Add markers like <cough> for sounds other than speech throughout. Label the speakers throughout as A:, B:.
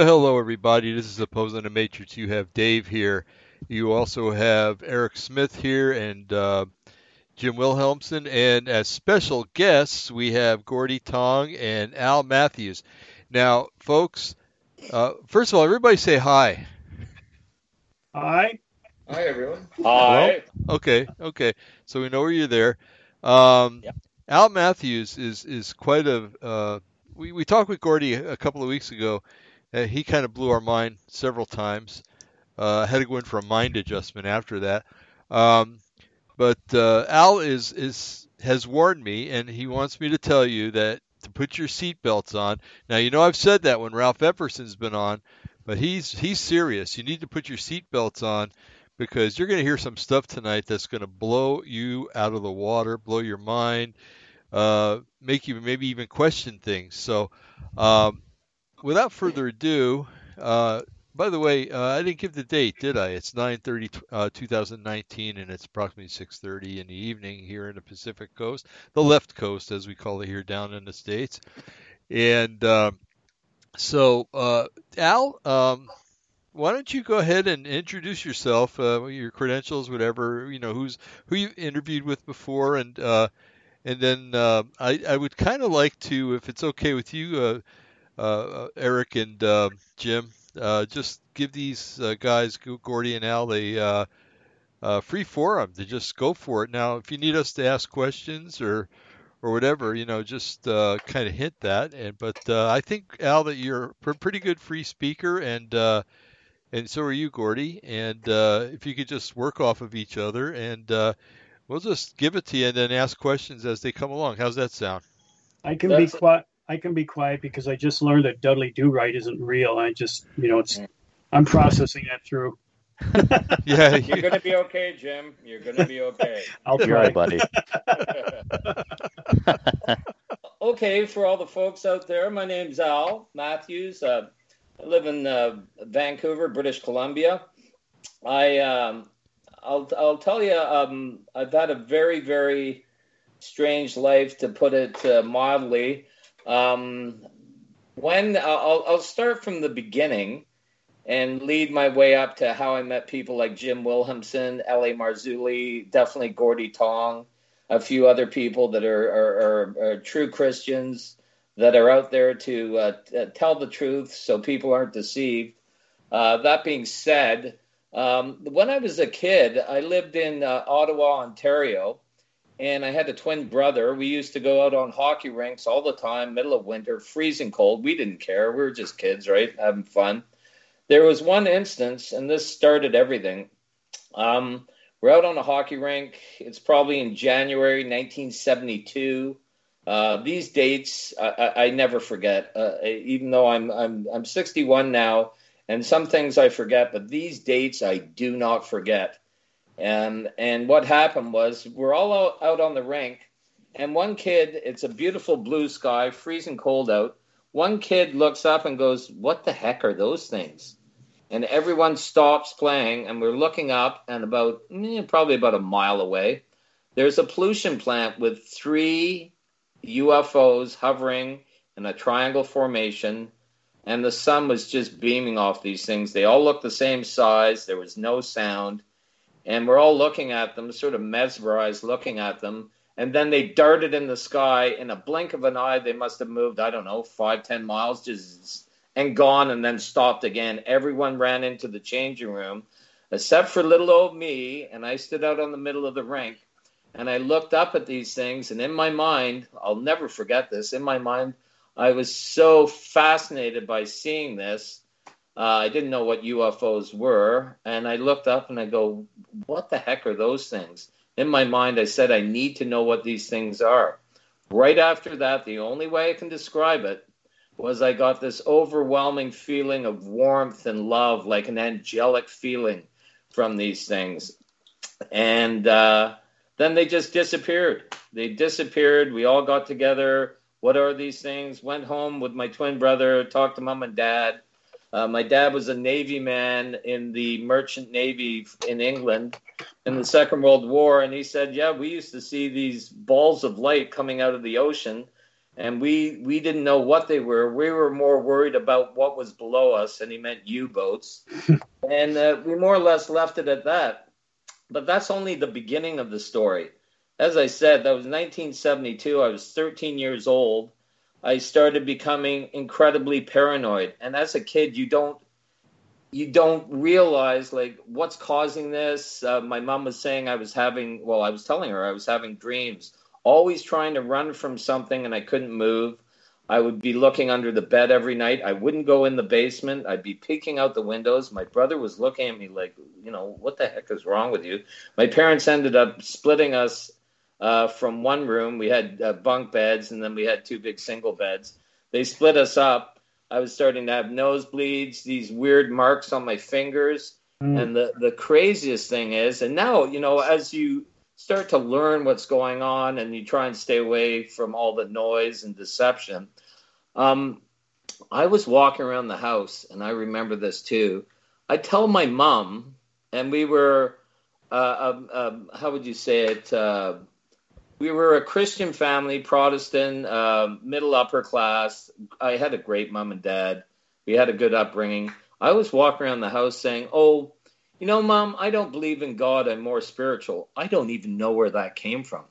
A: Well, hello everybody. This is Opposing the Matrix. You have Dave here. You also have Eric Smith here and uh, Jim Wilhelmsen. And as special guests, we have Gordy Tong and Al Matthews. Now, folks, uh, first of all, everybody say hi.
B: Hi.
C: Hi, everyone.
D: Hi.
A: Well, okay, okay. So we know where you're there. Um,
D: Yep.
A: Al Matthews is is quite a. Uh, we we talked with Gordy a couple of weeks ago. He kind of blew our mind several times. Uh, had to go in for a mind adjustment after that. Um, but uh, Al is is has warned me, and he wants me to tell you that to put your seatbelts on. Now you know I've said that when Ralph Epperson's been on, but he's he's serious. You need to put your seatbelts on because you're going to hear some stuff tonight that's going to blow you out of the water, blow your mind, uh, make you maybe even question things. So, um, without further ado, uh, by the way, uh, I didn't give the date, did I? It's 9:30, uh, 2019, and it's approximately 6:30 in the evening here in the Pacific Coast, the left coast, as we call it here down in the states. And uh, so, uh, Al, um, why don't you go ahead and introduce yourself, uh, your credentials, whatever you know, who's who you interviewed with before, and uh, and then I I would kind of like to, if it's okay with you, Eric and uh, Jim, uh, just give these uh, guys, Gordy and Al, a uh, uh, free forum to just go for it. Now, if you need us to ask questions or or whatever, you know, just uh, kind of hint that. And but uh, I think Al that you're a pretty good free speaker, and uh, and so are you, Gordy. And uh, if you could just work off of each other, and uh, we'll just give it to you, and then ask questions as they come along. How's that sound?
B: I can
D: That's-
B: be quiet. I can be quiet because I just learned that Dudley Do Right isn't real. I just, you know, it's. I'm processing that through. <laughs>
A: Yeah,
D: You're
A: you-
D: going to be okay, Jim. You're going to be okay. <laughs>
B: I'll
E: You're
B: try.
E: right, buddy. <laughs>
D: okay, for all the folks out there, my name's Al Matthews. Uh, I live in uh, Vancouver, British Columbia. I um, I'll I'll tell you, um, I've had a very very strange life, to put it uh, mildly. Um, when I'll I'll start from the beginning and lead my way up to how I met people like Jim Wilhelmsen, L.A. Marzulli, definitely Gordy Tong, a few other people that are, are, are, are true Christians that are out there to uh, uh, tell the truth so people aren't deceived. Uh, that being said, um, when I was a kid, I lived in uh, Ottawa, Ontario, and I had a twin brother. We used to go out on hockey rinks all the time, middle of winter, freezing cold. We didn't care. We were just kids, right? Having fun. There was one instance, and this started everything. Um, we're out on a hockey rink. It's probably in January 1972. Uh, these dates I, I, I never forget. Uh, even though I'm I'm I'm 61 now, and some things I forget, but these dates I do not forget. And and what happened was we're all out, out on the rink, and one kid. It's a beautiful blue sky, freezing cold out. One kid looks up and goes, "What the heck are those things?" and everyone stops playing and we're looking up and about eh, probably about a mile away there's a pollution plant with three ufos hovering in a triangle formation and the sun was just beaming off these things they all looked the same size there was no sound and we're all looking at them sort of mesmerized looking at them and then they darted in the sky in a blink of an eye they must have moved i don't know five ten miles just and gone and then stopped again. Everyone ran into the changing room, except for little old me, and I stood out on the middle of the rink and I looked up at these things, and in my mind, I'll never forget this. In my mind, I was so fascinated by seeing this. Uh, I didn't know what UFOs were, and I looked up and I go, "What the heck are those things?" In my mind, I said, "I need to know what these things are." Right after that, the only way I can describe it was I got this overwhelming feeling of warmth and love, like an angelic feeling from these things. And uh, then they just disappeared. They disappeared. We all got together. What are these things? Went home with my twin brother, talked to mom and dad. Uh, my dad was a Navy man in the Merchant Navy in England in the Second World War, and he said, "Yeah, we used to see these balls of light coming out of the ocean, and we we didn't know what they were. We were more worried about what was below us, and he meant U-boats, <laughs> and uh, we more or less left it at that. But that's only the beginning of the story. As I said, that was 1972. I was 13 years old." I started becoming incredibly paranoid. And as a kid, you don't you don't realize like what's causing this. Uh, my mom was saying I was having well, I was telling her I was having dreams, always trying to run from something, and I couldn't move. I would be looking under the bed every night. I wouldn't go in the basement. I'd be peeking out the windows. My brother was looking at me like, you know, what the heck is wrong with you? My parents ended up splitting us uh, from one room. We had uh, bunk beds, and then we had two big single beds. They split us up. I was starting to have nosebleeds, these weird marks on my fingers. Mm. And the, the craziest thing is, and now, you know, as you start to learn what's going on and you try and stay away from all the noise and deception, um, I was walking around the house, and I remember this too. I tell my mom, and we were, uh, um, um, how would you say it? Uh, we were a Christian family, Protestant, uh, middle upper class. I had a great mom and dad. We had a good upbringing. I was walking around the house saying, "Oh, you know, mom, I don't believe in God. I'm more spiritual." I don't even know where that came from.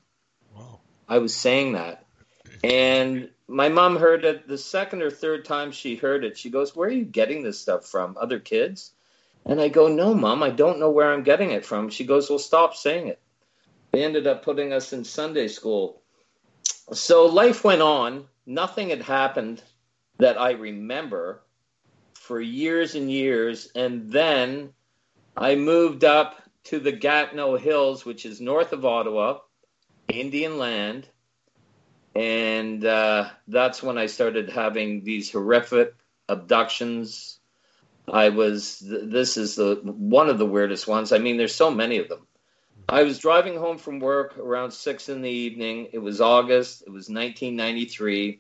D: Wow. I was saying that, and my mom heard it the second or third time she heard it. She goes, "Where are you getting this stuff from? Other kids?" And I go, "No, mom, I don't know where I'm getting it from." She goes, "Well, stop saying it." They ended up putting us in Sunday school. So life went on. Nothing had happened that I remember for years and years. And then I moved up to the Gatineau Hills, which is north of Ottawa, Indian land. And uh, that's when I started having these horrific abductions. I was, this is the one of the weirdest ones. I mean, there's so many of them. I was driving home from work around six in the evening. It was August. It was 1993.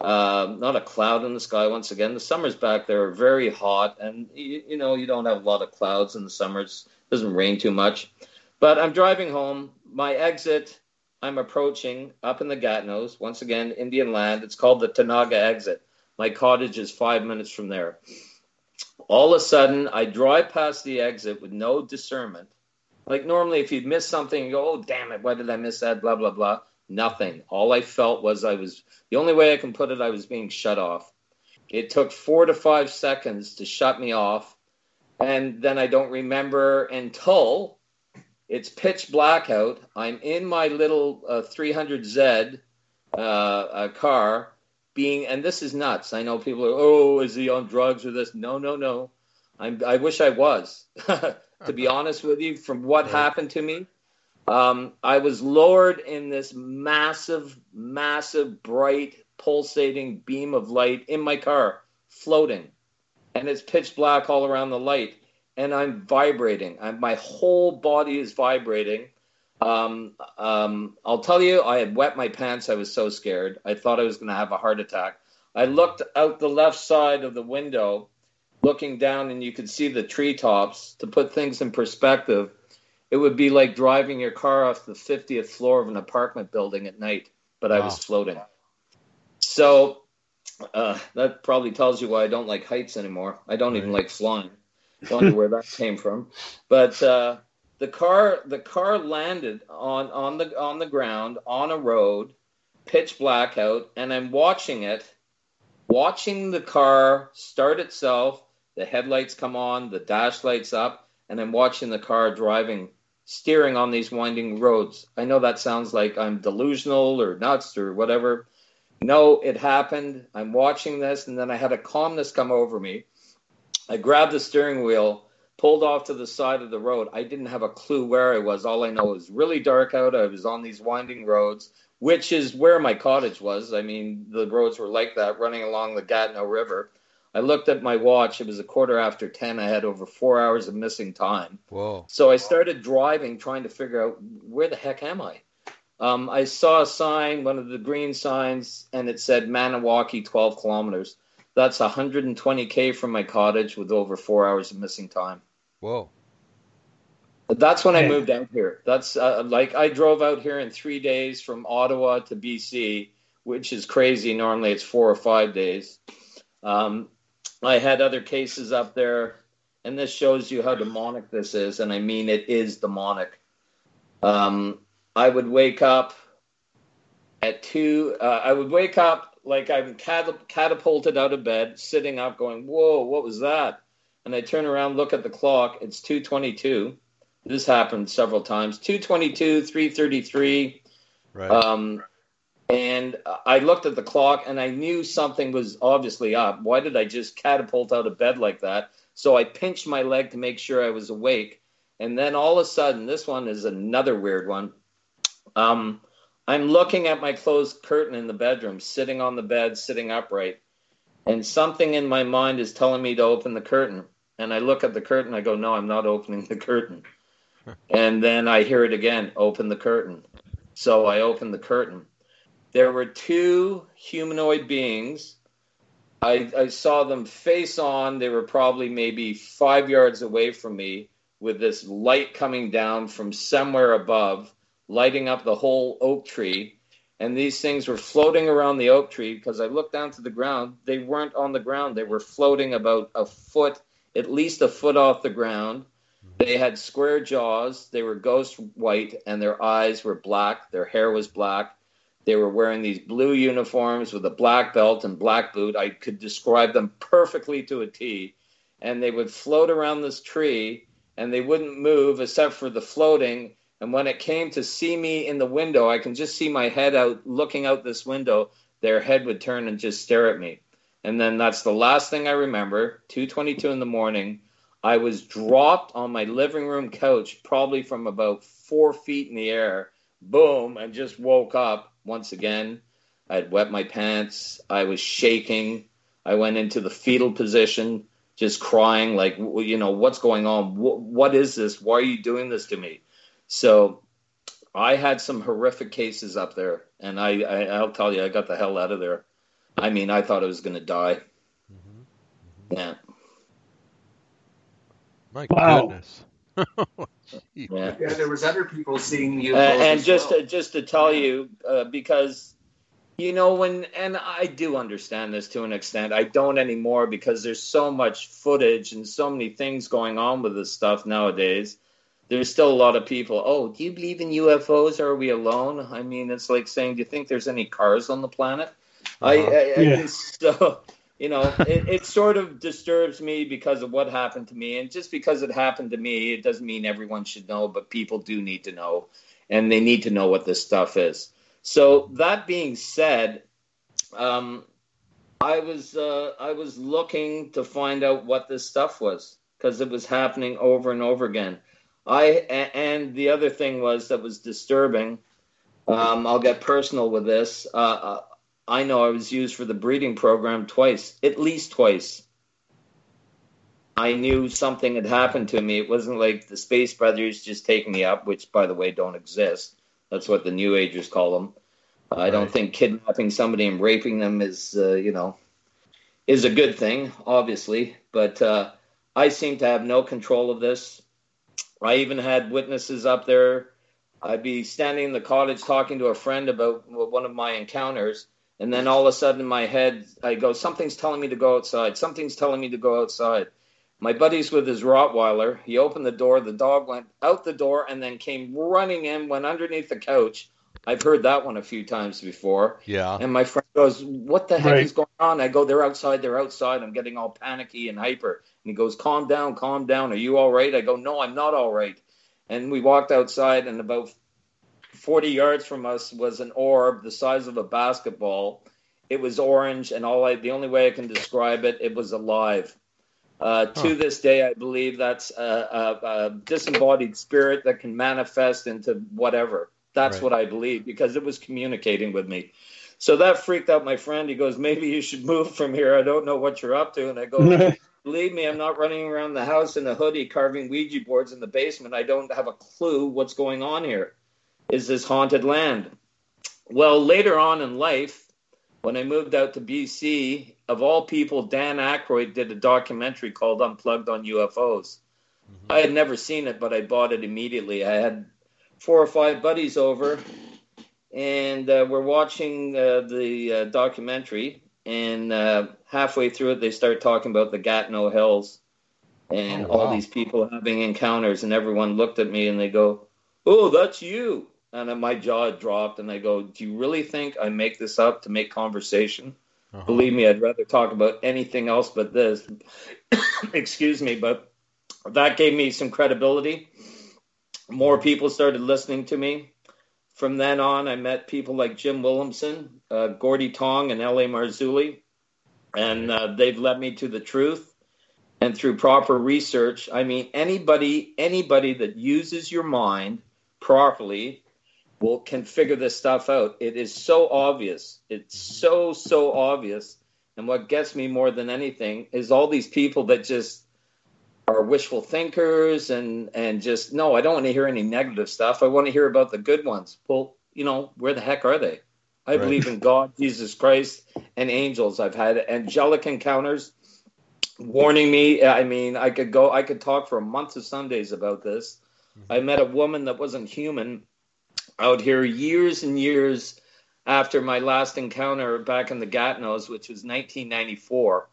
D: Uh, not a cloud in the sky. Once again, the summers back there are very hot, and you, you know you don't have a lot of clouds in the summers. It doesn't rain too much. But I'm driving home. My exit, I'm approaching up in the Gatineaus. Once again, Indian land. It's called the Tenaga exit. My cottage is five minutes from there. All of a sudden, I drive past the exit with no discernment like normally, if you'd miss something, you go, "Oh, damn it! Why did I miss that?" Blah blah blah. Nothing. All I felt was I was the only way I can put it. I was being shut off. It took four to five seconds to shut me off, and then I don't remember until it's pitch blackout. I'm in my little uh, 300Z uh, car, being, and this is nuts. I know people are, oh, is he on drugs or this? No, no, no. I'm, I wish I was. <laughs> to be honest with you, from what happened to me. Um, I was lowered in this massive, massive, bright, pulsating beam of light in my car, floating. And it's pitch black all around the light. And I'm vibrating. I'm, my whole body is vibrating. Um, um, I'll tell you, I had wet my pants. I was so scared. I thought I was going to have a heart attack. I looked out the left side of the window looking down and you could see the treetops. To put things in perspective, it would be like driving your car off the 50th floor of an apartment building at night, but wow. I was floating. So uh, that probably tells you why I don't like heights anymore. I don't right. even like flying. Don't know where that <laughs> came from, but uh, the car the car landed on on the on the ground on a road, pitch black out, and I'm watching it, watching the car start itself, the headlights come on, the dash lights up, and I'm watching the car driving, steering on these winding roads. I know that sounds like I'm delusional or nuts or whatever. No, it happened. I'm watching this, and then I had a calmness come over me. I grabbed the steering wheel, pulled off to the side of the road. I didn't have a clue where I was. All I know is really dark out. I was on these winding roads, which is where my cottage was. I mean, the roads were like that, running along the Gatineau River. I looked at my watch. It was a quarter after 10. I had over four hours of missing time.
A: Whoa.
D: So I started driving, trying to figure out where the heck am I? Um, I saw a sign, one of the green signs, and it said Maniwaki, 12 kilometers. That's 120K from my cottage with over four hours of missing time.
A: Whoa.
D: That's when I moved out here. That's uh, like I drove out here in three days from Ottawa to BC, which is crazy. Normally it's four or five days. Um, I had other cases up there, and this shows you how demonic this is, and I mean it is demonic. Um, I would wake up at two. Uh, I would wake up like I'm catapulted out of bed, sitting up, going, "Whoa, what was that?" And I turn around, look at the clock. It's two twenty-two. This happened several times. Two twenty-two, three thirty-three.
A: Right.
D: Um, and I looked at the clock and I knew something was obviously up. Why did I just catapult out of bed like that? So I pinched my leg to make sure I was awake. And then all of a sudden, this one is another weird one. Um, I'm looking at my closed curtain in the bedroom, sitting on the bed, sitting upright. And something in my mind is telling me to open the curtain. And I look at the curtain, I go, No, I'm not opening the curtain. <laughs> and then I hear it again open the curtain. So I open the curtain there were two humanoid beings. I, I saw them face on. They were probably maybe five yards away from me with this light coming down from somewhere above, lighting up the whole oak tree. And these things were floating around the oak tree because I looked down to the ground. They weren't on the ground, they were floating about a foot, at least a foot off the ground. They had square jaws, they were ghost white, and their eyes were black, their hair was black they were wearing these blue uniforms with a black belt and black boot. I could describe them perfectly to a T. And they would float around this tree and they wouldn't move except for the floating. And when it came to see me in the window, I can just see my head out looking out this window. Their head would turn and just stare at me. And then that's the last thing I remember. 2:22 in the morning, I was dropped on my living room couch, probably from about four feet in the air. Boom, and just woke up once again. I had wet my pants. I was shaking. I went into the fetal position, just crying, like, you know, what's going on? what is this? Why are you doing this to me? So I had some horrific cases up there, and I, I will tell you, I got the hell out of there. I mean, I thought I was going to die. Mm-hmm. Mm-hmm. Yeah.
A: My wow. goodness. <laughs>
C: yeah. yeah, there was other people seeing you.
D: Uh, and just well. to, just to tell you, uh, because you know when, and I do understand this to an extent. I don't anymore because there's so much footage and so many things going on with this stuff nowadays. There's still a lot of people. Oh, do you believe in UFOs? Or are we alone? I mean, it's like saying, do you think there's any cars on the planet? Uh-huh. I, I, I yeah. <laughs> so you know, <laughs> it, it sort of disturbs me because of what happened to me. And just because it happened to me, it doesn't mean everyone should know, but people do need to know. And they need to know what this stuff is. So, that being said, um, I was uh, I was looking to find out what this stuff was because it was happening over and over again. I and the other thing was that was disturbing. Um, I'll get personal with this. Uh, uh I know I was used for the breeding program twice, at least twice. I knew something had happened to me. It wasn't like the Space Brothers just taking me up, which, by the way, don't exist. That's what the New Agers call them. I right. don't think kidnapping somebody and raping them is, uh, you know, is a good thing, obviously. But uh, I seem to have no control of this. I even had witnesses up there. I'd be standing in the cottage talking to a friend about one of my encounters, and then all of a sudden in my head, I go, something's telling me to go outside. Something's telling me to go outside. My buddy's with his Rottweiler. He opened the door. The dog went out the door and then came running in, went underneath the couch. I've heard that one a few times before.
A: Yeah.
D: And my friend goes, What the heck right. is going on? I go, They're outside. They're outside. I'm getting all panicky and hyper. And he goes, Calm down, calm down. Are you all right? I go, No, I'm not all right. And we walked outside, and about 40 yards from us was an orb the size of a basketball. It was orange, and all I, the only way I can describe it, it was alive. Uh, to this day, I believe that's a, a, a, disembodied spirit that can manifest into whatever. That's right. what I believe because it was communicating with me. So that freaked out my friend. He goes, Maybe you should move from here. I don't know what you're up to. And I go, <laughs> Believe me, I'm not running around the house in a hoodie carving Ouija boards in the basement. I don't have a clue what's going on here. Is this haunted land? Well, later on in life, when I moved out to BC, of all people, Dan Aykroyd did a documentary called Unplugged on UFOs. Mm-hmm. I had never seen it, but I bought it immediately. I had four or five buddies over, and uh, we're watching uh, the uh, documentary. And uh, halfway through it, they start talking about the Gatineau Hills and oh, wow. all these people having encounters. And everyone looked at me and they go, "Oh, that's you." And my jaw dropped, and I go, "Do you really think I make this up to make conversation?" Uh-huh. Believe me, I'd rather talk about anything else but this. <coughs> Excuse me, but that gave me some credibility. More people started listening to me. From then on, I met people like Jim Wilhelmsen, uh, Gordy Tong, and L.A. Marzulli, and uh, they've led me to the truth. And through proper research, I mean, anybody anybody that uses your mind properly will can figure this stuff out. It is so obvious. It's mm-hmm. so so obvious. And what gets me more than anything is all these people that just are wishful thinkers and and just no, I don't want to hear any negative stuff. I want to hear about the good ones. Well, you know, where the heck are they? I right. believe in God, Jesus Christ, and angels. I've had angelic encounters warning me. I mean, I could go I could talk for a month of Sundays about this. Mm-hmm. I met a woman that wasn't human out here years and years after my last encounter back in the Gatineaus, which was 1994.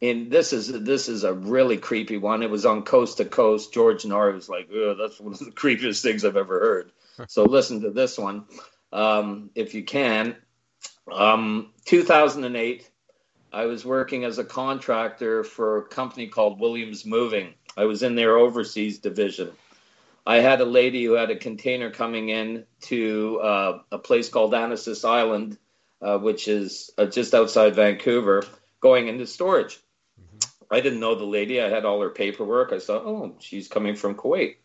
D: And this is this is a really creepy one. It was on Coast to Coast. George Noory was like, "Oh, that's one of the <laughs> creepiest things I've ever heard." so listen to this one, um, if you can. Um, 2008, I was working as a contractor for a company called Williams Moving. I was in their overseas division. I had a lady who had a container coming in to uh, a place called Annacis Island, uh, which is uh, just outside Vancouver, going into storage. Mm-hmm. I didn't know the lady. I had all her paperwork. I thought, oh, she's coming from Kuwait.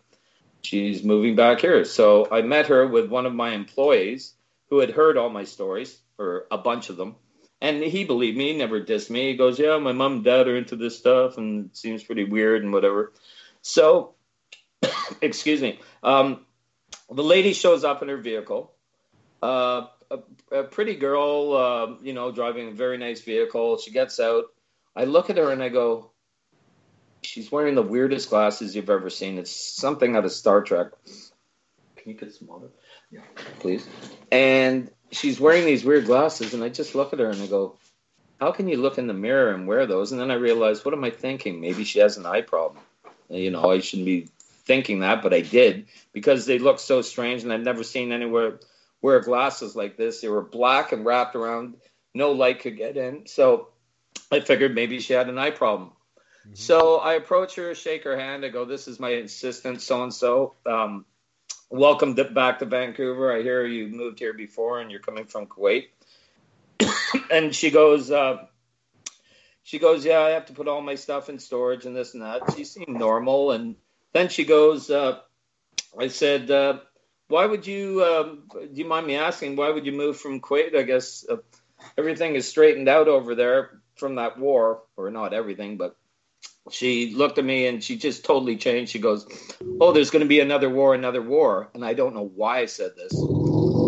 D: She's moving back here. So I met her with one of my employees who had heard all my stories, or a bunch of them. And he believed me, he never dissed me. He goes, Yeah, my mom and dad are into this stuff and it seems pretty weird and whatever. So <coughs> excuse me. Um, the lady shows up in her vehicle. Uh, a, a, pretty girl, uh, you know, driving a very nice vehicle. She gets out. I look at her and I go, she's wearing the weirdest glasses you've ever seen. It's something out of Star Trek. Can you get smaller? Yeah, please. And she's wearing these weird glasses, and I just look at her and I go, how can you look in the mirror and wear those? And then I realize, what am I thinking? Maybe she has an eye problem. You know, I shouldn't be thinking that, but I did because they looked so strange, and I'd never seen anywhere wear glasses like this. They were black and wrapped around, no light could get in. So I figured maybe she had an eye problem. Mm-hmm. So I approach her, shake her hand. I go, "This is my assistant, so and so. Welcome to, back to Vancouver. I hear you moved here before, and you're coming from Kuwait." <coughs> and she goes, uh, "She goes, yeah, I have to put all my stuff in storage and this and that." She seemed normal, and then she goes, uh, I said, uh, why would you, um, do you mind me asking, why would you move from Kuwait? I guess uh, everything is straightened out over there from that war, or not everything, but she looked at me and she just totally changed. She goes, Oh, there's going to be another war, another war. And I don't know why I said this.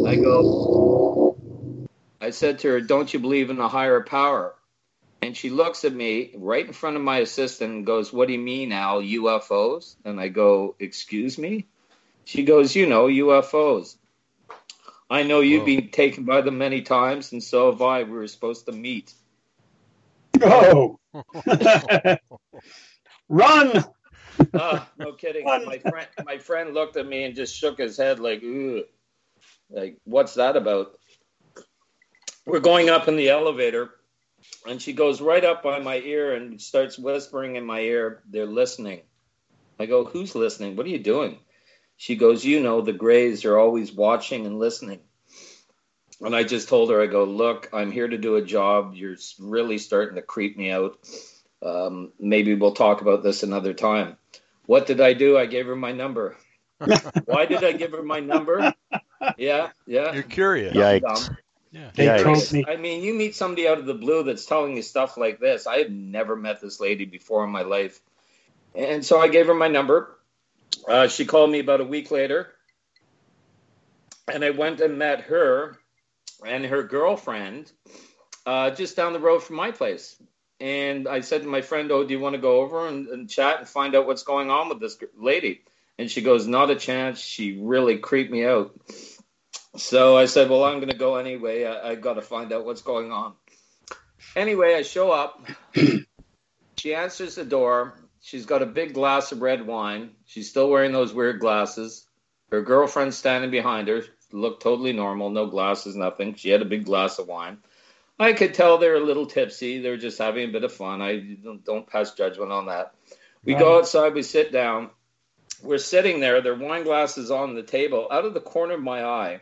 D: I go, I said to her, Don't you believe in a higher power? And she looks at me right in front of my assistant and goes, What do you mean, Al? UFOs? And I go, Excuse me? She goes, You know, UFOs. I know you've Whoa. been taken by them many times, and so have I. We were supposed to meet.
B: Oh! <laughs> Run!
D: Uh, no kidding. Run. My friend, my friend looked at me and just shook his head like, like, what's that about? We're going up in the elevator and she goes right up by my ear and starts whispering in my ear, They're listening. I go, Who's listening? What are you doing? She goes, You know, the Greys are always watching and listening. And I just told her, I go, Look, I'm here to do a job. You're really starting to creep me out. Um, maybe we'll talk about this another time. What did I do? I gave her my number. <laughs> Why did I give her my number? Yeah, yeah.
A: You're curious.
E: Yikes.
A: Yeah.
B: They
E: Yikes.
B: told me.
D: I mean, you meet somebody out of the blue that's telling you stuff like this. I had never met this lady before in my life. And so I gave her my number. Uh, she called me about a week later. And I went and met her and her girlfriend uh, just down the road from my place. And I said to my friend, Oh, do you want to go over and, and chat and find out what's going on with this lady? And she goes, Not a chance. She really creeped me out. So I said, Well, I'm going to go anyway. I, I got to find out what's going on. Anyway, I show up. <clears throat> she answers the door. She's got a big glass of red wine. She's still wearing those weird glasses. Her girlfriend's standing behind her. Looked totally normal, no glasses, nothing. She had a big glass of wine. I could tell they're a little tipsy. They're just having a bit of fun. I don't, don't pass judgment on that. We
B: Right.
D: go outside, we sit down. We're sitting there, their wine glasses on the table. Out of the corner of my eye,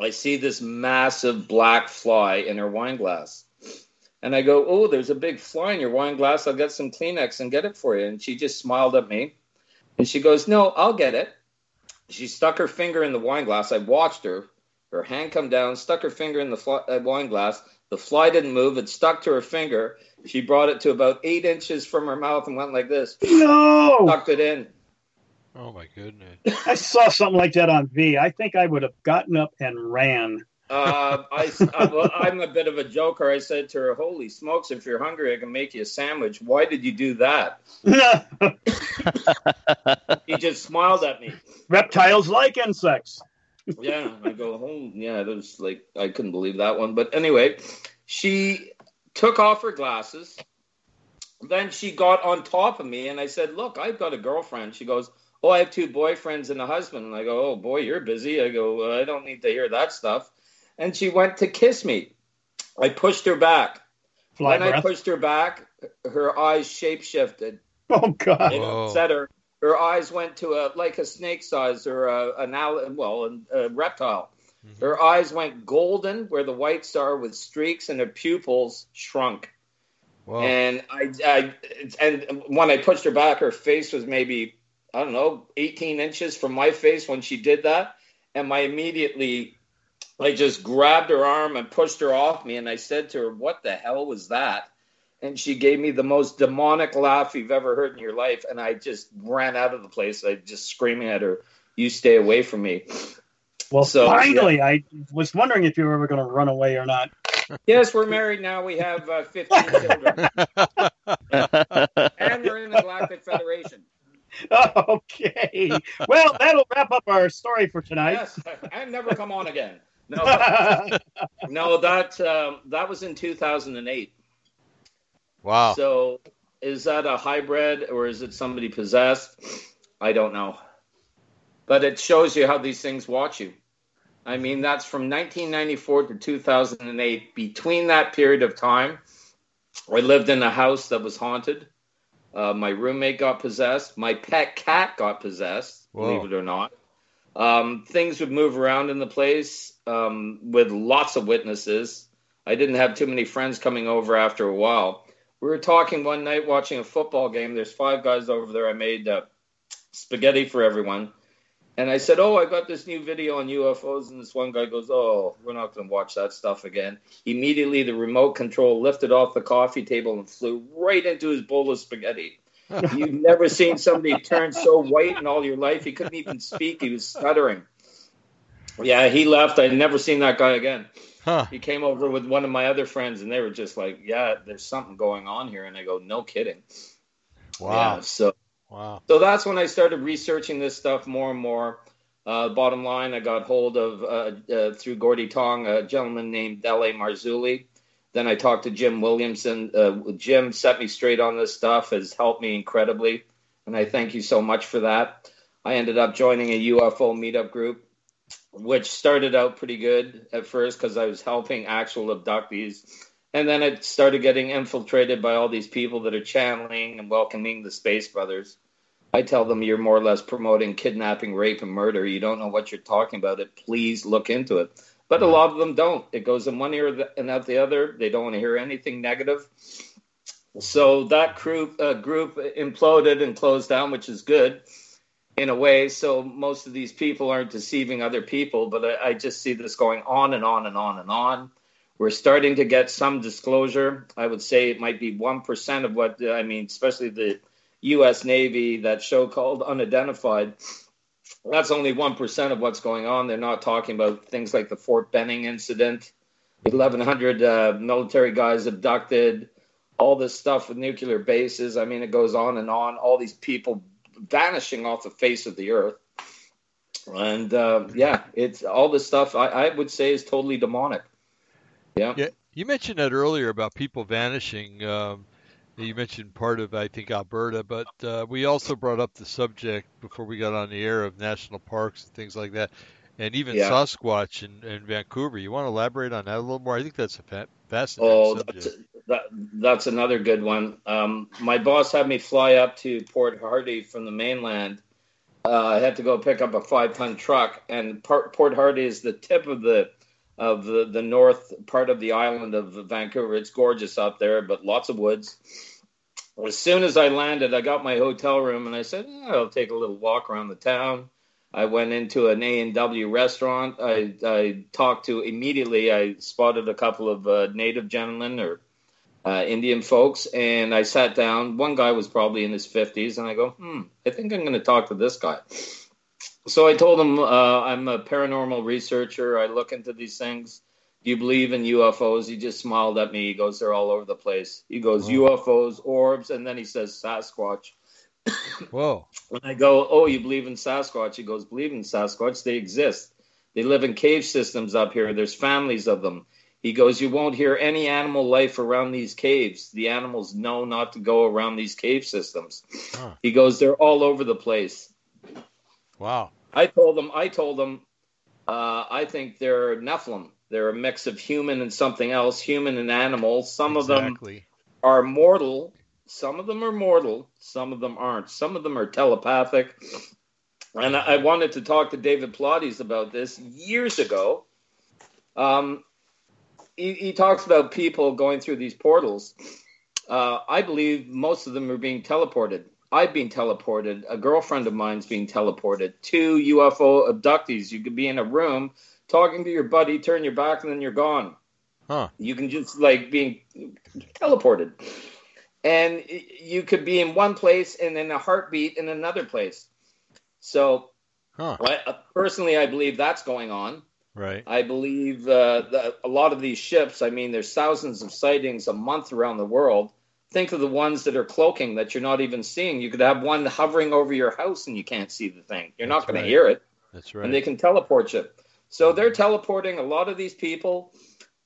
D: I see this massive black fly in her wine glass. And I go, Oh, there's a big fly in your wine glass. I'll get some Kleenex and get it for you. And she just smiled at me. And she goes, No, I'll get it. She stuck her finger in the wine glass. I watched her. Her hand come down, stuck her finger in the fly, uh, wine glass. The fly didn't move. It stuck to her finger. She brought it to about eight inches from her mouth and went like this.
B: No,
D: Tucked it in.
A: Oh my goodness. <laughs>
B: I saw something like that on V. I think I would have gotten up and ran.
D: Uh, I, I, well, I'm a bit of a joker. I said to her, "Holy smokes! If you're hungry, I can make you a sandwich. Why did you do that?" <laughs> He just smiled at me.
B: Reptiles like insects.
D: Yeah, I go, "Oh, yeah." That was like I couldn't believe that one. But anyway, she took off her glasses. Then she got on top of me, and I said, "Look, I've got a girlfriend." She goes, "Oh, I have two boyfriends and a husband." And I go, "Oh boy, you're busy." I go, "I don't need to hear that stuff." And she went to kiss me. I pushed her back.
B: Fly
D: when I pushed her back, her eyes shape shifted. <laughs>
B: Oh God.
D: It
A: Whoa.
D: upset her. Her eyes went to a like a snake size or a, an al- well a reptile.
A: Mhm.
D: Her eyes went golden where the whites are with streaks, and her pupils shrunk.
A: Wow.
D: And I, I and when I pushed her back, her face was maybe I don't know 18 inches from my face when she did that, and I immediately I just grabbed her arm and pushed her off me, and I said to her, "What the hell was that?" And she gave me the most demonic laugh you've ever heard in your life, and I just ran out of the place. I just screaming at her, "You stay away from me!"
B: Well,
D: So,
B: finally, I was wondering if you were ever going to run away or not.
D: Yes, we're married now. We have uh, 15 children, <laughs> and we're in the Galactic Federation. <laughs>
B: Okay. Well, that'll wrap up our story for tonight.
D: Yes, and never come on again. No, but- <laughs> no, that um, that was in 2008.
A: wow.
D: So, is that a hybrid or is it somebody possessed? I don't know. But it shows you how these things watch you. I mean, that's from 1994 to 2008. Between that period of time, I lived in a house that was haunted. Uh, my roommate got possessed. My pet cat got possessed,
A: Whoa.
D: believe it or not. Um, things would move around in the place um, with lots of witnesses. I didn't have too many friends coming over after a while. We were talking one night watching a football game. There's five guys over there. I made uh, spaghetti for everyone. And I said, Oh, I got this new video on UFOs. And this one guy goes, Oh, we're not going to watch that stuff again. Immediately, the remote control lifted off the coffee table and flew right into his bowl of spaghetti. <laughs> You've never seen somebody turn so white in all your life. He couldn't even speak, he was stuttering. Yeah, he left. I'd never seen that guy again.
A: Huh.
D: He came over with one of my other friends, and they were just like, "Yeah, there's something going on here." And I go, "No kidding."
A: Wow.
D: Yeah, so
A: Wow.
D: so that's when I started researching this stuff more and more. Uh, bottom line, I got hold of uh, uh, through Gordy Tong a gentleman named L.A. Marzulli. Then I talked to Jim Wilhelmsen. Uh, Jim set me straight on this stuff, has helped me incredibly, and I thank you so much for that. I ended up joining a UFO meetup group, which started out pretty good at first because I was helping actual abductees. And then it started getting infiltrated by all these people that are channeling and welcoming the Space Brothers. I tell them you're more or less promoting kidnapping, rape, and murder. You don't know what you're talking about. It. Please look into it. But a lot of them don't. It goes in one ear and out the other. They don't want to hear anything negative. So that group uh, group imploded and closed down, which is good in a way. So most of these people aren't deceiving other people, but I, I just see this going on and on and on and on. We're starting to get some disclosure. I would say it might be one percent of what I mean, especially the U.S. Navy, that show called Unidentified. That's only one percent of what's going on. They're not talking about things like the Fort Benning incident, 1,100 uh, military guys abducted, all this stuff with nuclear bases. I mean, it goes on and on. All these people vanishing off the face of the earth. And uh, yeah, it's all this stuff I, I, would say is totally demonic. Yeah.
A: Yeah. You mentioned that earlier about people vanishing. Um, you mentioned part of, I think, Alberta, but uh, we also brought up the subject before we got on the air of national parks and things like that, and even yeah. Sasquatch in, in, Vancouver. You want to elaborate on that a little more? I think that's a fascinating oh, subject.
D: That's, that, that's another good one. Um, my boss had me fly up to Port Hardy from the mainland. Uh, I had to go pick up a five ton truck, and Port Hardy is the tip of the of the, the north part of the island of Vancouver. It's gorgeous out there, but lots of woods. As soon as I landed, I got my hotel room, and I said, "I'll take a little walk around the town." I went into an A and W restaurant. I, I talked to immediately. I spotted a couple of uh, native gentlemen or uh, Indian folks, and I sat down. One guy was probably in his 50s, and I go, hmm, I think I'm going to talk to this guy. So I told him uh, I'm a paranormal researcher. I look into these things. Do you believe in UFOs? He just smiled at me. He goes, they're all over the place. He goes, Whoa. UFOs, orbs, and then he says Sasquatch. <coughs>
A: Whoa.
D: When I go, oh, you believe in Sasquatch? He goes, believe in Sasquatch. They exist. They live in cave systems up here. There's families of them. He goes, You won't hear any animal life around these caves. The animals know not to go around these cave systems. Huh. He goes, They're all over the place.
A: Wow.
D: I told them. I told them. uh, I think they're Nephilim. They're a mix of human and something else, human and animal. Some exactly. of them are mortal. Some of them are mortal. Some of them aren't. Some of them are telepathic. And I wanted to talk to David Paulides about this years ago. Um, he, he talks about people going through these portals. Uh, I believe most of them are being teleported. I've been teleported. A girlfriend of mine's being teleported. Two UFO abductees. You could be in a room talking to your buddy, turn your back, and then you're gone.
A: Huh.
D: You can just like being teleported. And you could be in one place and in a heartbeat in another place. So, huh. I, personally, I believe that's going on.
A: Right.
D: I believe uh, a lot of these ships, I mean, there's thousands of sightings a month around the world. Think of the ones that are cloaking that you're not even seeing. You could have one hovering over your house and you can't see the thing. You're That's not going right. to hear it.
A: That's right.
D: And they can teleport you. So they're teleporting a lot of these people.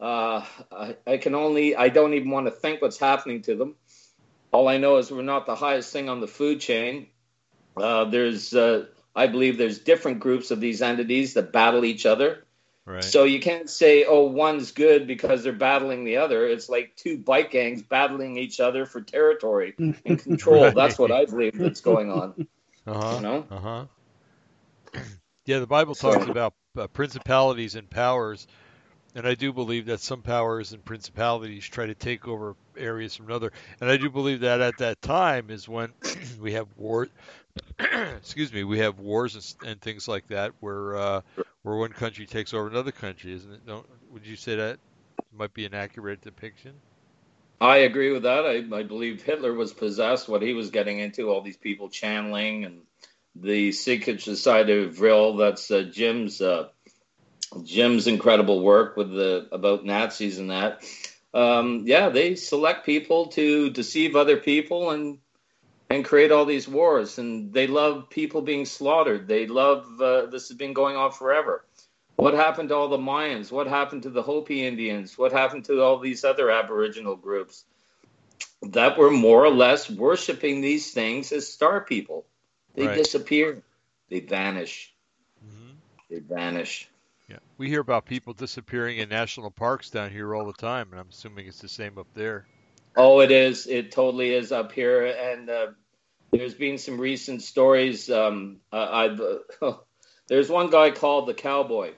D: Uh, I, I can only, I don't even want to think what's happening to them. All I know is we're not the highest thing on the food chain. Uh, there's, uh, I believe there's different groups of these entities that battle each other.
A: Right.
D: So you can't say, oh, one's good because they're battling the other. It's like two bike gangs battling each other for territory <laughs> and control. right. That's what I believe that's going on. <laughs>
A: Uh-huh. You know? Uh-huh. Yeah, the Bible talks so, about uh, principalities and powers, and I do believe that some powers and principalities try to take over areas from another. And I do believe that at that time is when <clears throat> we have war. <clears throat> excuse me, we have wars and, and things like that where uh, where one country takes over another country, isn't it? Don't, would you say that might be an accurate depiction?
D: I agree with that. I, I believe Hitler was possessed. What he was getting into, all these people channeling, and the Secret Society of Vril. That's uh, Jim's uh, Jim's incredible work with the about Nazis and that. Um, yeah, they select people to deceive other people and and create all these wars. And they love people being slaughtered. They love uh, this has been going on forever. What happened to all the Mayans? What happened to the Hopi Indians? What happened to all these other Aboriginal groups that were more or less worshiping these things as star people? They right. disappear. They vanish. Mm-hmm. They vanish.
A: Yeah, we hear about people disappearing in national parks down here all the time, and I'm assuming it's the same up there.
D: Oh, it is. It totally is up here, and uh, there's been some recent stories. Um, I've uh, <laughs> there's one guy called the Cowboy.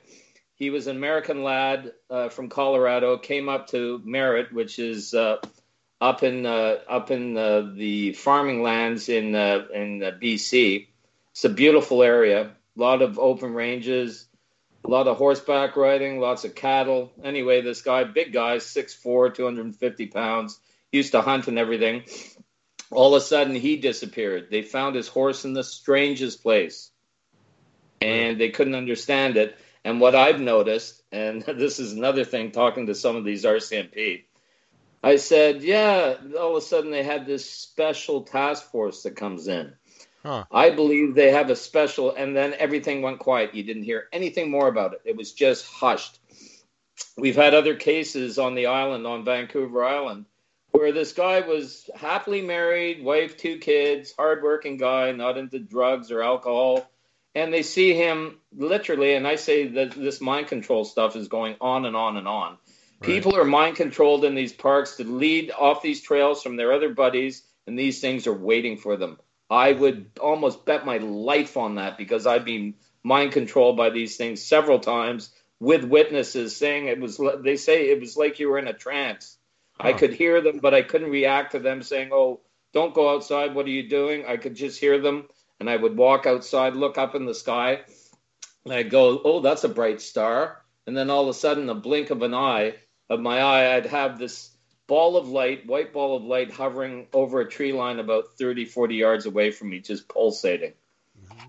D: He was an American lad uh, from Colorado. Came up to Merritt, which is uh, up in uh, up in uh, the farming lands in in BC. It's a beautiful area. A lot of open ranges, a lot of horseback riding, lots of cattle. Anyway, this guy, big guy, 6'4", 250 pounds, used to hunt and everything. All of a sudden, he disappeared. They found his horse in the strangest place, and they couldn't understand it. And what I've noticed, and <laughs> this is another thing, talking to some of these RCMP, I said, yeah, all of a sudden they had this special task force that comes in. Huh. I believe they have a special, and then everything went quiet. You didn't hear anything more about it. It was just hushed. We've had other cases on the island, on Vancouver Island, where this guy was happily married, wife, two kids, hardworking guy, not into drugs or alcohol. And they see him literally, and I say that this mind control stuff is going on and on and on. Right. People are mind controlled in these parks to lead off these trails from their other buddies, and these things are waiting for them. I would almost bet my life on that because I've been mind controlled by these things several times with witnesses saying it was. They say it was like you were in a trance. I could hear them, but I couldn't react to them saying, "Oh, don't go outside. What are you doing?" I could just hear them, and I would walk outside, look up in the sky, and I'd go, "Oh, that's a bright star." And then all of a sudden, the blink of an eye of my eye, I'd have this ball of light, white ball of light hovering over a tree line about 30, 40 yards away from me, just pulsating. Mm-hmm.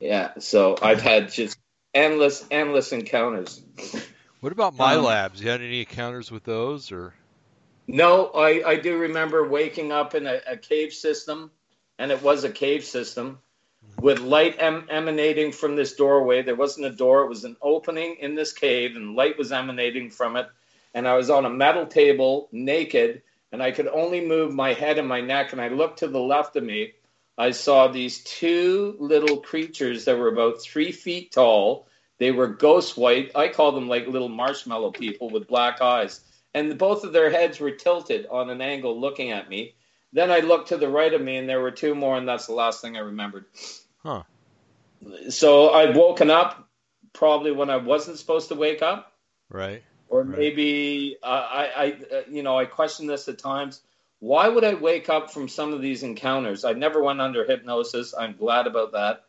D: Yeah, so I've had just endless, endless encounters.
A: What about my um, labs? You had any encounters with those, or?
D: No, I, I do remember waking up in a, a cave system, and it was a cave system with light em- emanating from this doorway. There wasn't a door; it was an opening in this cave, and light was emanating from it and I was on a metal table naked and I could only move my head and my neck. And I looked to the left of me. I saw these two little creatures that were about three feet tall. They were ghost white. I call them like little marshmallow people with black eyes. And both of their heads were tilted on an angle looking at me. Then I looked to the right of me and there were two more, and that's the last thing I remembered.
A: Huh.
D: So I'd woken up probably when I wasn't supposed to wake up.
A: Right
D: or right. maybe uh, I, I, uh, you know, I question this at times. Why would I wake up from some of these encounters? I never went under hypnosis. I'm glad about that.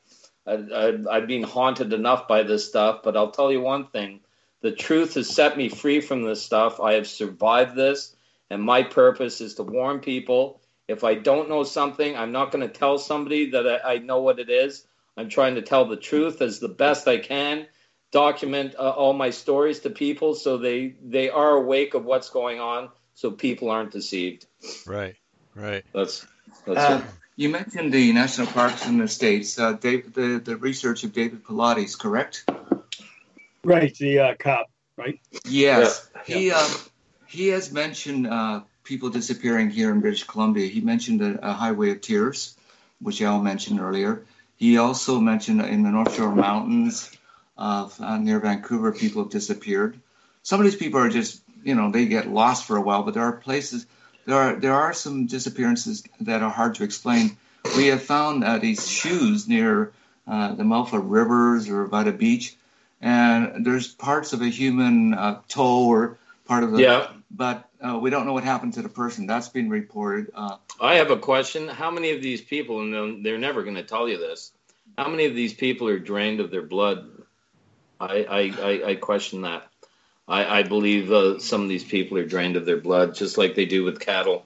D: I, have been haunted enough by this stuff, but I'll tell you one thing: the truth has set me free from this stuff. I have survived this, and my purpose is to warn people. If I don't know something, I'm not going to tell somebody that I, I know what it is. I'm trying to tell the truth as the best I can document uh, all my stories to people so they they are awake of what's going on so people aren't deceived
A: right right
D: that's that's
C: uh, you mentioned the national parks in the states uh, Dave, the the research of david Paulides correct
B: right the uh, cop right
C: yes yeah. he um, he has mentioned uh, people disappearing here in british columbia he mentioned a, a highway of tears which al mentioned earlier he also mentioned in the north shore mountains of uh, near Vancouver, people have disappeared. Some of these people are just, you know, they get lost for a while, but there are places, there are there are some disappearances that are hard to explain. We have found uh, these shoes near uh, the mouth of rivers or by the beach, and there's parts of a human uh, toe or part of the,
D: yeah.
C: but uh, we don't know what happened to the person. That's been reported. Uh,
D: I have a question. How many of these people, and they're never going to tell you this, how many of these people are drained of their blood I, I, I, question that. I, I believe uh, some of these people are drained of their blood, just like they do with cattle.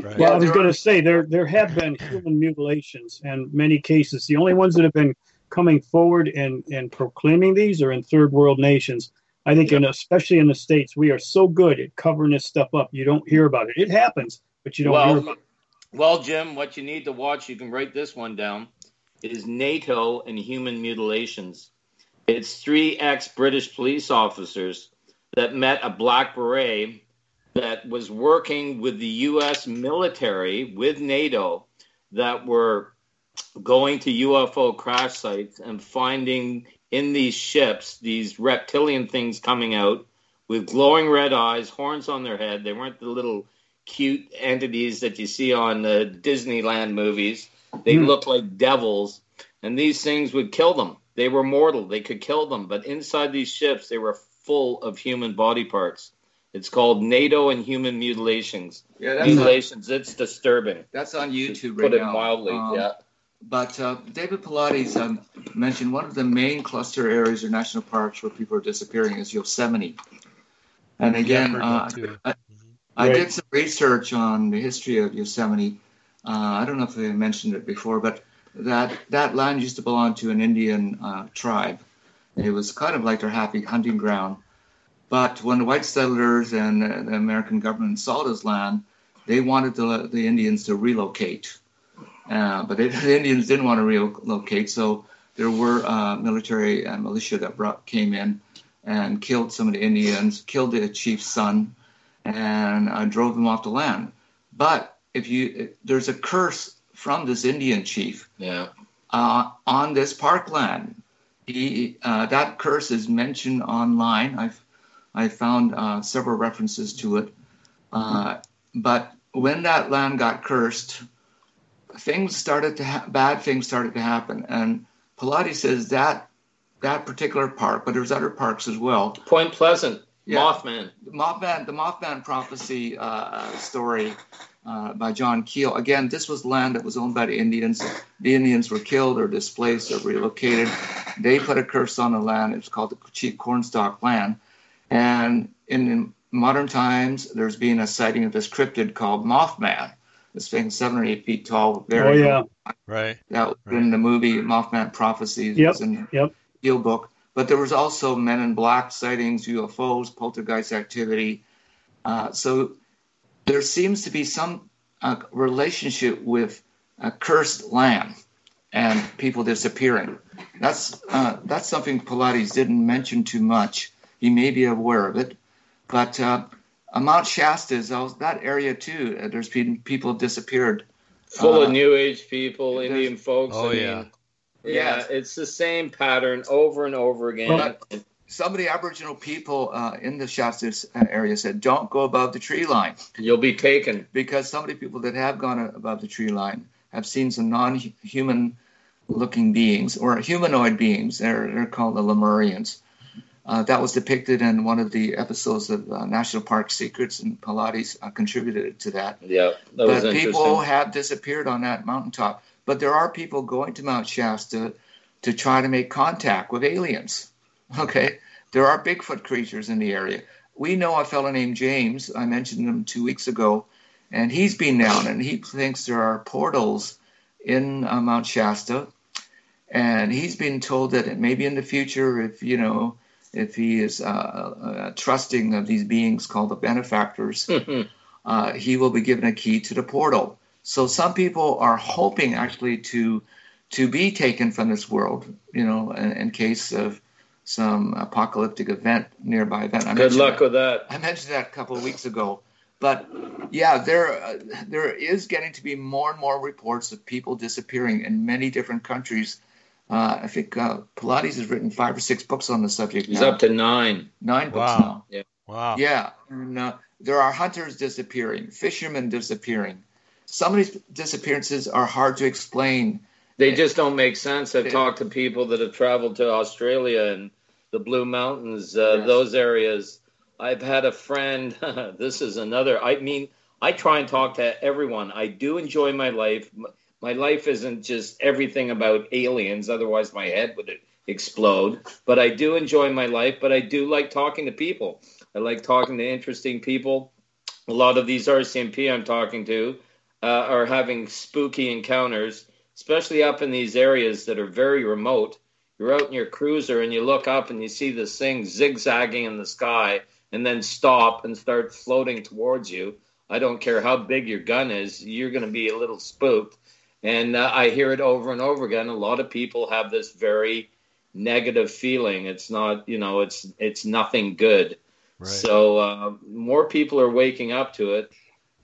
B: Right. Well, I was going to say there there have been human mutilations in many cases. The only ones that have been coming forward and, and proclaiming these are in third world nations. I think, in, especially in the states, we are so good at covering this stuff up. You don't hear about it. It happens, but you don't well, hear about it.
D: Well, Jim, what you need to watch, you can write this one down, is NATO and human mutilations. It's three ex British police officers that met a black beret that was working with the U.S. military, with NATO, that were going to UFO crash sites and finding in these ships these reptilian things coming out with glowing red eyes, horns on their head. They weren't the little cute entities that you see on the Disneyland movies. They mm. looked like devils, and these things would kill them. They were mortal. They could kill them, but inside these ships, they were full of human body parts. It's called NATO and human mutilations.
C: Yeah, that's
D: mutilations. it's disturbing.
C: That's on YouTube Right
D: Put
C: right
D: it
C: now.
D: mildly.
C: Um,
D: yeah.
C: But uh, David Paulides um, mentioned one of the main cluster areas or national parks where people are disappearing is Yosemite. And again,
A: heard
C: uh. I, I
B: Right.
C: did some research on the history of Yosemite. Uh, I don't know if I mentioned it before, but that that land used to belong to an Indian uh, tribe. It was kind of like their happy hunting ground. But when the white settlers and the American government saw this land, they wanted the, the Indians to relocate. Uh, but they, <laughs> the Indians didn't want to relocate, so there were uh, military and militia that brought, came in and killed some of the Indians, killed the chief's son, and uh, drove them off the land. But if you, there's a curse from this Indian chief
D: Yeah.
C: uh, on this parkland. He, uh, that curse is mentioned online. I've I found uh, several references to it. Uh, but when that land got cursed, things started to ha- bad things started to happen. And Paulides says that that particular park, but there's other parks as well.
D: Point Pleasant.
C: Yeah.
D: Mothman.
C: The Mothman, the Mothman prophecy uh, story uh, by John Keel. Again, this was land that was owned by the Indians. The Indians were killed or displaced or relocated. They put a curse on the land. It's called the Chief Cornstalk land. And in modern times, there's been a sighting of this cryptid called Mothman. This thing, seven or eight feet tall.
B: Oh
C: Very
B: yeah,
A: Right.
C: that was
A: Right.
C: in the movie Mothman Prophecies.
B: Yep,
C: was in
B: yep.
C: Keel book. But there was also Men in Black sightings, UFOs, poltergeist activity. Uh, so there seems to be some uh, relationship with a cursed land and people disappearing. That's uh, that's something Paulides didn't mention too much. He may be aware of it, but uh, uh, Mount Shasta is that area too. Uh, there's been people have disappeared.
D: Full
C: Uh,
D: of New Age people, Indian folks.
A: Oh,
D: I mean,
A: yeah.
D: yeah.
C: Yeah.
D: It's the same pattern over and over again.
C: Well, Some of the Aboriginal people uh, in the Shasta area said, "Don't go above the tree line."
D: You'll be taken.
C: because some of the people that have gone above the tree line have seen some non-human looking beings or humanoid beings. They're, they're called the Lemurians. Uh, that was depicted in one of the episodes of uh, National Park Secrets, and Paulides uh, contributed to that.
D: Yeah, that was
C: but people have disappeared on that mountaintop. But there are people going to Mount Shasta to try to make contact with aliens. <laughs> Okay, there are Bigfoot creatures in the area. We know a fellow named James. I mentioned him two weeks ago, and he's been down and he thinks there are portals in uh, Mount Shasta, and he's been told that maybe in the future, if you know, if he is uh, uh, trusting of these beings called the benefactors, <laughs> uh, he will be given a key to the portal. So some people are hoping actually to to be taken from this world, you know, in, in case of some apocalyptic event, nearby event. I
D: Good luck
C: that-
D: with that.
C: I mentioned that a couple of weeks ago. But yeah, there uh, there is getting to be more and more reports of people disappearing in many different countries. Uh, I think uh, Paulides has written five or six books on the subject.
D: He's
C: now.
D: up to nine.
C: nine books
A: Wow.
C: now.
A: Wow.
C: Yeah, and uh, there are hunters disappearing, fishermen disappearing. Some of these disappearances are hard to explain.
D: They just don't make sense. I've
C: Yeah.
D: talked to people that have traveled to Australia and the Blue Mountains, uh,
C: Yes.
D: those areas. I've had a friend. <laughs> this is another. I mean, I try and talk to everyone. I do enjoy my life. My life isn't just everything about aliens, otherwise, my head would explode. But I do enjoy my life, but I do like talking to people. I like talking to interesting people. A lot of these RCMP I'm talking to uh, are having spooky encounters, especially up in these areas that are very remote. You're out in your cruiser and you look up and you see this thing zigzagging in the sky and then stop and start floating towards you. I don't care how big your gun is, you're going to be a little spooked. And uh, I hear it over and over again. A lot of people have this very negative feeling. It's not, you know, it's it's nothing good.
A: Right.
D: So uh, more people are waking up to it.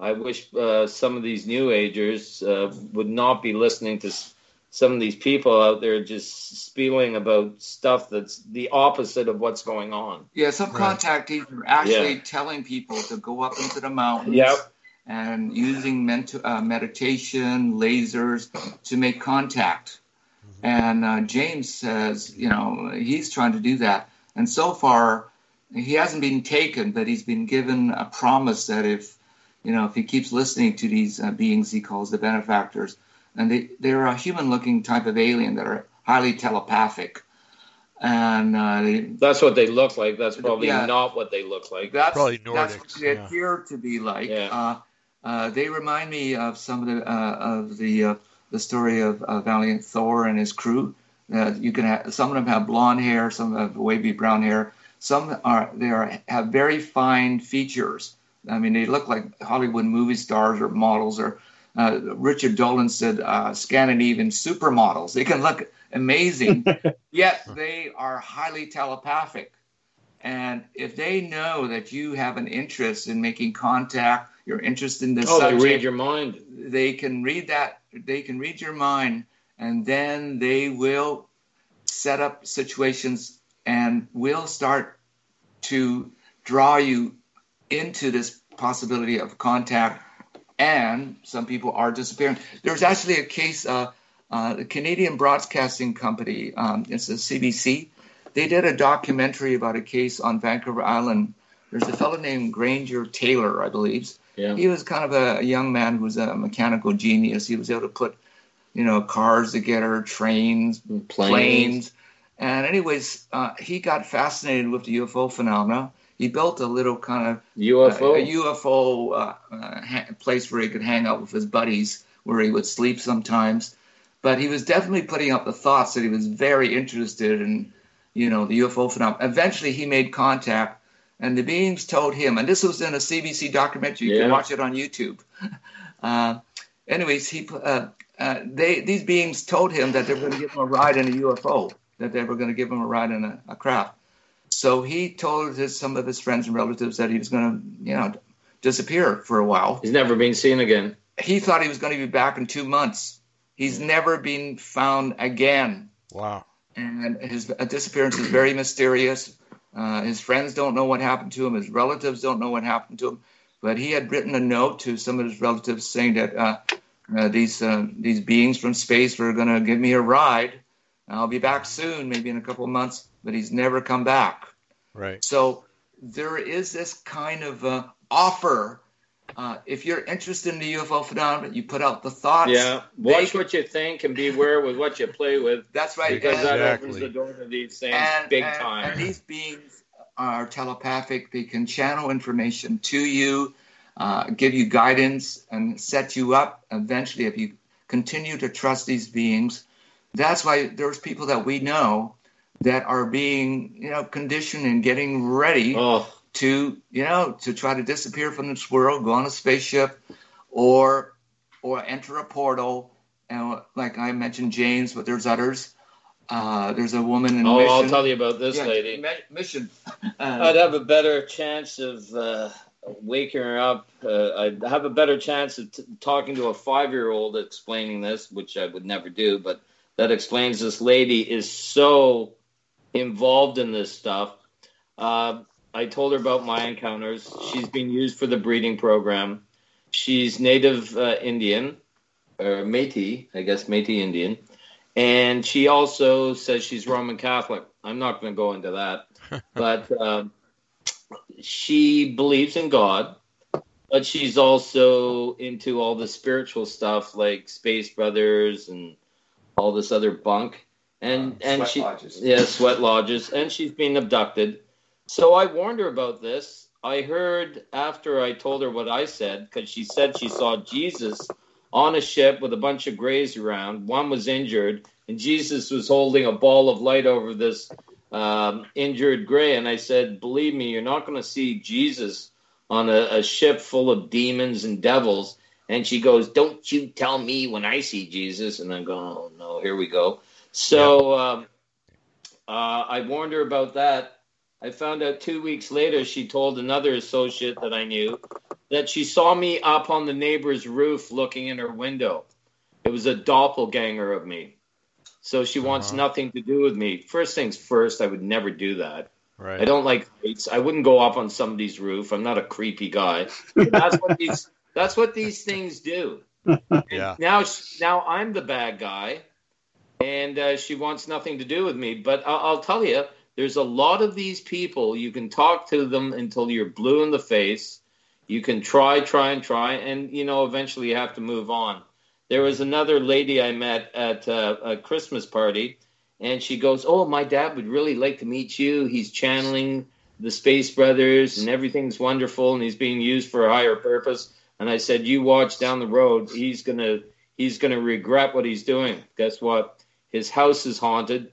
D: I wish uh, some of these new agers uh, would not be listening to some of these people out there just spewing about stuff that's the opposite of what's going on.
C: Yeah, some
A: Right.
C: contactees are actually telling people to go up into the mountains
D: Yep.
C: And using ment- uh, meditation, lasers to make contact. And uh, James says, you know, he's trying to do that. And so far, he hasn't been taken, but he's been given a promise that if you know if he keeps listening to these uh, beings he calls the benefactors, and they they're a human-looking type of alien that are highly telepathic, and uh, they,
D: That's what they look like. That's probably
C: Yeah.
D: not what they look like.
C: that's
A: Probably
C: that's what they
A: yeah.
C: appear to be like.
D: Yeah.
C: Uh, uh, they remind me of some of the uh, of the uh, the story of uh, Valiant Thor and his crew. Uh, you can have some of them have blonde hair, some have wavy brown hair. Some are they are have very fine features. I mean, they look like Hollywood movie stars or models. Or uh, Richard Dolan said, uh, Scandinavian supermodels. They can look amazing, <laughs> yet they are highly telepathic. And if they know that you have an interest in making contact, you're interested in this
D: Oh, they
C: subject,
D: read your mind.
C: they can read that they can read your mind and then they will set up situations and will start to draw you into this possibility of contact and some people are disappearing there's actually a case uh, uh, the canadian broadcasting company um, it's the cbc they did a documentary about a case on vancouver island there's a fellow named granger taylor i believe
D: Yeah.
C: he was kind of a, young man who was a mechanical genius. He was able to put, you know, cars together, trains,
D: Planes.
C: planes. And anyways, uh, he got fascinated with the UFO phenomena. He built a little kind of
D: UFO.
C: a, a UFO uh, uh, ha- place where he could hang out with his buddies, where he would sleep sometimes. But he was definitely putting up the thoughts that he was very interested in, you know, the UFO phenomenon. Eventually, he made contact, and the beings told him, and this was in a CBC documentary. You
D: Yeah.
C: can watch it on YouTube. <laughs> Uh, anyways, he uh, uh, they these beings told him that they were going to give him a ride in a UFO, that they were going to give him a ride in a, a craft. So he told his, some of his friends and relatives that he was going to, you know, disappear for a while.
D: He's never been seen again.
C: He thought he was going to be back in two months. He's never been found again,
A: Wow.
C: And his disappearance is very mysterious. Uh, his friends don't know what happened to him. His relatives don't know what happened to him. But he had written a note to some of his relatives saying that uh, uh, these uh, these beings from space were going to give me a ride. I'll be back soon, maybe in a couple of months. But he's never come back.
A: Right.
C: So there is this kind of uh, offer. Uh, if you're interested in the UFO phenomenon, you put out the thoughts.
D: Yeah. Watch
C: can-
D: what you think and beware with what you play with
C: That's right.
D: because
C: and-
D: that opens the door to these things
C: and,
D: big
C: and-
D: time.
C: And these beings are telepathic. They can channel information to you, uh, give you guidance, and set you up. Eventually, if you continue to trust these beings, that's why there's people that we know that are being, you know, conditioned and getting ready
D: oh,
C: to, you know, to try to disappear from this world, go on a spaceship, or or enter a portal. And like I mentioned, James, but there's others. Uh, there's a woman in
D: oh
C: mission.
D: I'll tell you about this
C: Yeah,
D: lady.
C: mi- mission. <laughs>
D: I'd
C: Uh,
D: have a better chance of uh, waking her up. Uh, I'd have a better chance of t- talking to a five year old explaining this, which I would never do, but that explains this lady is so involved in this stuff. Uh, I told her about my encounters. She's been used for the breeding program. She's native uh, Indian, or Métis, I guess Métis Indian. And she also says she's Roman Catholic. I'm not going to go into that <laughs> but um, she believes in God, but she's also into all the spiritual stuff like Space Brothers and all this other bunk. And and
C: sweat
D: she
C: lodges.
D: yeah sweat lodges, and she's being abducted. So I warned her about this. I heard after I told her what I said because she said she saw Jesus on a ship with a bunch of grays around. One was injured, and Jesus was holding a ball of light over this um, injured gray. And I said, Believe me, you're not going to see Jesus on a, a ship full of demons and devils. And she goes, Don't you tell me when I see Jesus. And I'm going, Oh, no, here we go. So um, uh, I warned her about that. I found out two weeks later she told another associate that I knew that she saw me up on the neighbor's roof looking in her window. It was a doppelganger of me. So she wants
A: Uh-huh.
D: nothing to do with me. First things first, I would never do that.
A: Right.
D: I don't like heights. I wouldn't go up on somebody's roof. I'm not a creepy guy. That's what these that's what these things do. <laughs>
A: Yeah.
D: Now now I'm the bad guy, and uh, she wants nothing to do with me. But I'll, I'll tell you, there's a lot of these people. You can talk to them until you're blue in the face. You can try, try, and try, and you know eventually you have to move on. There was another lady I met at uh, a Christmas party, and she goes, "Oh, my dad would really like to meet you. He's channeling the Space Brothers, and everything's wonderful, and he's being used for a higher purpose." And I said, "You watch down the road. He's gonna he's gonna regret what he's doing. Guess what? His house is haunted.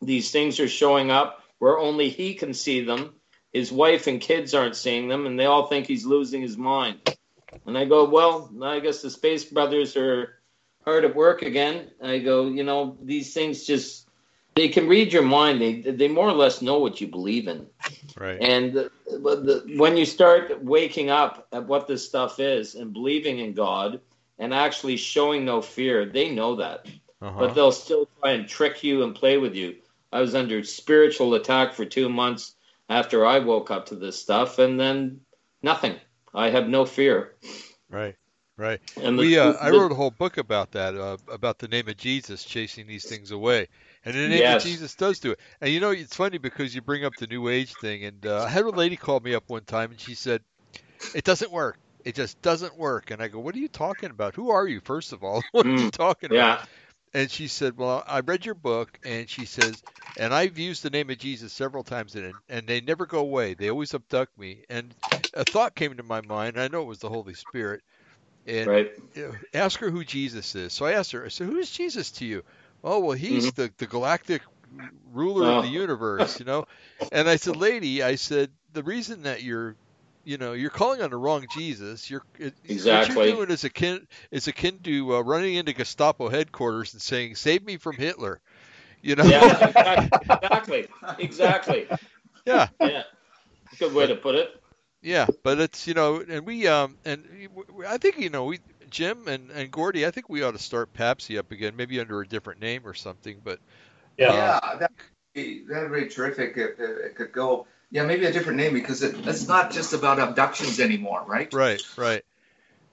D: These things are showing up where only he can see them. His wife and kids aren't seeing them, and they all think he's losing his mind." And I go, "Well, I guess the Space Brothers are hard at work again." I go, "You know, these things just." They can read your mind. They they more or less know what you believe in.
A: Right.
D: And the, the, when you start waking up at what this stuff is and believing in God and actually showing no fear, they know that.
A: Uh-huh.
D: But they'll still try and trick you and play with you. I was under spiritual attack for two months after I woke up to this stuff, and then nothing. I have no fear.
A: Right. Right.
D: And the-
A: we uh, I wrote a whole book about that uh, about the name of Jesus chasing these things away, and the name
D: Yes.
A: of Jesus does do it. And you know it's funny because you bring up the New Age thing, and uh, I had a lady call me up one time and she said, "It doesn't work. It just doesn't work." And I go, "What are you talking about? Who are you? First of all, <laughs> what are you
D: Mm,
A: talking about?" And she said, "Well, I read your book," and she says, "And I've used the name of Jesus several times in it, and they never go away. They always abduct me." And a thought came to my mind. and I know it was the Holy Spirit. And
D: Right.
A: ask her who Jesus is. So I asked her, I said, Who is Jesus to you? Oh, well, he's the, the galactic ruler of the
D: Mm-hmm. Oh.
A: universe, you know? <laughs> And I said, Lady, I said, the reason that you're, you know, you're calling on the wrong Jesus. You're it, What you're doing is akin is akin to uh, running into Gestapo headquarters and saying, "Save me from Hitler," you know?
D: Yeah. <laughs> Exactly. Exactly.
A: yeah.
D: Yeah. Good way to put it.
A: Yeah, but it's you know, and we um and I think you know we Jim and and Gordy, I think we ought to start Papsy up again, maybe under a different name or something. But
B: Yeah.
C: Yeah, that would be, that'd be terrific if, if it could go. Yeah, maybe a different name because it, it's not just about abductions anymore, right?
A: right, right,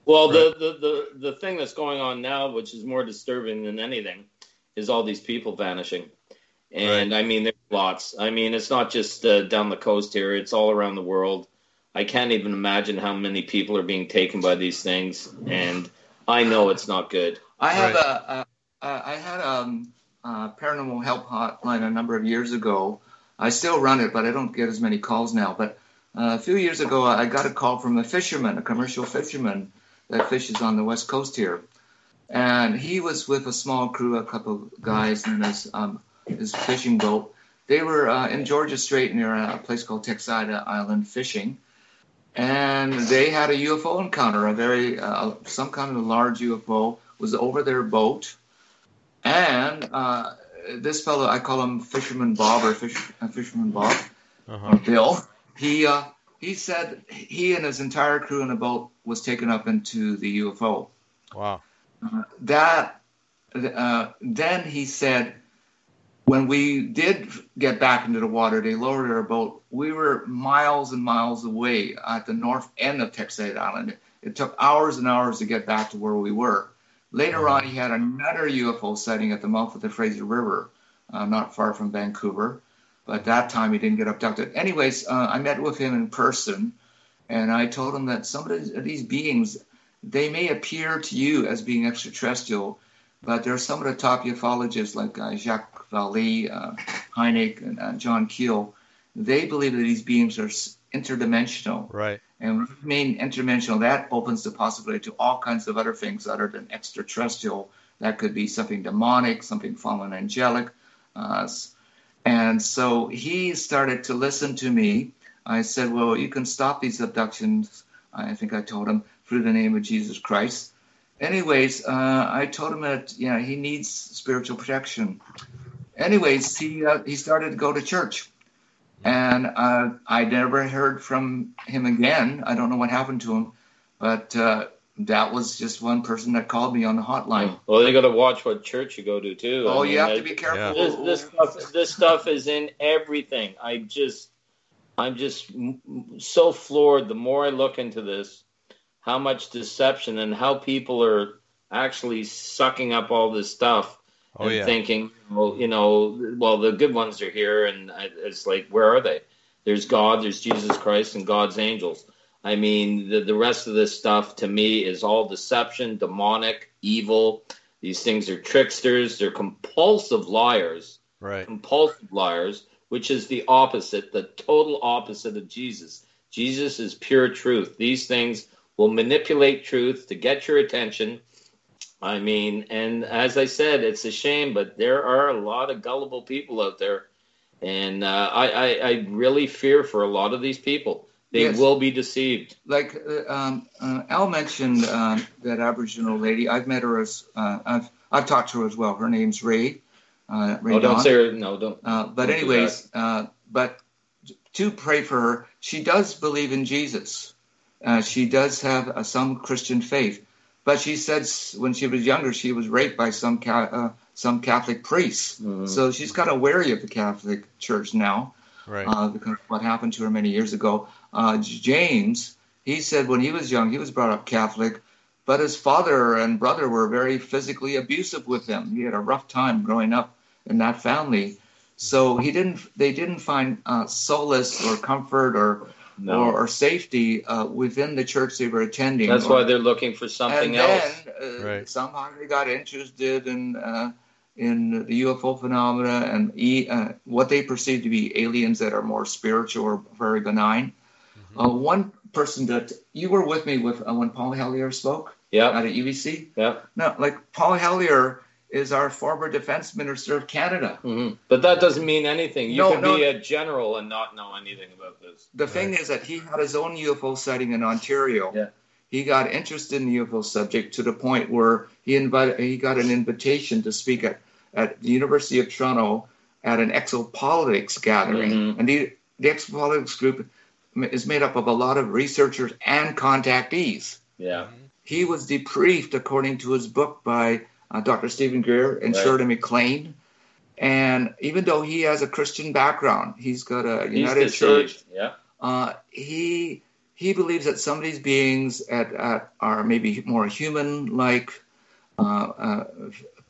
D: Well, the, the, the, the thing that's going on now, which is more disturbing than anything, is all these people vanishing. And I mean, there's lots. I mean, it's not just uh, down the coast here, it's all around the world. I can't even imagine how many people are being taken by these things. And I know it's not good.
C: I have
A: Right.
C: a, a, a I had um, a paranormal help hotline a number of years ago. I still run it, but I don't get as many calls now. But uh, a few years ago, I got a call from a fisherman, a commercial fisherman that fishes on the west coast here, and he was with a small crew, a couple of guys in his um, his fishing boat. They were uh, in Georgia Strait near a place called Texada Island fishing, and they had a UFO encounter. A very uh, some kind of large UFO was over their boat, and uh, this fellow, I call him Fisherman Bob or Fish, uh, Fisherman Bob or
A: uh-huh.
C: Bill. He uh, he said he and his entire crew in the boat was taken up into the UFO.
A: wow,
C: That uh, then he said, when we did get back into the water, they lowered our boat. We were miles and miles away at the north end of Texada Island. It took hours and hours to get back to where we were. Later on, he had another UFO sighting at the mouth of the Fraser River, uh, not far from Vancouver. But that time he didn't get abducted. Anyways, uh, I met with him in person, and I told him that some of these, beings, they may appear to you as being extraterrestrial, but there are some of the top ufologists like uh, Jacques Vallée, uh, and John Keel. They believe that these beings are interdimensional.
A: right,
C: And mean interdimensional, that opens the possibility to all kinds of other things other than extraterrestrial. That could be something demonic, something fallen angelic. Uh, and so he started to listen to me. I said, Well, you can stop these abductions, I think I told him, through the name of Jesus Christ. Anyways, uh, I told him that you know, he needs spiritual protection. Anyways, he, uh, he started to go to church. And uh, I never heard from him again. I don't know what happened to him, but uh, that was just one person that called me on the hotline.
D: Well, they got to watch what church you go to, too. I
C: Oh,
D: mean,
C: you have
D: I-
C: to be careful.
D: this, this stuff this stuff is in everything i just i'm just so floored the more i look into this how much deception and how people are actually sucking up all this stuff oh, and yeah. thinking, well, you know, well, the good ones are here, and it's like, where are they? There's God, there's Jesus Christ, and God's angels. I mean, the, the rest of this stuff to me is all deception, demonic, evil. These things are tricksters. They're compulsive liars.
A: Right.
D: Compulsive liars, which is the opposite, the total opposite of Jesus. Jesus is pure truth. These things will manipulate truth to get your attention. I mean, and as I said, it's a shame, but there are a lot of gullible people out there. And uh, I, I, I really fear for a lot of these people they yes. will be deceived.
C: Like uh, um, uh, Al mentioned uh, that Aboriginal lady. I've met her as uh, I've I've talked to her as well. Her name's Ray.
D: Uh, Ray oh, don't say her. No, don't.
C: Uh, but don't anyways, but to pray for her. She does believe in Jesus. she does have some Christian faith, but she said when she was younger she was raped by some some Catholic priests. Mm-hmm. So she's kind of wary of the Catholic Church now
A: right. uh,
C: because what happened to her many years ago. Uh, James, he said when he was young, he was brought up Catholic, but his father and brother were very physically abusive with him. He had a rough time growing up in that family. So he didn't. They didn't find uh, solace or comfort or no. or, or, safety uh, within the church they were attending.
D: That's
C: or,
D: why they're looking for something
C: and else. Then, uh, right. Somehow they got interested in uh, in the UFO phenomena and e, uh, what they perceive to be aliens that are more spiritual or very benign. Mm-hmm. Uh, one person that you were with me with uh, when Paul Hellyer spoke
D: yeah.
C: at UBC.
D: Yeah.
C: No, like Paul Hellyer is our former defense minister of Canada.
D: Mm-hmm. But that doesn't mean anything. You no, can no. be a general and not know anything about this.
C: The right. thing is that he had his own UFO sighting in Ontario.
D: Yeah
C: he got interested in the UFO subject to the point where he invited he got an invitation to speak at, at the University of Toronto at an exopolitics gathering. Mm-hmm. And the, the exopolitics group is made up of a lot of researchers and contactees.
D: Yeah.
C: He was debriefed according to his book by uh, Dr. Steven Greer and right. Shirley MacLaine. And even though he has a Christian background, he's got a United Church.
D: Yeah.
C: Uh, he he believes that some of these beings at, at are maybe more human-like, uh, uh,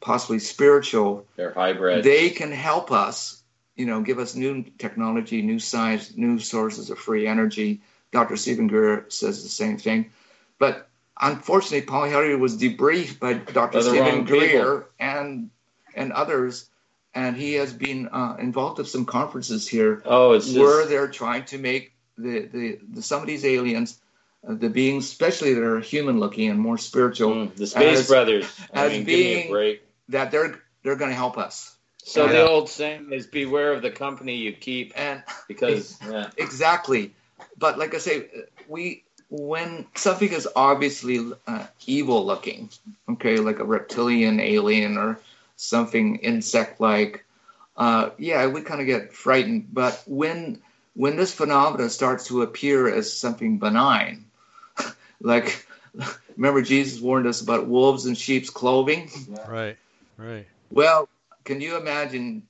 C: possibly spiritual.
D: They're hybrid.
C: They can help us, you know, give us new technology, new science, new sources of free energy. Dr. Steven Greer says the same thing, but unfortunately, Paul Hellyer was debriefed by Dr. Steven Greer and and others and he has been uh, involved with some conferences here
D: oh,
C: where
D: just...
C: they're trying to make the, the, the some of these aliens, uh, the beings, especially that are human looking and more spiritual, mm,
D: the Space as, Brothers,
C: I as mean, being that they're they're going to help us.
D: So the old saying is, "Beware of the company you keep,"
C: and
D: because <laughs> yeah.
C: exactly. But like I say, we when something is obviously uh, evil looking, okay, like a reptilian alien or something insect-like, uh, yeah, we kind of get frightened. But when when this phenomenon starts to appear as something benign, <laughs> like <laughs> remember Jesus warned us about wolves in sheep's clothing?
A: Right, right.
C: Well, can you imagine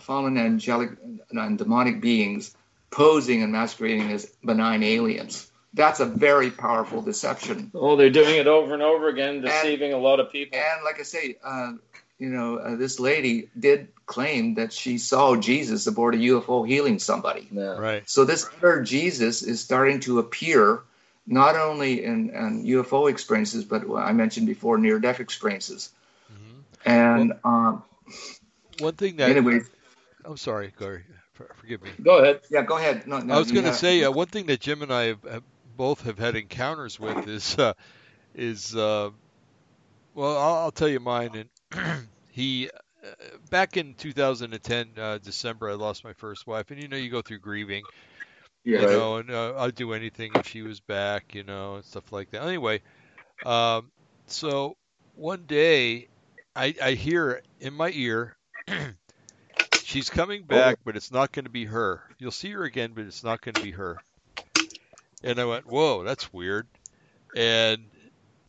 C: fallen angelic and demonic beings posing and masquerading as benign aliens? That's a very powerful deception.
D: Oh, they're doing it over and over again, deceiving and, a lot of people.
C: And like I say, uh, you know, uh, this lady did claim that she saw Jesus aboard a UFO healing somebody.
D: Yeah.
A: Right.
C: So this other Jesus is starting to appear not only in, in UFO experiences, but I mentioned before near-death experiences. Mm-hmm. And well, um,
A: one thing that
C: anyway,
A: I'm sorry, Corey, forgive me.
C: Go ahead. Yeah, go ahead. No, no,
A: I was going to say uh, one thing that Jim and I have, have, both have had encounters with is uh, is uh, well, I'll, I'll, tell you mine and. <clears throat> he uh, back in 2010 uh, December, I lost my first wife, and you know you go through grieving, yeah, you right. know, and uh, I'd do anything if she was back, you know, and stuff like that. Anyway, um, so one day I, I hear in my ear, <clears throat> she's coming back, oh. but it's not going to be her. You'll see her again, but it's not going to be her. And I went, whoa, that's weird. And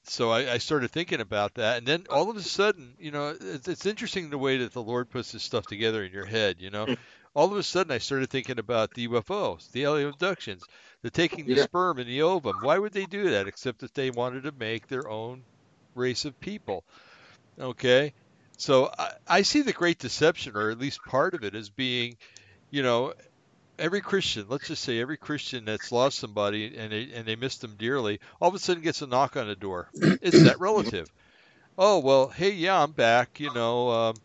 A: so I, I, started thinking about that, and then all of a sudden, you know, it's, it's, interesting the way that the Lord puts this stuff together in your head. You know, <laughs> all of a sudden I started thinking about the UFOs, the alien abductions, the taking the yeah. sperm and the ovum. Why would they do that except that they wanted to make their own race of people? Okay, so I, I see the Great Deception, or at least part of it, as being, you know, every Christian, let's just say every Christian that's lost somebody and they and they missed them dearly, all of a sudden gets a knock on the door. It's that relative. Oh well, hey, yeah, I'm back. You know, um,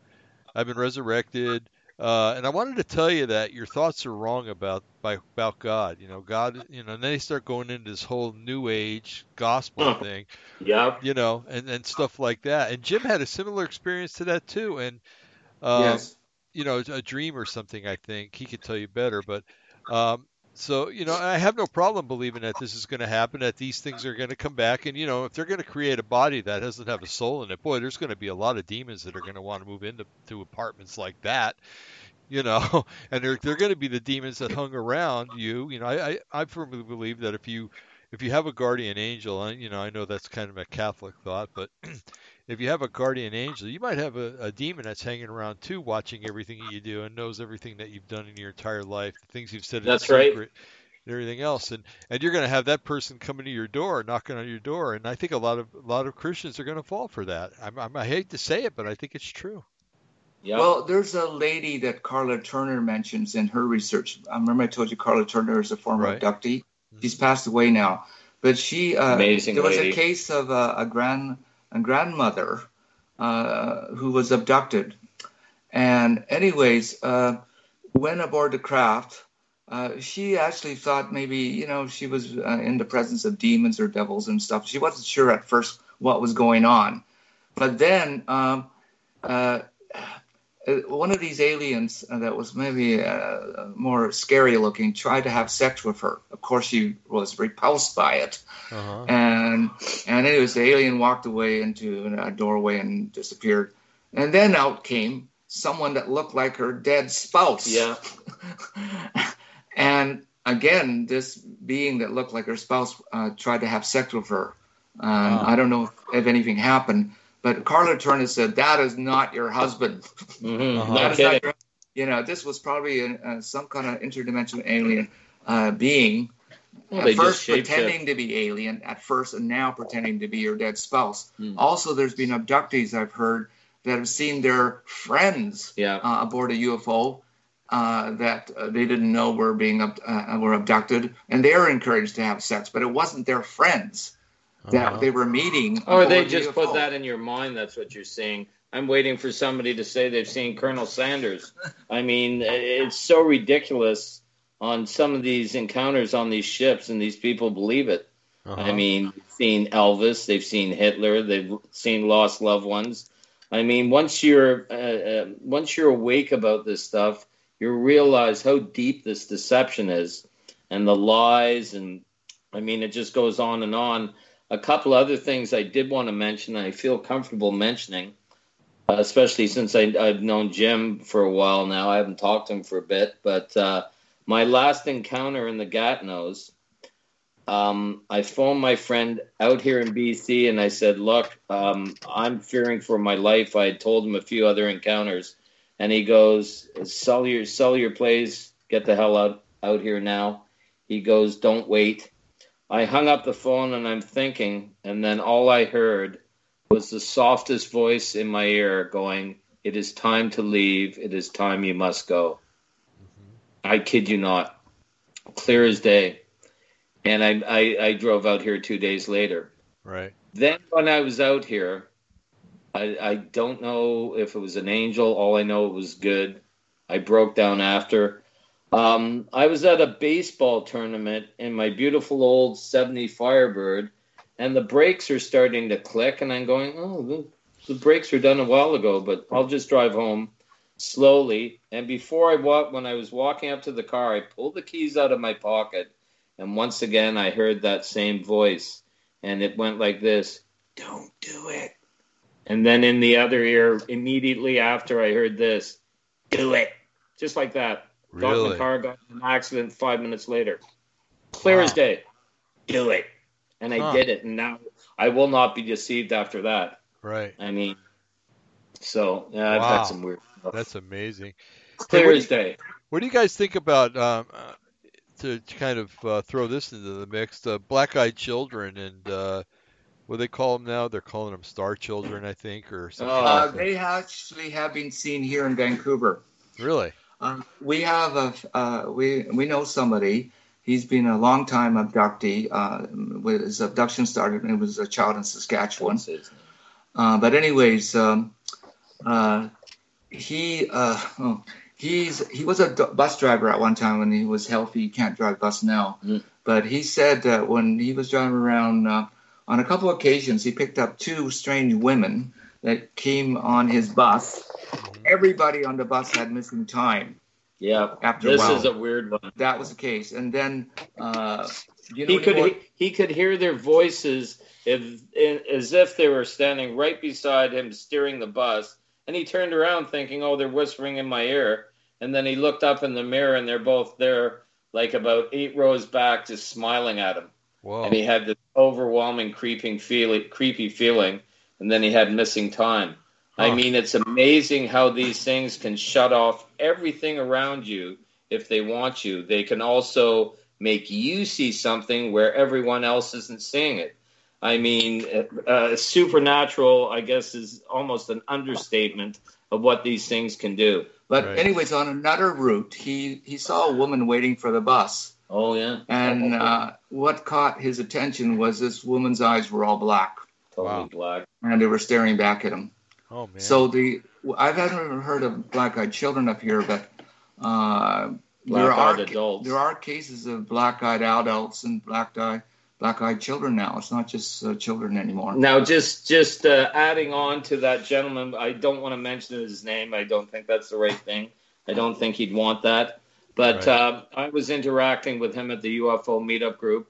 A: I've been resurrected. Uh, and I wanted to tell you that your thoughts are wrong about by, about God. You know, God. You know, and then they start going into this whole New Age gospel thing.
D: Yeah.
A: You know, and and stuff like that. And Jim had a similar experience to that too. And um,
C: yes.
A: You know, a dream or something. I think he could tell you better. But um, so you know, I have no problem believing that this is going to happen. That these things are going to come back. And you know, if they're going to create a body that doesn't have a soul in it, boy, there's going to be a lot of demons that are going to want to move into to apartments like that you know, <laughs> and they're they're going to be the demons that hung around you. You know, I, I I firmly believe that if you if you have a guardian angel, and you know, I know that's kind of a Catholic thought, but if you have a guardian angel, you might have a, a demon that's hanging around too, watching everything that you do and knows everything that you've done in your entire life, the things you've said in
D: That's
A: secret.
D: right.
A: And everything else, and and you're going to have that person coming to your door, knocking on your door, and I think a lot of a lot of Christians are going to fall for that. I, I, I hate to say it, but I think it's true.
D: Yeah.
C: Well, there's a lady that Karla Turner mentions in her research. I remember I told you Karla Turner is a former
A: Right.
C: abductee. She's passed away now, but she uh,
D: Amazing
C: there was
D: lady.
C: a case of a, a grand a grandmother uh, who was abducted, and anyways, uh, went aboard the craft. Uh, she actually thought maybe you know she was uh, in the presence of demons or devils and stuff. She wasn't sure at first what was going on, but then um, uh, one of these aliens uh, that was maybe uh, more scary looking tried to have sex with her. Of course, she was repulsed by it,
A: Uh-huh.
C: and and anyways, the alien walked away into a doorway and disappeared. And then out came someone that looked like her dead spouse.
D: Yeah. <laughs>
C: and again, this being that looked like her spouse uh, tried to have sex with her. Um,
A: Wow.
C: I don't know if, if anything happened, but Karla Turner said that is not your husband.
D: Mhm.
A: Uh-huh.
D: No
C: That is
D: kidding.
C: not your, you know, this was probably an, uh, some kind of interdimensional alien uh, being.
D: Well,
C: at first
D: shapeshift.
C: pretending to be alien at first, and now pretending to be your dead spouse.
D: Hmm.
C: Also, there's been abductees I've heard that have seen their friends
D: Yeah.
C: uh, aboard a UFO uh, that uh, they didn't know were being uh, were abducted, and they were encouraged to have sex, but it wasn't their friends that
A: Uh-huh.
C: they were meeting.
D: Or they
C: aboard the
D: just put that in your mind. That's what you're seeing. I'm waiting for somebody to say they've seen Colonel Sanders. I mean, it's so ridiculous on some of these encounters on these ships, and these people believe it.
A: Uh-huh.
D: I mean, seen Elvis, they've seen Hitler, they've seen lost loved ones. I mean, once you're uh, uh, once you're awake about this stuff, you realize how deep this deception is, and the lies, and I mean, it just goes on and on. A couple other things I did want to mention, I feel comfortable mentioning, especially since I, I've known Jim for a while now. I haven't talked to him for a bit, but uh, my last encounter in the Gatineaus, um, I phoned my friend out here in BC and I said, Look, um, I'm fearing for my life. I had told him a few other encounters. And he goes, Sell your, sell your place, get the hell out, out here now. He goes, Don't wait. I hung up the phone and I'm thinking, and then all I heard was the softest voice in my ear going, It is time to leave. It is time you must go. Mm-hmm. I kid you not. Clear as day. And I, I, I drove out here two days later.
A: Right.
D: Then when I was out here, I, I don't know if it was an angel. All I know it was good. I broke down after. Um, I was at a baseball tournament in my beautiful old 70 Firebird, and the brakes are starting to click, and I'm going, oh, the, the brakes were done a while ago, but I'll just drive home slowly. And before I walked, when I was walking up to the car, I pulled the keys out of my pocket, and once again I heard that same voice, and it went like this: "Don't do it." And then in the other ear, immediately after, I heard this: "Do it," just like that. Got in
A: Really?
D: the car, got in an accident five minutes later. Clear as day. Do it. And I
A: Huh.
D: did it. And now I will not be deceived after that.
A: Right.
D: I mean, so yeah, I've
A: Wow.
D: had some weird stuff.
A: That's amazing.
D: clear
A: what do
D: as day.
A: What do you guys think about um, uh, to, to kind of uh, throw this into the mix? Uh, Black Eyed Children and uh, what do they call them now? They're calling them star children, I think, or something.
C: Uh,
A: like
C: they actually have been seen here in Vancouver.
A: Really?
C: Um, we have a uh, we we know somebody. He's been a long time abductee. Uh, his abduction started when he was a child in Saskatchewan. Uh, but anyways, um, uh, he uh, oh, he's he was a d- bus driver at one time when he was healthy. He can't drive bus now,
D: Mm.
C: but he said that when he was driving around uh, on a couple of occasions, he picked up two strange women that came on his bus. Everybody on the bus had missing time
D: Yeah.
C: after
D: This
C: a while.
D: is a weird one.
C: that was the case, and then uh, you know
D: He could he, he could hear their voices if in, as if they were standing right beside him steering the bus, and he turned around thinking, "Oh, they're whispering in my ear." And then he looked up in the mirror, and they're both there, like about eight rows back, just smiling at him.
A: Whoa.
D: And he had this overwhelming, creeping feeling, creepy feeling, and then he had missing time. I mean, it's amazing how these things can shut off everything around you if they want you. They can also make you see something where everyone else isn't seeing it. I mean, uh, supernatural, I guess, is almost an understatement of what these things can do.
C: But
A: Right.
C: anyways, on another route, he he saw a woman waiting for the bus,
D: Oh yeah,
C: and uh, what caught his attention was this woman's eyes were all black,
D: totally
A: Wow.
D: black.
C: and they were staring back at him.
A: Oh man.
C: So the I've never heard of black-eyed children up here, but uh, there are
D: adults.
C: there are cases of black-eyed adults and black-eyed black-eyed children now. It's not just uh, children anymore.
D: Now, just just uh, adding on to that gentleman, I don't want to mention his name. I don't think that's the right thing. I don't think he'd want that. But
A: Right.
D: uh, I was interacting with him at the UFO meetup group.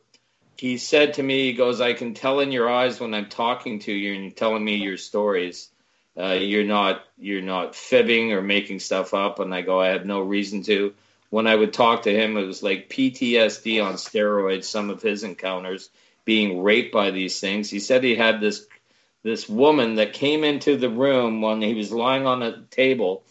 D: He said to me, he goes, "I can tell in your eyes when I'm talking to you and you're telling me your stories. Uh, you're not you're not fibbing or making stuff up." And I go, "I have no reason to." When I would talk to him, it was like PTSD on steroids. Some of his encounters being raped by these things. He said he had this this woman that came into the room when he was lying on a table,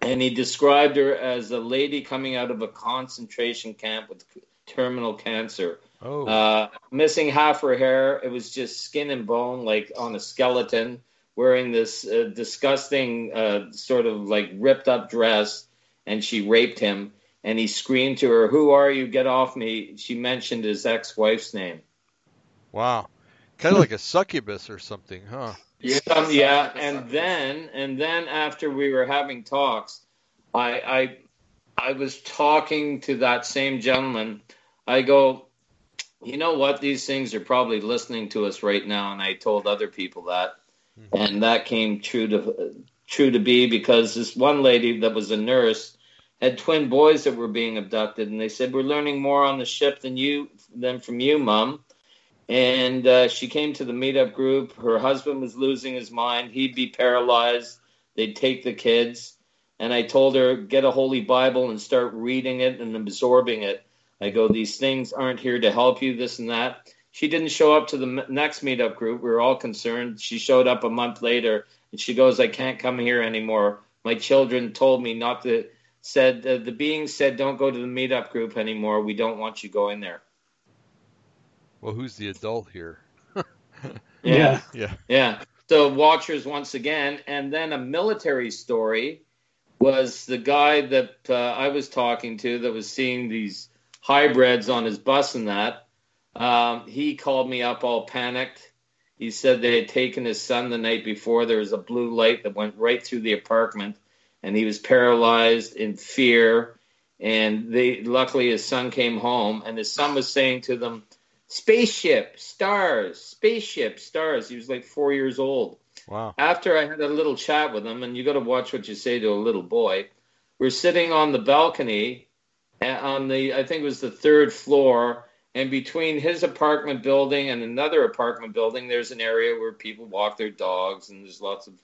D: and he described her as a lady coming out of a concentration camp with terminal cancer,
A: oh.
D: uh, missing half her hair. It was just skin and bone, like on a skeleton, wearing this uh, disgusting uh, sort of like ripped up dress, and she raped him. And he screamed to her, "Who are you? Get off me!" She mentioned his ex-wife's name.
A: wow. Kind of like a succubus or something, huh?
D: Some, yeah, and then and then after we were having talks, I I I was talking to that same gentleman. I go, you know what? These things are probably listening to us right now, and I told other people that, and that came true to true to be because this one lady that was a nurse had twin boys that were being abducted, and they said we're learning more on the ship than you than from you, mom. And uh, she came to the meetup group. Her husband was losing his mind. He'd be paralyzed. They'd take the kids. And I told her, get a Holy Bible and start reading it and absorbing it. I go, these things aren't here to help you, this and that. She didn't show up to the next meetup group. We were all concerned. She showed up a month later and she goes, I can't come here anymore. My children told me not to, said, uh, the being said, don't go to the meetup group anymore. We don't want you going there.
A: Well, who's the adult here? <laughs>
B: Yeah.
A: Yeah.
D: Yeah. So Watchers once again, and then a military story was the guy that uh, I was talking to that was seeing these hybrids on his bus and that. Um, he called me up all panicked. He said they had taken his son the night before. There was a blue light that went right through the apartment, and he was paralyzed in fear. And they luckily his son came home, and his son was saying to them, spaceship, stars, spaceship, stars. He was like four years old.
A: Wow.
D: After I had a little chat with him, and you got to watch what you say to a little boy, we're sitting on the balcony uh, on the, I think it was the third floor, and between his apartment building and another apartment building, there's an area where people walk their dogs, and there's lots of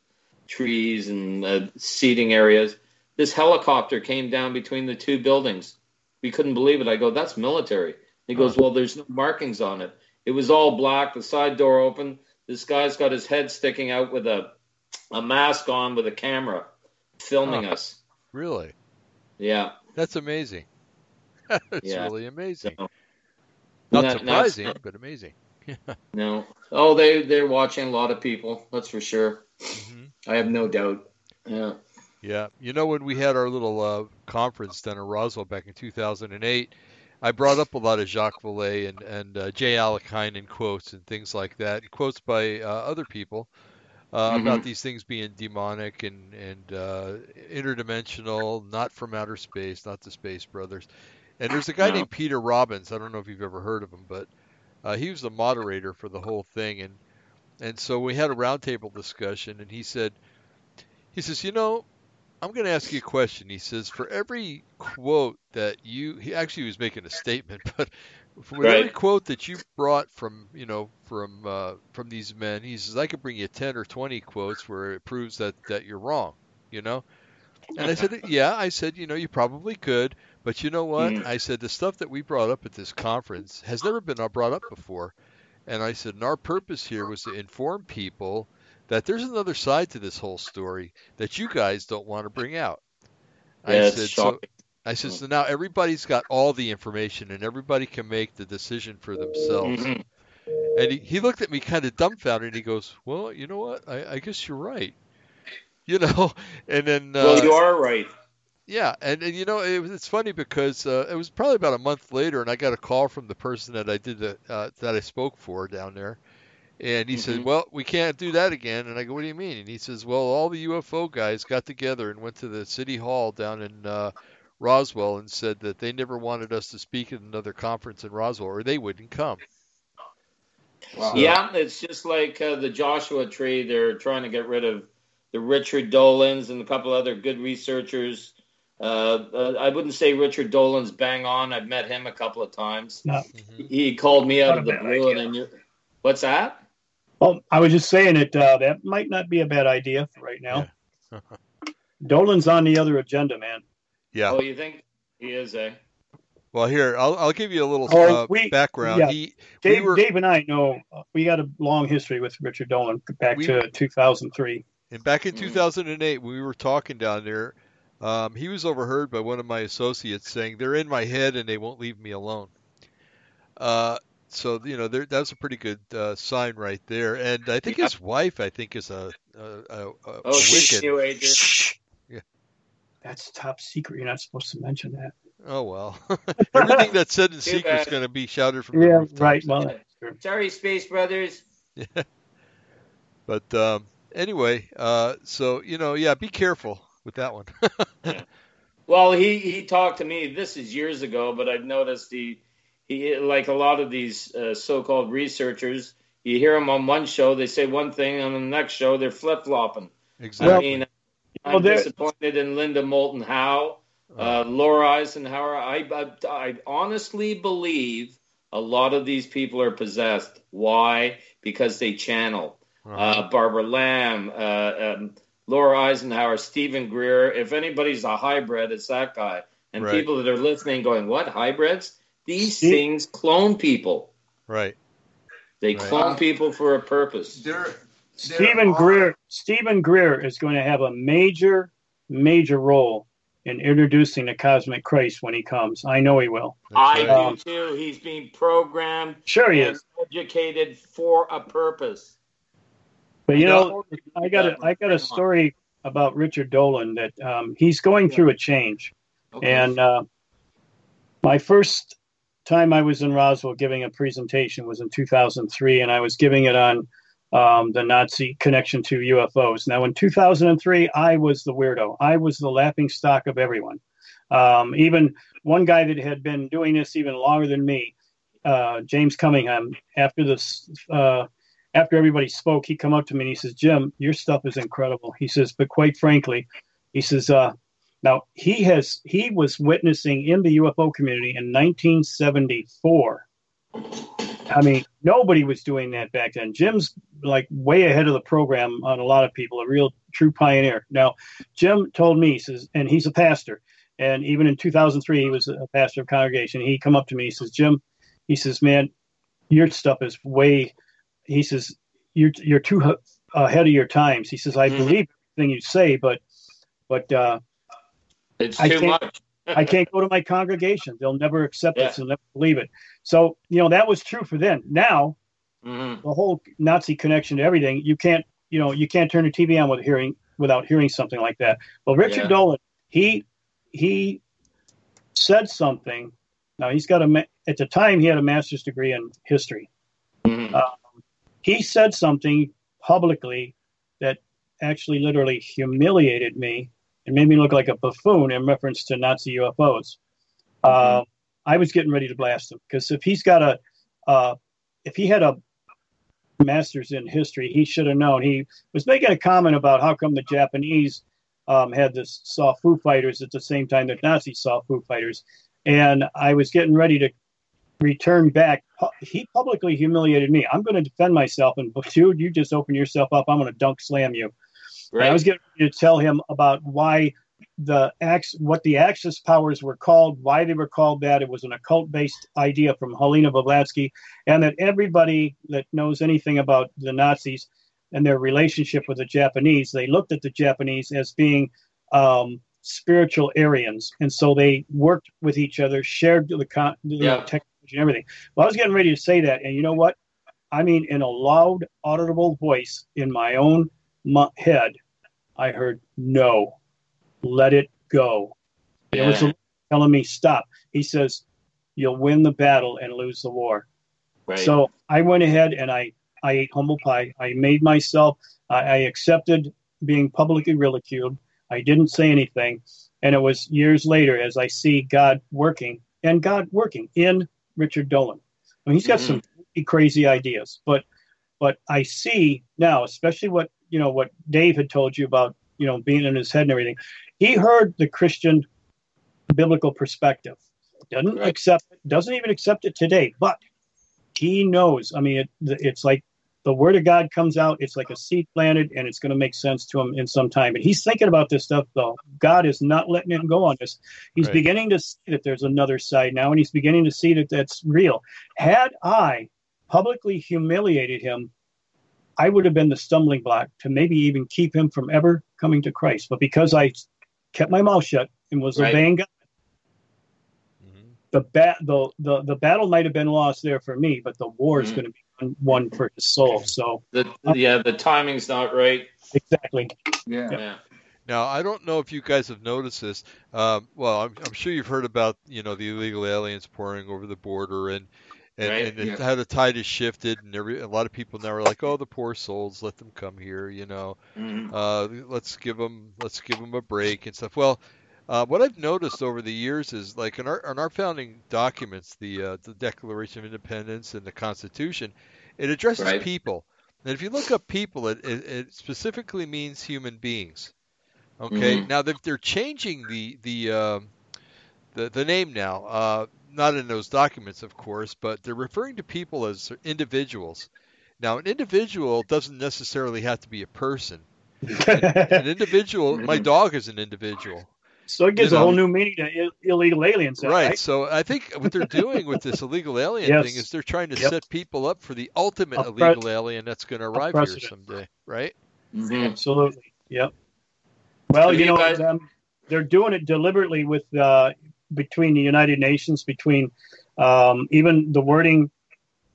D: trees and uh, seating areas. This helicopter came down between the two buildings. We couldn't believe it. I go, that's military. He goes, well, there's no markings on it. It was all black. The side door open. This guy's got his head sticking out with a a mask on with a camera, filming us.
A: Really?
D: Yeah.
A: That's amazing. <laughs> That's
D: Yeah.
A: really amazing.
D: So-
A: Not
D: that's-
A: surprising, but amazing. <laughs>
D: no. Oh, they they're watching a lot of people. That's for sure. Mm-hmm. I have no doubt. Yeah.
A: Yeah. You know, when we had our little uh, conference down in Roswell back in 2008, I brought up a lot of Jacques Vallée and and uh, J. Allen Hynek quotes and things like that, quotes by uh, other people uh, mm-hmm. about these things being demonic and and uh, interdimensional, not from outer space, not the Space Brothers. And there's a guy no. named Peter Robbins. I don't know if you've ever heard of him, but uh, he was the moderator for the whole thing. And and so we had a roundtable discussion, and he said, he says, you know, I'm going to ask you a question. He says, for every quote that you, he actually was making a statement, <laughs> but for right. every quote that you brought from, you know, from uh, from these men, he says, I could bring you 10 or 20 quotes where it proves that that you're wrong, you know. And I said, yeah, I said, you know, you probably could, but you know what? Mm-hmm. I said the stuff that we brought up at this conference has never been brought up before. And I said, and our purpose here was to inform people that there's another side to this whole story that you guys don't want to bring out.
D: Yeah, I said, so
A: I said, so now everybody's got all the information and everybody can make the decision for themselves. Mm-hmm. And he, he looked at me kind of dumbfounded and he goes, well, you know what? I, I guess you're right. You know, <laughs> and then.
D: Uh, well, you are right.
A: Yeah, and, and you know it it's funny because uh, it was probably about a month later, and I got a call from the person that I did the, uh, that I spoke for down there, and he mm-hmm. said, "Well, we can't do that again." And I go, "What do you mean?" And he says, "Well, all the UFO guys got together and went to the city hall down in uh, Roswell and said that they never wanted us to speak at another conference in Roswell, or they wouldn't come."
D: Wow. Yeah, it's just like uh, the Joshua Tree. They're trying to get rid of the Richard Dolans and a couple other good researchers. Uh, uh, I wouldn't say Richard Dolan's bang on. I've met him a couple of times. No. He called me out of the blue, idea. and then what's that?
B: Well, I was just saying it. Uh, that might not be a bad idea for right now. Yeah. <laughs> Dolan's on the other agenda, man.
A: Yeah.
D: Oh, you think he is, eh?
A: Well, here I'll, I'll give you a little oh, uh, we, background. Yeah. He,
B: Dave,
A: we were,
B: Dave and I know uh, we got a long history with Richard Dolan back we, to 2003.
A: And back in mm. 2008, we were talking down there. Um, he was overheard by one of my associates saying, "They're in my head and they won't leave me alone." Uh, so you know that's a pretty good uh, sign right there. And I think yeah. his wife, I think, is a, a, a, a
D: oh, she's new age.
B: Yeah, that's top secret. You're not supposed to mention that.
A: Oh well, <laughs> everything that's said in <laughs> secret is going to be shouted from
B: yeah,
A: the
B: rooftops. right. Well,
D: sorry, Space Brothers. <laughs>
A: Yeah. But um, anyway, uh, so you know, yeah, be careful with that one. <laughs>
D: yeah. Well, he he talked to me. This is years ago, but I've noticed he he like a lot of these uh, so-called researchers. You hear them on one show, they say one thing, and on the next show they're flip flopping.
A: Exactly.
D: I mean, I'm well, disappointed in Linda Moulton Howe, uh, Laura Eisenhower. I, I, I honestly believe a lot of these people are possessed. Why? Because they channel. Uh-huh. Uh, Barbara Lamb, uh, um, Laura Eisenhower, Steven Greer. If anybody's a hybrid, it's that guy. And right. people that are listening going, what, hybrids? These Steve, things clone people.
A: Right.
D: They right. clone people for a purpose.
B: They're, Steven Greer Steven Greer is going to have a major, major role in introducing the cosmic Christ when he comes. I know he will.
D: I um, do too. He's being programmed.
B: Sure, he is
D: educated for a purpose.
B: But you know, I got a, I got a story about Richard Dolan that um, he's going through a change, okay. and uh, my first time I was in Roswell giving a presentation was in 2003, and I was giving it on um, the Nazi connection to UFOs. Now, in 2003, I was the weirdo. I was the laughing stock of everyone. Um, even one guy that had been doing this even longer than me, uh, James Cunningham, after this, uh, after everybody spoke, he come up to me and he says, "Jim, your stuff is incredible." He says, "But quite frankly," he says, uh, now he has he was witnessing in the UFO community in 1974. I mean, nobody was doing that back then. Jim's like way ahead of the program on a lot of people, a real true pioneer. Now, Jim told me, he says, and he's a pastor, and even in 2003, he was a pastor of congregation. He come up to me, he says, Jim, he says, man, your stuff is way, he says, you're you're too ahead of your times. He says, I mm-hmm. believe everything you say, but but uh,
D: it's I too much. <laughs>
B: I can't go to my congregation. They'll never accept yeah. it. They'll never believe it. So, you know, that was true for them. Now, mm-hmm. the whole Nazi connection to everything. You can't, you know, you can't turn the TV on with hearing without hearing something like that. Well, Richard yeah. Dolan, he he said something. Now he's got a at the time he had a master's degree in history. Mm-hmm. Um, he said something publicly that actually literally humiliated me and made me look like a buffoon in reference to Nazi UFOs. Mm-hmm. Uh, I was getting ready to blast him because if he's got a, uh, if he had a master's in history, he should have known. He was making a comment about how come the Japanese um, had this saw Foo Fighters at the same time that Nazis saw Foo Fighters, and I was getting ready to return back. He publicly humiliated me. I'm going to defend myself, and <laughs> dude, you just open yourself up. I'm going to dunk slam you. Right. I was getting to tell him about why the Ax, what the Axis powers were called, why they were called that. It was an occult based idea from Helena Blavatsky, and that everybody that knows anything about the Nazis and their relationship with the Japanese, they looked at the Japanese as being um, spiritual Aryans, and so they worked with each other, shared the, con- the yeah. technology and everything. Well, I was getting ready to say that, and you know what? I mean, in a loud, audible voice in my own head, I heard no let it go. Yeah. It was telling me stop. He says, "You'll win the battle and lose the war." Right. So I went ahead and I I ate humble pie. I made myself. I, I accepted being publicly ridiculed. I didn't say anything, and it was years later as I see God working and God working in Richard Dolan. I mean, he's got mm-hmm. some crazy ideas, but but I see now, especially what you know what Dave had told you about, you know, being in his head and everything. He heard the Christian biblical perspective. Doesn't right. accept it, doesn't even accept it today, but he knows. I mean, it, it's like the word of God comes out, it's like a seed planted, and it's going to make sense to him in some time. And he's thinking about this stuff, though. God is not letting him go on this. He's right. beginning to see that there's another side now, and he's beginning to see that that's real. Had I publicly humiliated him, I would have been the stumbling block to maybe even keep him from ever coming to Christ. But because I kept my mouth shut and was right. obeying God. Mm-hmm. The, bat, the, the, the battle might have been lost there for me, but the war is mm-hmm. going to be won for his soul. So
D: the, yeah, the timing's not right.
B: Exactly.
D: Yeah. yeah.
A: Now I don't know if you guys have noticed this. Um, well, I'm, I'm, sure you've heard about you know the illegal aliens pouring over the border and and, right? and yeah. how the tide has shifted, and every, a lot of people now are like, "Oh, the poor souls, let them come here," you know. Mm-hmm. Uh, let's give them, let's give them a break and stuff. Well, uh, what I've noticed over the years is, like in our in our founding documents, the uh, the Declaration of Independence and the Constitution, it addresses right. people. And if you look up people, it, it, it specifically means human beings. Okay. Mm-hmm. Now they're, they're changing the the um, the, the name now. Uh, not in those documents, of course, but they're referring to people as individuals. Now, an individual doesn't necessarily have to be a person. <laughs> an, an individual, my dog is an individual.
B: So it gives you know, a whole new meaning to Ill- illegal aliens.
A: Right. right. So I think what they're doing with this illegal alien yes. thing is they're trying to yep. set people up for the ultimate pre- illegal alien that's going to arrive here someday. Right.
B: Mm-hmm. Absolutely. Yep. Well, you, you know, guys... um, they're doing it deliberately with uh, between the United Nations, between um, even the wording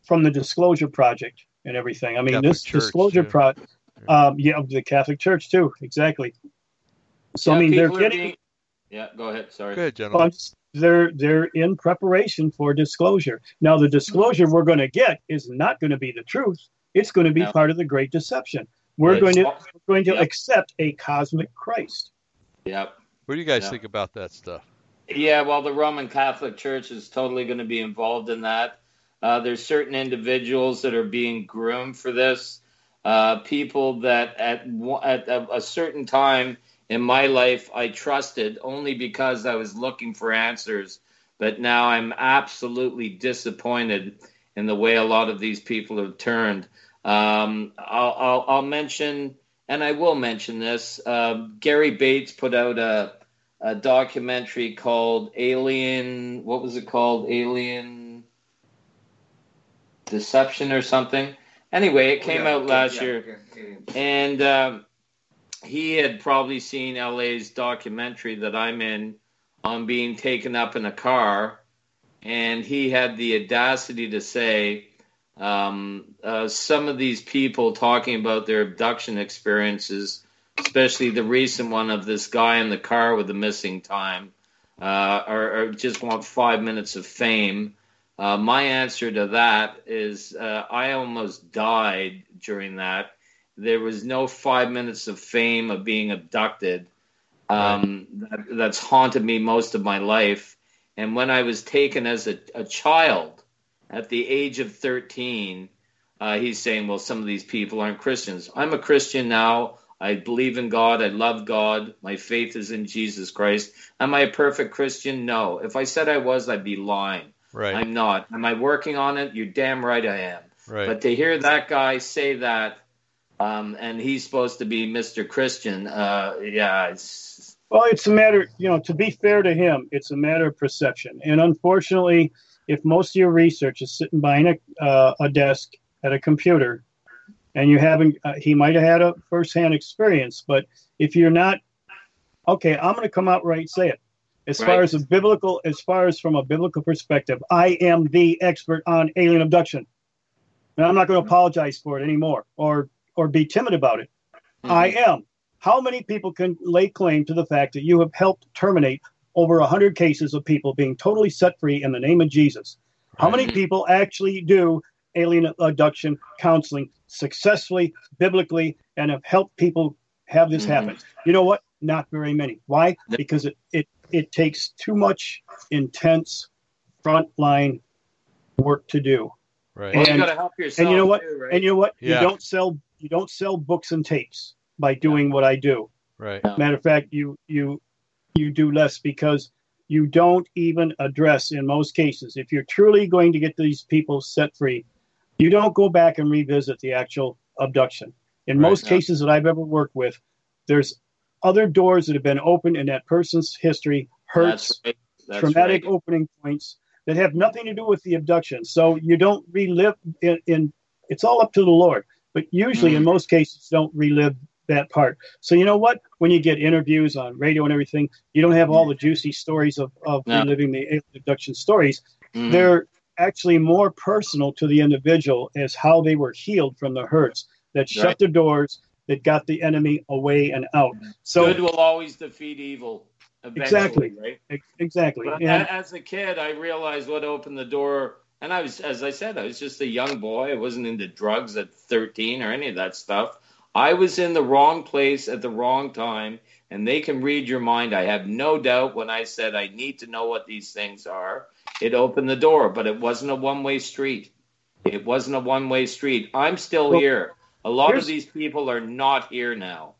B: from the Disclosure Project and everything. I mean, Catholic this Church, Disclosure yeah. Project, um, yeah, of the Catholic Church too, exactly. So
D: yeah,
B: I mean, they're getting.
D: Being... Yeah, go ahead. Sorry.
A: Good, gentlemen.
B: They're they're in preparation for disclosure. Now, the disclosure we're going to get is not going to be the truth. It's going to be no. part of the Great Deception. We're right. going to we're going to yep. accept a cosmic Christ.
D: Yep.
A: What do you guys yep. think about that stuff?
D: Yeah, well, the Roman Catholic Church is totally going to be involved in that. Uh, there's certain individuals that are being groomed for this. Uh, people that at, at a certain time in my life I trusted only because I was looking for answers, but now I'm absolutely disappointed in the way a lot of these people have turned. Um, I'll, I'll, I'll, mention, and I will mention this. Uh, Gary Bates put out a a documentary called Alien. What was it called? Alien Deception or something. Anyway, it came yeah, out last yeah, year, yeah, and um, he had probably seen L.A.'s documentary that I'm in on being taken up in a car, and he had the audacity to say um, uh, some of these people talking about their abduction experiences, especially the recent one of this guy in the car with the missing time, uh, just want five minutes of fame. Uh, my answer to that is uh, I almost died during that. There was no five minutes of fame of being abducted. Um, that, that's haunted me most of my life. And when I was taken as a, a child at the age of 13, uh, he's saying, well, some of these people aren't Christians. I'm a Christian now. I believe in God. I love God. My faith is in Jesus Christ. Am I a perfect Christian? No. If I said I was, I'd be lying.
A: Right.
D: I'm not. Am I working on it? You're damn right I am.
A: Right.
D: But to hear that guy say that, um, and he's supposed to be Mr. Christian, uh, yeah, it's.
B: Well, it's a matter, you know, to be fair to him, it's a matter of perception. And unfortunately, if most of your research is sitting behind a, uh, a desk at a computer, and you haven't uh, he might have had a firsthand experience but if you're not okay i'm going to come out right and say it as
D: Right.
B: far as a biblical as far as from a biblical perspective i am the expert on alien abduction and i'm not going to apologize for it anymore or or be timid about it i am how many people can lay claim to the fact that you have helped terminate over 100 cases of people being totally set free in the name of jesus how many people actually do alien abduction counseling successfully, biblically, and have helped people have this
D: Mhm.
B: happen? You know what? Not very many. Why? Because it, it, it takes too much intense frontline work to do.
A: Right.
D: Well, you
B: And-
D: got to help yourself.
B: And you know what?
D: Too, right?
B: And you know what?
A: Yeah.
B: You don't sell you don't sell books and tapes by doing what I do.
A: Right.
B: Matter of fact, you you you do less because you don't even address in most cases. If you're truly going to get these people set free, you don't go back and revisit the actual abduction. In
A: Right,
B: most
D: yeah.
B: cases that I've ever worked with, there's other doors that have been opened in that person's history, hurts,
D: That's right. That's
B: traumatic
D: right.
B: opening points that have nothing to do with the abduction. So you don't relive in, in it's all up to the Lord. But usually, in
D: Mhm.
B: most cases, don't relive that part. So you know what? When you get interviews on radio and everything, you don't have all the juicy stories of, of
D: No.
B: reliving the alien abduction stories.
D: Mhm.
B: They're actually more personal to the individual as how they were healed from the hurts that shut
D: Right.
B: the doors, that got the enemy away and out. So
D: Good will always defeat evil. Eventually,
B: Exactly.
D: Right.
B: exactly.
D: But
B: And-
D: as a kid, I realized what opened the door. And I was, as I said, I was just a young boy. I wasn't into drugs at 13 or any of that stuff. I was in the wrong place at the wrong time, and they can read your mind. I have no doubt when I said I need to know what these things are, it opened the door, but it wasn't a one way street. It wasn't a one way street. I'm still
B: Well,
D: here. A lot of these people are not here now.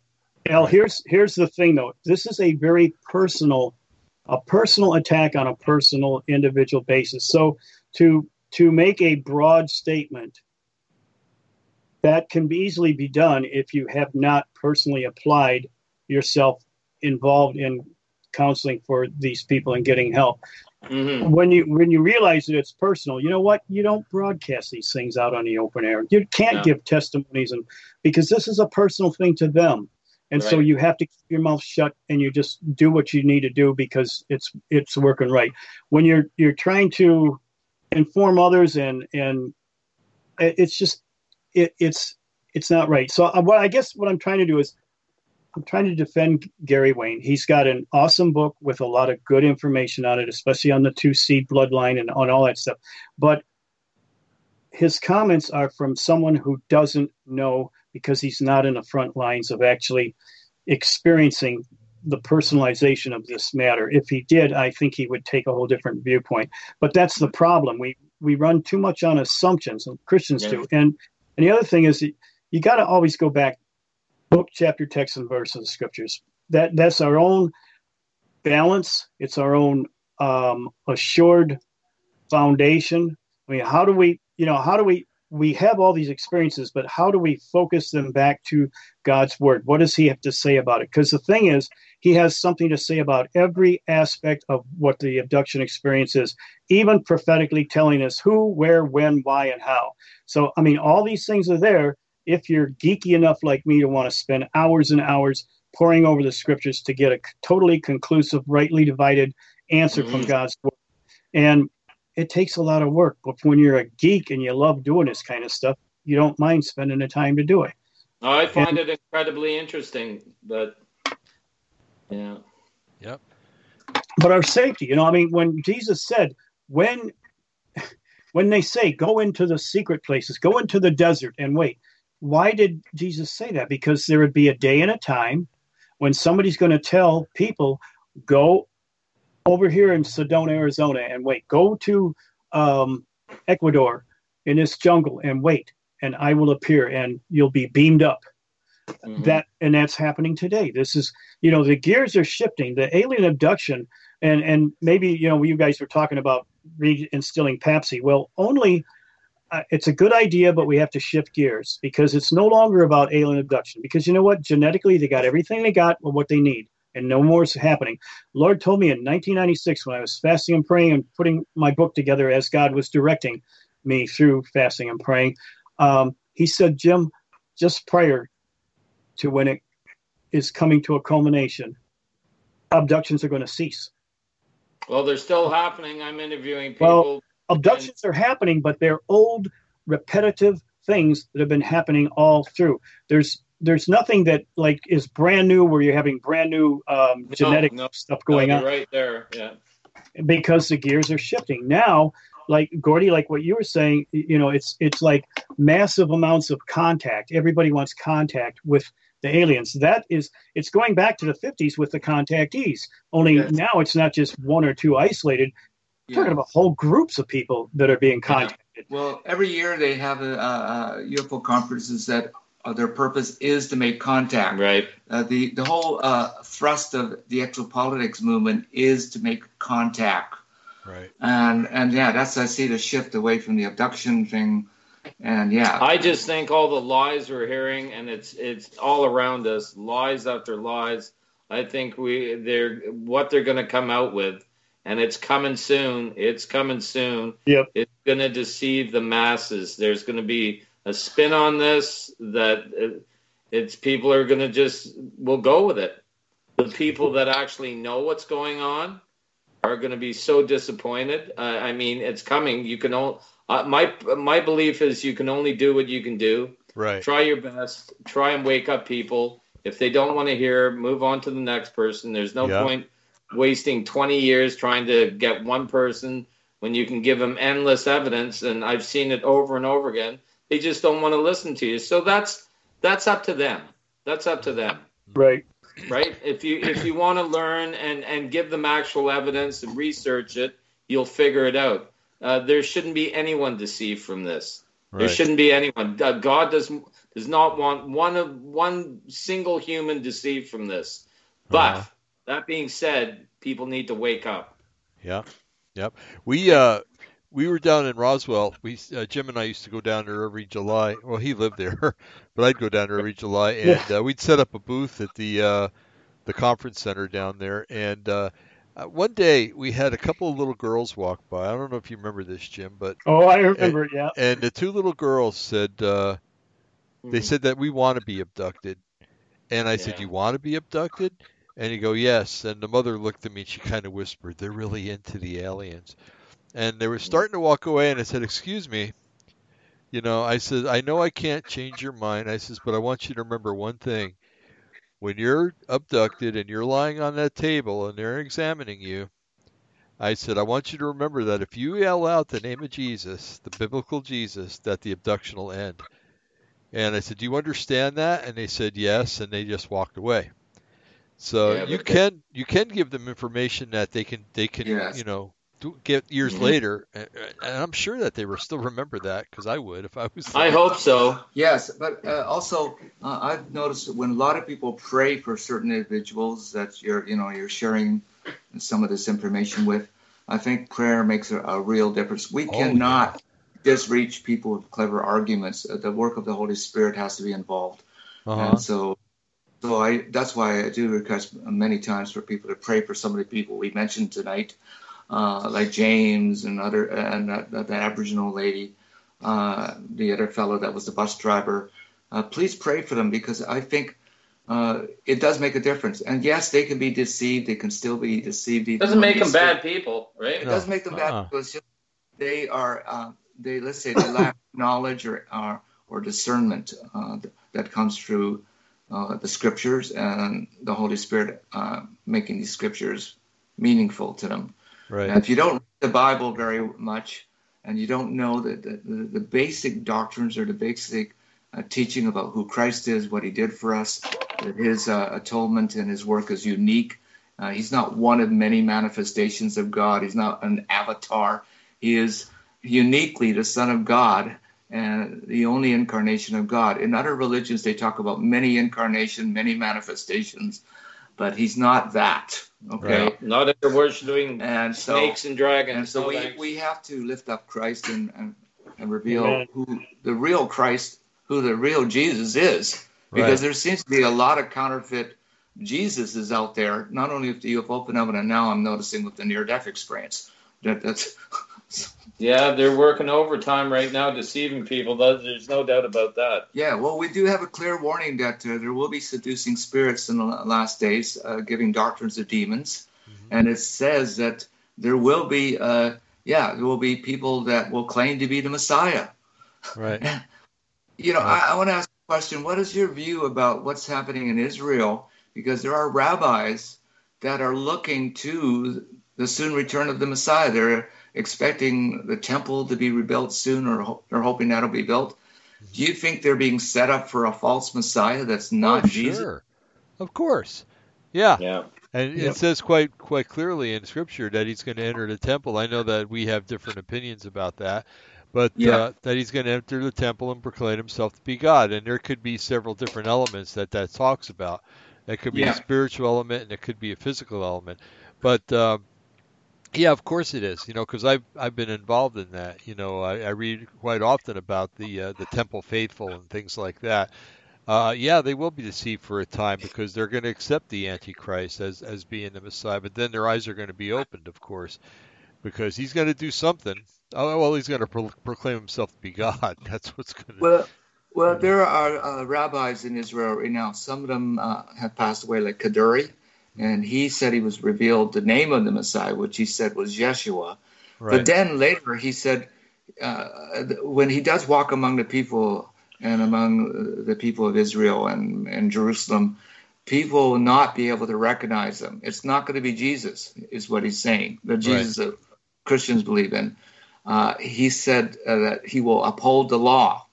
B: Al, here's here's the thing though. This is a very personal, a personal attack on a personal individual basis. So to to make a broad statement that can be easily be done if you have not personally applied yourself involved in counseling for these people and getting help.
D: hmm
B: When you when you realize that it's personal, you know what? You don't broadcast these things out on the open air. You can't
D: No.
B: give testimonies and because this is a personal thing to them. And so you have to keep your mouth shut and you just do what you need to do because it's it's working right. When you're you're trying to inform others and and it's just it, it's it's not right. So uh, what I guess what I'm trying to do is I'm trying to defend Gary Wayne. He's got an awesome book with a lot of good information on it, especially on the two seed bloodline and on all that stuff. But his comments are from someone who doesn't know because he's not in the front lines of actually experiencing the personalization of this matter. If he did, I think he would take a whole different viewpoint. But that's the problem. We we run too much on assumptions, and Christians
D: Yeah.
B: do. And and the other thing is you got to always go back book, chapter, text, and verse of the scriptures. That that's our own balance. It's our own um, assured foundation. I mean, how do we, you know, how do we? We have all these experiences, but how do we focus them back to God's word? What does He have to say about it? Because the thing is, He has something to say about every aspect of what the abduction experience is, even prophetically telling us who, where, when, why, and how. So, I mean, all these things are there if you're geeky enough like me to want to spend hours and hours poring over the scriptures to get a totally conclusive, rightly divided answer from
D: Mhm.
B: God's word. And it takes a lot of work. But when you're a geek and you love doing this kind of stuff, you don't mind spending the time to do it.
D: Oh, I find and, it incredibly interesting, but yeah.
A: Yep.
B: But our safety, you know, I mean, when Jesus said, when when they say go into the secret places, go into the desert and wait, why did Jesus say that? Because there would be a day and a time when somebody's going to tell people, go over here in Sedona, Arizona, and wait, go to um, Ecuador in this jungle and wait, and I will appear and you'll be beamed up. Mm-hmm. That and that's happening today. This is, you know, the gears are shifting. The alien abduction, and and maybe you know, you guys were talking about reinstilling Patsy. Well, only uh, it's a good idea, but we have to shift gears because it's no longer about alien abduction. Because you know what? Genetically, they got everything they got or what they need, and no more is happening. Lord told me in 1996 when I was fasting and praying and putting my book together as God was directing me through fasting and praying. Um, he said, Jim, just prior to when it is coming to a culmination, abductions are going to cease.
D: Well, they're still happening. I'm interviewing people. Well,
B: abductions are happening, but they're old, repetitive things that have been happening all through. There's there's nothing that like is brand new where you're having brand new um, genetic no, no, stuff going
D: no,
B: on.
D: Right there, yeah.
B: Because the gears are shifting now. Like Gordy, like what you were saying, you know, it's it's like massive amounts of contact. Everybody wants contact with the aliens. That is, it's going back to the 50s with the contactees. Only yes. now it's not just one or two isolated yeah. talking about whole groups of people that are being contacted.
C: Yeah. Well, every year they have a, a, UFO conferences that uh, their purpose is to make contact.
D: Right.
C: Uh, the the whole uh, thrust of the exopolitics movement is to make contact.
A: Right.
C: And and yeah, that's I see the shift away from the abduction thing. And yeah,
D: I just think all the lies we're hearing, and it's it's all around us, lies after lies. I think we they're what they're going to come out with and it's coming soon. It's coming soon.
B: Yep.
D: It's going to deceive the masses. There's going to be a spin on this that it's people are going to just will go with it. The people that actually know what's going on are going to be so disappointed. Uh, I mean, it's coming. You can only uh, my my belief is you can only do what you can do.
A: Right.
D: Try your best. Try and wake up people. If they don't want to hear, move on to the next person. There's no point wasting 20 years trying to get one person when you can give them endless evidence and I've seen it over and over again they just don't want to listen to you. So that's that's up to them. That's up to them.
B: Right.
D: Right? If you if you want to learn and and give them actual evidence and research it you'll figure it out. Uh, there shouldn't be anyone deceived from this. Right. there shouldn't be anyone. Uh, god does does not want one of one single human deceived from this. But uh-huh. that being said, people need to wake up.
A: Yeah, yep. We uh, we were down in Roswell. We uh, Jim and I used to go down there every July. Well, he lived there, <laughs> but I'd go down there every July, and uh, we'd set up a booth at the uh, the conference center down there. And uh, uh, one day we had a couple of little girls walk by. I don't know if you remember this, Jim, but
B: oh, I remember.
A: And,
B: yeah.
A: And the two little girls said uh, they mm-hmm. said that we want to be abducted, and I yeah. said, "You want to be abducted?" And you go, yes. And the mother looked at me and she kind of whispered, they're really into the aliens. And they were starting to walk away, and I said, excuse me. You know, I said, I know I can't change your mind. I says, but I want you to remember one thing. When you're abducted and you're lying on that table and they're examining you, I said, I want you to remember that if you yell out the name of Jesus, the biblical Jesus, that the abduction will end. And I said, Do you understand that? And they said, Yes. And they just walked away. So yeah, you can you can give them information that they can they can yes. you know get years mm-hmm. later, and, and, I'm sure that they will still remember that because I would if I was.
D: There. I hope so.
C: Yes, but uh, also uh, I've noticed when a lot of people pray for certain individuals that you're you know you're sharing some of this information with, I think prayer makes a, a real difference. We oh, cannot yeah. just reach people with clever arguments. Uh, the work of the Holy Spirit has to be involved, uh-huh. and so so I that's why I do request many times for people to pray for some of the people we mentioned tonight, uh, like James and other and that, that, that Aboriginal lady, uh, the other fellow that was the bus driver. Uh, please pray for them because I think uh, it does make a difference. And yes, they can be deceived. They can still be deceived.
D: It doesn't make them bad people, right?
C: It no. does make them bad people. It's they are uh, they let's say they lack <laughs> knowledge or or, or discernment uh, that comes through uh, the scriptures and the Holy Spirit uh, making these scriptures meaningful to them.
A: Right.
C: And if you don't read the Bible very much and you don't know the, the, the basic doctrines or the basic uh, teaching about who Christ is, what he did for us, that his uh, atonement and his work is unique. Uh, he's not one of many manifestations of God. He's not an avatar. He is uniquely the Son of God and the only incarnation of God. In other religions, they talk about many incarnation, many manifestations, but he's not that. Okay,
D: right. not if you're worshiping
C: and so,
D: snakes and dragons.
C: And so
D: no
C: we,
D: thanks.
C: we have to lift up Christ and and, and reveal
B: Amen.
C: who the real Christ, who the real Jesus is, because
A: Right.
C: there seems to be a lot of counterfeit Jesus is out there. Not only with the UFO phenomenon, and now I'm noticing with the near-death experience. That that's
D: Yeah, they're working overtime right now, deceiving people. There's there's no doubt about that.
C: Yeah, well, we do have a clear warning that uh, there will be seducing spirits in the last days, uh, giving doctrines of demons, and it says that there will be, uh, yeah, there will be people that will claim to be the Messiah.
A: Right. <laughs>
C: You know,
A: Right.
C: I, I want to ask a question. What is your view about what's happening in Israel? Because there are rabbis that are looking to the soon return of the Messiah. They're expecting the temple to be rebuilt soon, or ho- they're hoping that'll be built. Do you think they're being set up for a false Messiah that's not
A: Oh,
C: Jesus?
A: Sure. Of course. Yeah.
D: Yeah.
A: And
B: Yep.
A: it says quite quite clearly in Scripture that he's going to enter the temple. I know that we have different opinions about that, but
C: Yeah.
A: uh, that he's going to enter the temple and proclaim himself to be God. And there could be several different elements that that talks about. It could be
C: Yeah.
A: a spiritual element and it could be a physical element. But um, yeah, of course it is. You know, because I've I've been involved in that. You know, I, I read quite often about the uh, the temple faithful and things like that. Uh, yeah, they will be deceived for a time because they're going to accept the Antichrist as, as being the Messiah, but then their eyes are going to be opened, of course, because he's going to do something. Oh, well, he's going to pro- proclaim himself to be God. <laughs> That's what's going to.
C: Well, well, there are uh, rabbis in Israel right now. Some of them uh, have passed away, like Kaduri, and he said he was revealed the name of the Messiah, which he said was Yeshua. But then later he said, uh, when he does walk among the people and among uh, the people of Israel and, and Jerusalem, people will not be able to recognize him. It's not going to be Jesus, is what he's saying. The Jesus that Christians believe in. Uh, he said uh, that he will uphold the law.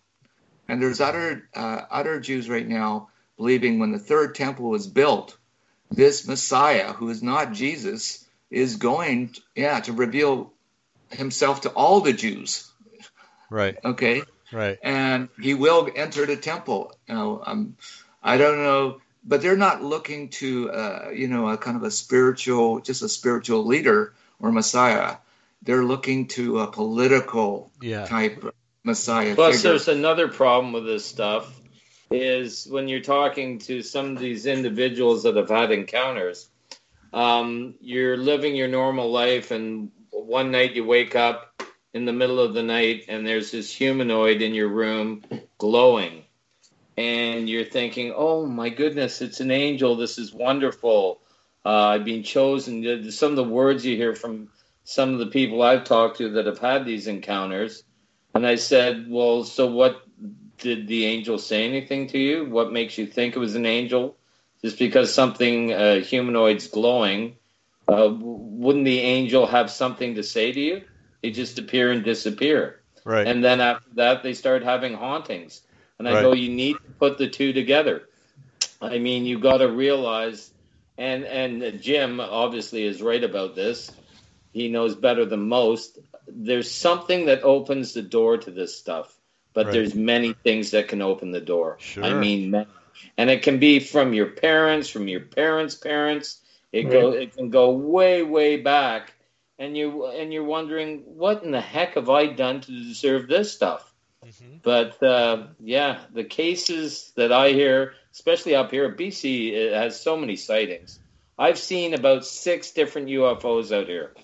C: And there's other uh, other Jews right now believing when the third temple was built, this Messiah, who is not Jesus, is going, yeah, to reveal himself to all the Jews.
A: right.
C: Okay,
A: Right.
C: and he will enter the temple. You know, um, I don't know, but they're not looking to, uh, you know, a kind of a spiritual, just a spiritual leader or Messiah. They're looking to a political
A: Yeah.
C: type Messiah
D: Plus,
C: figure.
D: there's another problem with this stuff is when you're talking to some of these individuals that have had encounters, um, you're living your normal life, and one night you wake up in the middle of the night and there's this humanoid in your room glowing. And you're thinking, oh my goodness, it's an angel. This is wonderful. Uh, I've been chosen. Some of the words you hear from some of the people I've talked to that have had these encounters. And I said, Well, so what did the angel say anything to you? What makes you think it was an angel? Just because something uh, humanoid's glowing, uh, wouldn't the angel have something to say to you? They just appear and disappear.
A: Right.
D: And then after that, they start having hauntings. And I
A: Right.
D: go, You need to put the two together. I mean, you got to realize, and and Jim obviously is right about this. He knows better than most. There's something that opens the door to this stuff, but
A: Right.
D: there's many things that can open the door.
A: Sure.
D: I mean, many. and it can be from your parents, from your parents' parents. It
B: Right.
D: go, it can go way, way back, and you and you're wondering what in the heck have I done to deserve this stuff?
A: Mhm.
D: But uh, yeah, the cases that I hear, especially up here, at BC it has so many sightings. I've seen about six different UFOs out here,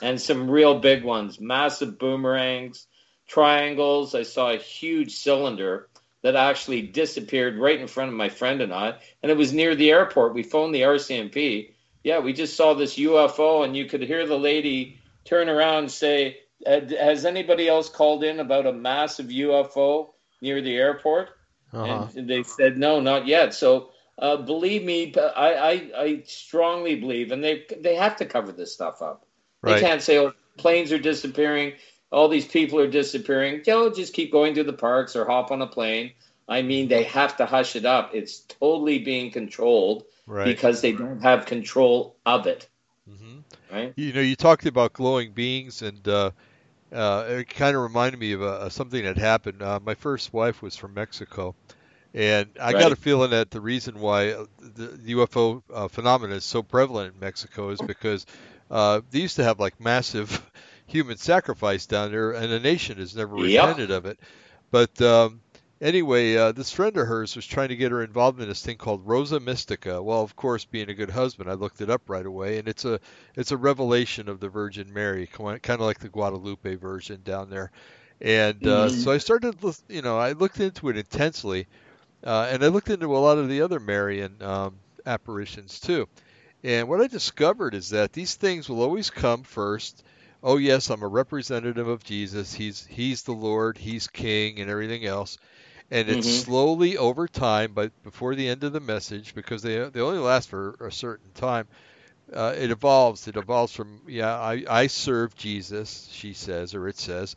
D: and some real big ones, massive boomerangs, triangles. I saw a huge cylinder that actually disappeared right in front of my friend and I, and it was near the airport. We phoned the RCMP. Yeah, we just saw this UFO, and you could hear the lady turn around and say, has anybody else called in about a massive UFO near the airport? Uh-huh. And they said no, not yet. So uh, believe me, I, I, I strongly believe, and they they have to cover this stuff up. Right. They can't say, "Oh, planes are disappearing, all these people are disappearing." Yo, just keep going to the parks or hop on a plane. I mean, they have to hush it up. It's totally being controlled right. because they don't have control of it. Mm-hmm. Right?
A: You know, you talked about glowing beings, and uh, uh, it kind of reminded me of uh, something that happened. Uh, my first wife was from Mexico, and I right. got a feeling that the reason why uh, the UFO uh, phenomenon is so prevalent in Mexico is because uh, they used to have like massive human sacrifice down there, and the nation has never repented yep. of it. But um, anyway, uh, this friend of hers was trying to get her involved in this thing called Rosa Mystica. Well, of course, being a good husband, I looked it up right away, and it's a it's a revelation of the Virgin Mary, kind of like the Guadalupe version down there. And uh, mm-hmm. so I started, you know, I looked into it intensely uh, and I looked into a lot of the other Marian um, apparitions too. And what I discovered is that these things will always come first. Oh yes, I'm a representative of Jesus. He's he's the Lord. He's King and everything else. And it's mm-hmm. slowly over time, but before the end of the message, because they they only last for a certain time, uh, it evolves. It evolves from yeah, I I serve Jesus, she says, or it says,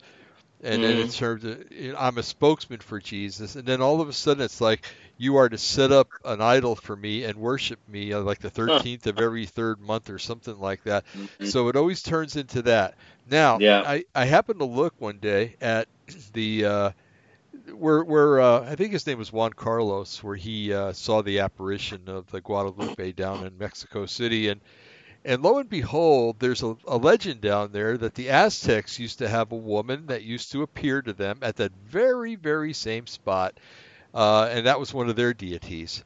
A: and mm-hmm. then in terms of I'm a spokesman for Jesus, and then all of a sudden it's like you are to set up an idol for me and worship me on like the 13th of every third month or something like that. Mm-hmm. So it always turns into that. Now, yeah. I I happened to look one day at <clears throat> the uh, where where uh, I think his name was Juan Carlos, where he uh, saw the apparition of the Guadalupe down in Mexico City, and and lo and behold, there's a, a, legend down there that the Aztecs used to have a woman that used to appear to them at that very, very same spot, uh, and that was one of their deities.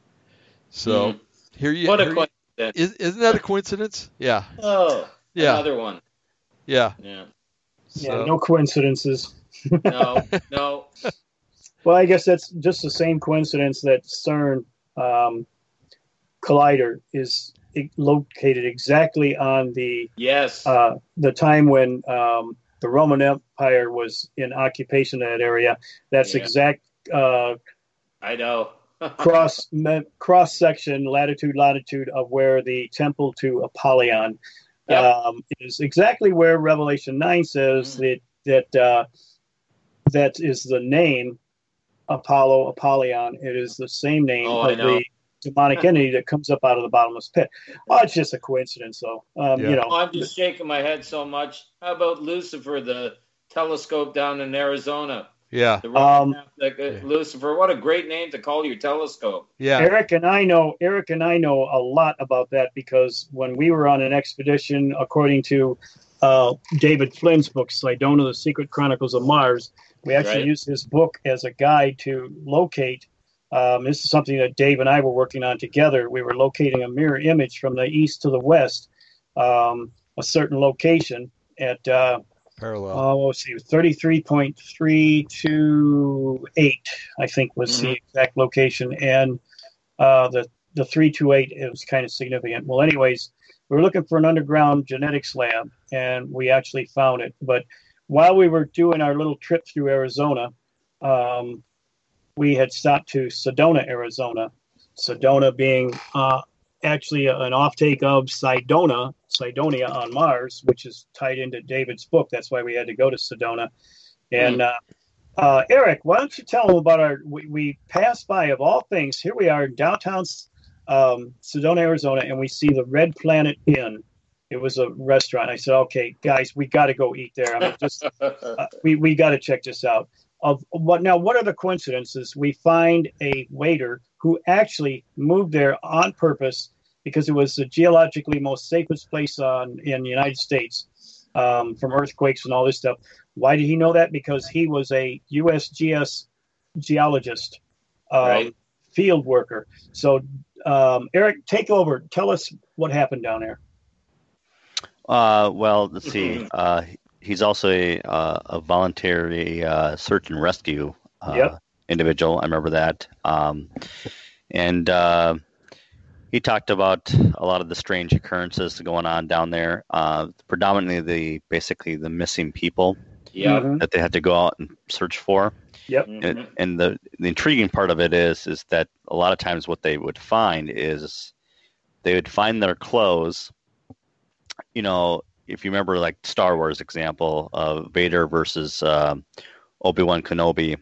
A: So mm. here you.
D: What
A: a
D: coincidence!
A: Is, not that a coincidence? Yeah.
D: Oh, yeah. Another one.
A: Yeah.
B: Yeah. So. Yeah. No coincidences.
D: no. <laughs> No.
B: Well, I guess that's just the same coincidence that CERN um, collider is located exactly on the
D: yes
B: uh, the time when um, the Roman Empire was in occupation of that area. That's yeah. exact. Uh,
D: I know. <laughs>
B: cross me, cross section latitude latitude of where the temple to Apollyon yep. um, is exactly where Revelation nine says mm. that that uh, that is the name Apollo Apollyon. It is the same name
D: oh, of the
B: demonic <laughs> entity that comes up out of the bottomless pit. Oh, it's just a coincidence, though. Um, yeah. You know,
D: I'm just shaking my head so much. How about Lucifer, the telescope down in Arizona?
A: Yeah.
D: Um, Lucifer, what a great name to call your telescope.
A: Yeah.
B: Eric and I know Eric and I know a lot about that because when we were on an expedition, according to uh, David Flynn's book, Cydonia, The Secret Chronicles of Mars, we actually right. used his book as a guide to locate um, this is something that Dave and I were working on together. We were locating a mirror image from the east to the west, um, a certain location at uh,
A: parallel.
B: Oh, let's see, thirty-three point three two eight. I think was mm-hmm. the exact location, and uh, the the three two eight is kind of significant. Well, anyways, we were looking for an underground genetics lab, and we actually found it. But while we were doing our little trip through Arizona, um, we had stopped to Sedona, Arizona. Sedona being uh, actually an offtake of Cydonia, Cydonia on Mars, which is tied into David's book. That's why we had to go to Sedona. And mm. uh, uh, Eric, why don't you tell them about our? We, we, passed by, of all things, here we are in downtown um, Sedona, Arizona, and we see the Red Planet Inn. It was a restaurant. I said, "Okay, guys, we got to go eat there. I mean, just <laughs> uh, we we got to check this out." of what now what are the coincidences we find a waiter who actually moved there on purpose because it was the geologically most safest place on in the united states um, from earthquakes and all this stuff why did he know that because he was a usgs geologist um, right. field worker so um, eric take over tell us what happened down there
F: uh, well, let's see. Uh, he's also a, uh, a voluntary uh, search and rescue uh, yep. individual. I remember that. Um, and uh, he talked about a lot of the strange occurrences going on down there. Uh, predominantly the basically the missing people
E: Yeah.
B: Mhm.
F: that they had to go out and search for.
B: Yep.
E: Mhm.
F: And, and the the intriguing part of it is is that a lot of times what they would find is they would find their clothes. You know, if you remember, like Star Wars example of Vader versus um Obi Wan Kenobi,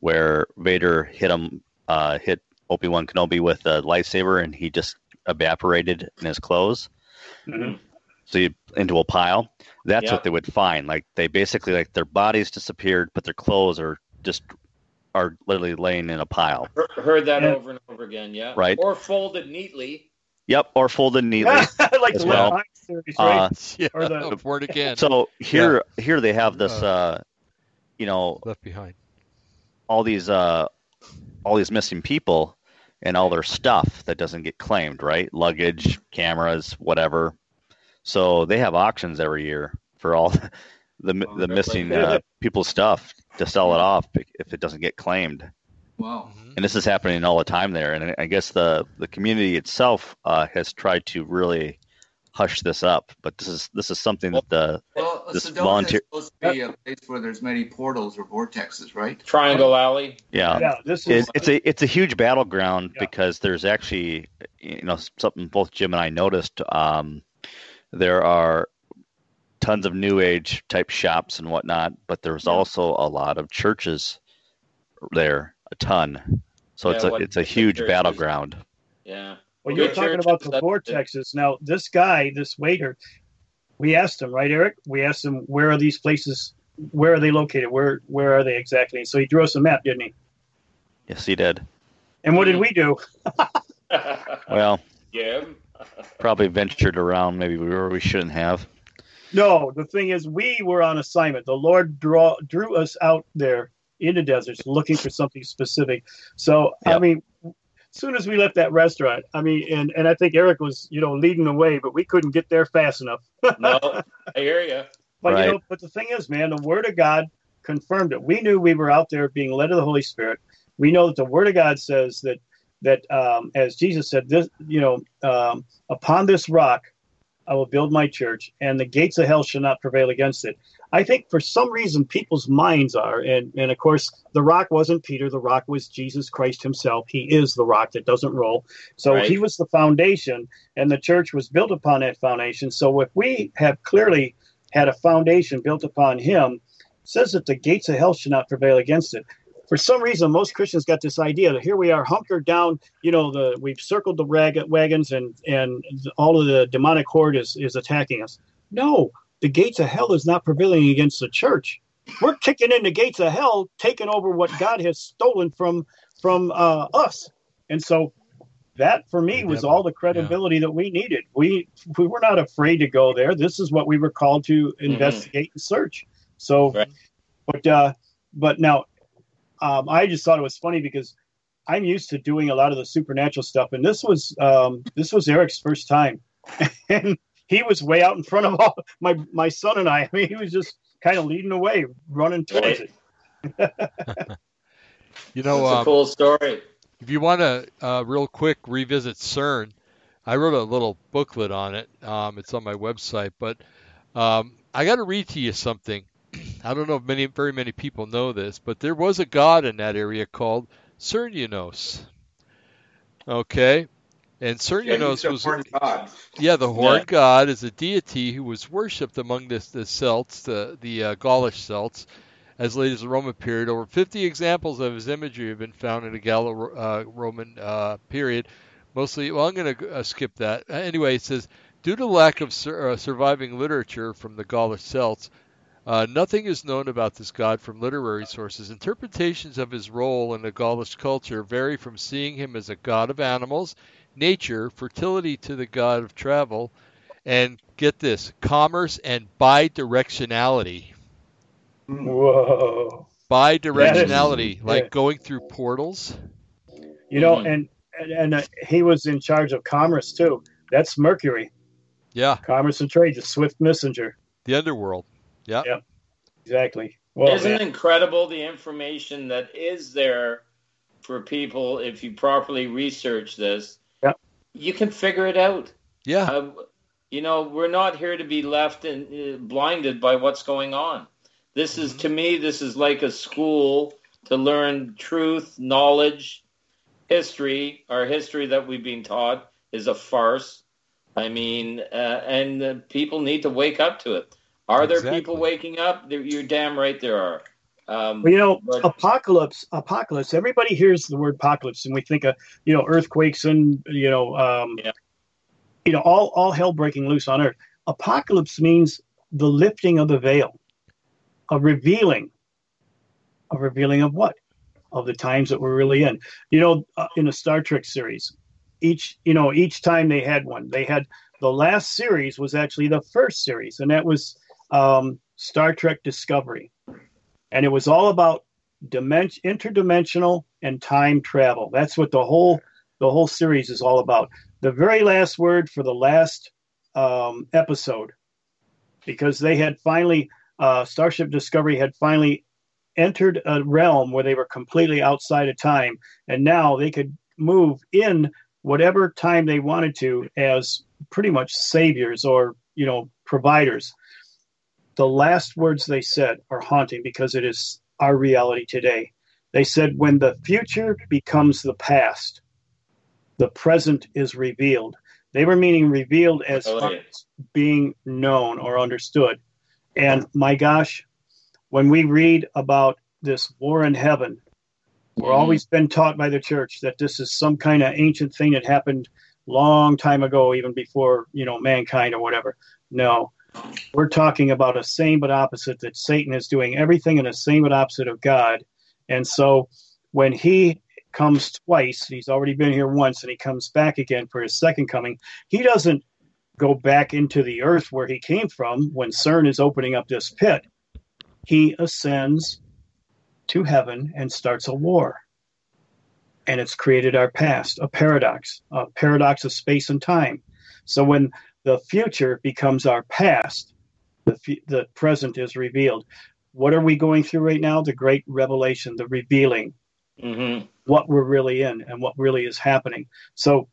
F: where Vader hit him, uh, hit Obi Wan Kenobi with a lightsaber, and he just evaporated in his clothes.
B: Mhm.
F: So you into a pile. That's
E: Yeah.
F: what they would find. Like they basically like their bodies disappeared, but their clothes are just are literally laying in a pile.
E: Heard that
B: Yeah.
E: over and over again. Yeah.
F: Right.
E: Or folded neatly.
F: Yep, or folded neatly. <laughs>
B: like
F: as
B: the
F: well.
B: Series, right?
F: Uh,
A: Yeah,
B: Or the- <laughs>
A: born again,
F: so here, here they have this,
A: Uh,
F: uh, you know,
A: left behind.
F: all these, uh, all these missing people and all their stuff that doesn't get claimed, right? Luggage, cameras, whatever. So they have auctions every year for all <laughs> the
C: Oh,
F: the missing uh, people's stuff to sell it off if it doesn't get claimed.
C: Wow.
A: Mhm.
F: and this is happening all the time there. And I guess the the community itself uh, has tried to really hush this up, but this is this is something that the
C: Well,
F: This
C: Sedona
F: volunteer-
C: is supposed to be a place where there's many portals or vortexes, right?
E: Triangle Alley.
F: yeah.
B: Yeah, this is
F: It, it's a it's a huge battleground
B: Yeah.
F: because there's actually you know something both Jim and I noticed. Um, there are tons of new age type shops and whatnot, but there's
C: Yeah.
F: also a lot of churches there, a ton. So
E: Yeah,
F: it's a it's a huge
E: churches?
F: battleground.
E: Yeah.
B: Well, you're talking about the
E: that's-
B: vortexes. Now, this guy, this waiter, we asked him, right, Eric? We asked him, where are these places? Where are they located? Where Where are they exactly? And so he drew us a map, didn't he?
F: Yes, he did.
B: And what did we do? <laughs>
F: Well,
E: yeah,
F: probably ventured around maybe where we shouldn't have.
B: No, the thing is, we were on assignment. The Lord draw, drew us out there in the deserts looking for something specific. So, I mean, as soon as we left that restaurant, I mean, and, and I think Eric was, you know, leading the way, but we couldn't get there fast enough. <laughs>
E: No, I hear you.
B: But
F: Right.
B: you know, but the thing is, man, the Word of God confirmed it. We knew we were out there being led of the Holy Spirit. We know that the Word of God says that that um, as Jesus said, this you know, um, upon this rock I will build my church, and the gates of hell shall not prevail against it. I think for some reason people's minds are, and and of course the rock wasn't Peter. The rock was Jesus Christ Himself. He is the rock that doesn't roll. So
E: Right.
B: He was the foundation, and the church was built upon that foundation. So if we have clearly had a foundation built upon him, says that the gates of hell should not prevail against it. For some reason, most Christians got this idea that here we are hunkered down. You know, the we've circled the rag, wagons, and and all of the demonic horde is is attacking us. No, the gates of hell is not prevailing against the church. We're kicking in the gates of hell, taking over what God has stolen from from uh, us, and so that for me was all the credibility that we needed. We we were not afraid to go there. This is what we were called to investigate and search. So,
E: Right.
B: but uh, but now, um, I just thought it was funny because I'm used to doing a lot of the supernatural stuff, and this was um, this was Eric's first time, <laughs> and he was way out in front of all my my son and I. <laughs> I mean, he was just kind of leading the way, running towards
E: Right.
B: it. <laughs>
A: You know,
E: That's a
A: um,
E: cool story.
A: if you want to uh, real quick revisit CERN, I wrote a little booklet on it. Um, it's on my website, but um, I got to read to you something. <clears throat> I don't know if many, very many people know this, but there was a god in that area called Cernunnos. Okay, and Cernunnos was <laughs>
C: God.
A: yeah, the horned
E: Yeah.
A: god is a deity who was worshipped among the, the Celts, the, the uh, Gaulish Celts, as late as the Roman period. Over 50 examples of his imagery have been found in the Gallo-Roman uh, period. Mostly, well, I'm going to uh, skip that. Uh, anyway, it says, due to lack of sur- uh, surviving literature from the Gaulish Celts, uh, nothing is known about this god from literary sources. Interpretations of his role in the Gaulish culture vary from seeing him as a god of animals, nature, fertility to the god of travel, and get this, commerce and bidirectionality.
B: Whoa.
A: Bidirectionality,
B: yeah.
A: like going through portals.
B: You know,
E: Mhm.
B: and and, and uh, he was in charge of commerce too. That's Mercury,
A: Yeah,
B: commerce and trade, the swift messenger.
A: the underworld. Yeah.
B: Yeah. Exactly. Well,
E: Isn't
B: man,
E: it incredible the information that is there for people if you properly research this?
D: You can figure it out.
A: Yeah.
D: Uh, you know, we're not here to be left in, uh, blinded by what's going on. This is, to me, this is like a school to learn truth, knowledge, history. Our history that we've been taught is a farce. I mean, uh, and uh, people need to wake up to it. Are there people waking up? You're damn right there are. Um,
B: Well, you know,
D: But-
B: apocalypse, apocalypse. Everybody hears the word apocalypse, and we think of you know earthquakes and you know, um,
D: Yeah.
B: you know, all all hell breaking loose on earth. Apocalypse means the lifting of the veil, a revealing, a revealing of what, of the times that we're really in. You know, uh, in a Star Trek series, each you know each time they had one, they had the last series was actually the first series, and that was um, Star Trek Discovery and it was all about dimension, interdimensional and time travel. That's what the whole the whole series is all about. The very last word for the last um, episode, because they had finally uh, Starship Discovery had finally entered a realm where they were completely outside of time, and now they could move in whatever time they wanted to as pretty much saviors or you know providers the last words they said are haunting because it is our reality today. They said, when the future becomes the past, the present is revealed. They were meaning revealed as
D: Oh, yeah.
B: being known or understood. And my gosh, when we read about this war in heaven, we're
D: Mhm.
B: always been taught by the church that this is some kind of ancient thing that happened long time ago, even before you know mankind or whatever. No, we're talking about a same but opposite that Satan is doing everything in a same but opposite of God. And so when he comes twice, he's already been here once and he comes back again for his second coming, he doesn't go back into the earth where he came from when CERN is opening up this pit. He ascends to heaven and starts a war. And it's created our past, a paradox, a paradox of space and time. So when the future becomes our past, the, fu- the present is revealed. What are we going through right now? The great revelation, the revealing,
D: mhm.
B: what we're really in and what really is happening. So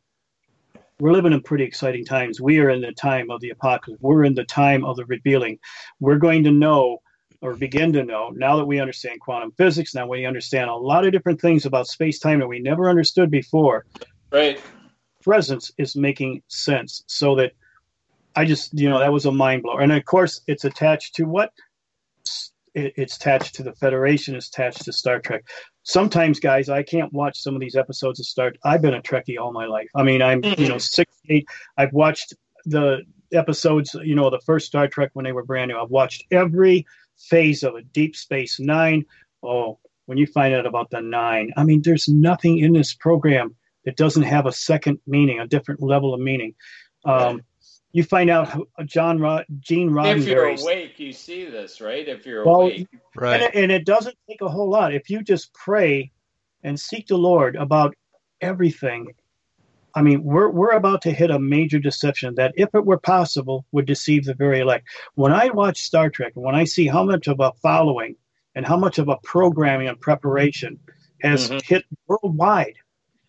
B: we're living in pretty exciting times. We are in the time of the apocalypse. We're in the time of the revealing. We're going to know or begin to know now that we understand quantum physics, now we understand a lot of different things about space time that we never understood before.
D: Right.
B: Presence is making sense so that I just, you know, that was a mind blower. And of course, it's attached to what? It's attached to the Federation, it's attached to Star Trek. Sometimes, guys, I can't watch some of these episodes of Star. I've been a Trekkie all my life. I mean, I'm, you know, six, eight. I've watched the episodes, you know, the first Star Trek when they were brand new. I've watched every phase of it. Deep Space Nine. Oh, when you find out about the nine, I mean, there's nothing in this program that doesn't have a second meaning, a different level of meaning. Um, you find out John Rod, Gene
D: If you're awake, you see this, right? If you're
B: Well,
D: awake.
B: And
A: Right.
B: it, and it doesn't take a whole lot. If you just pray and seek the Lord about everything, I mean, we're, we're about to hit a major deception that, if it were possible, would deceive the very elect. When I watch Star Trek and when I see how much of a following and how much of a programming and preparation has
D: Mhm.
B: hit worldwide,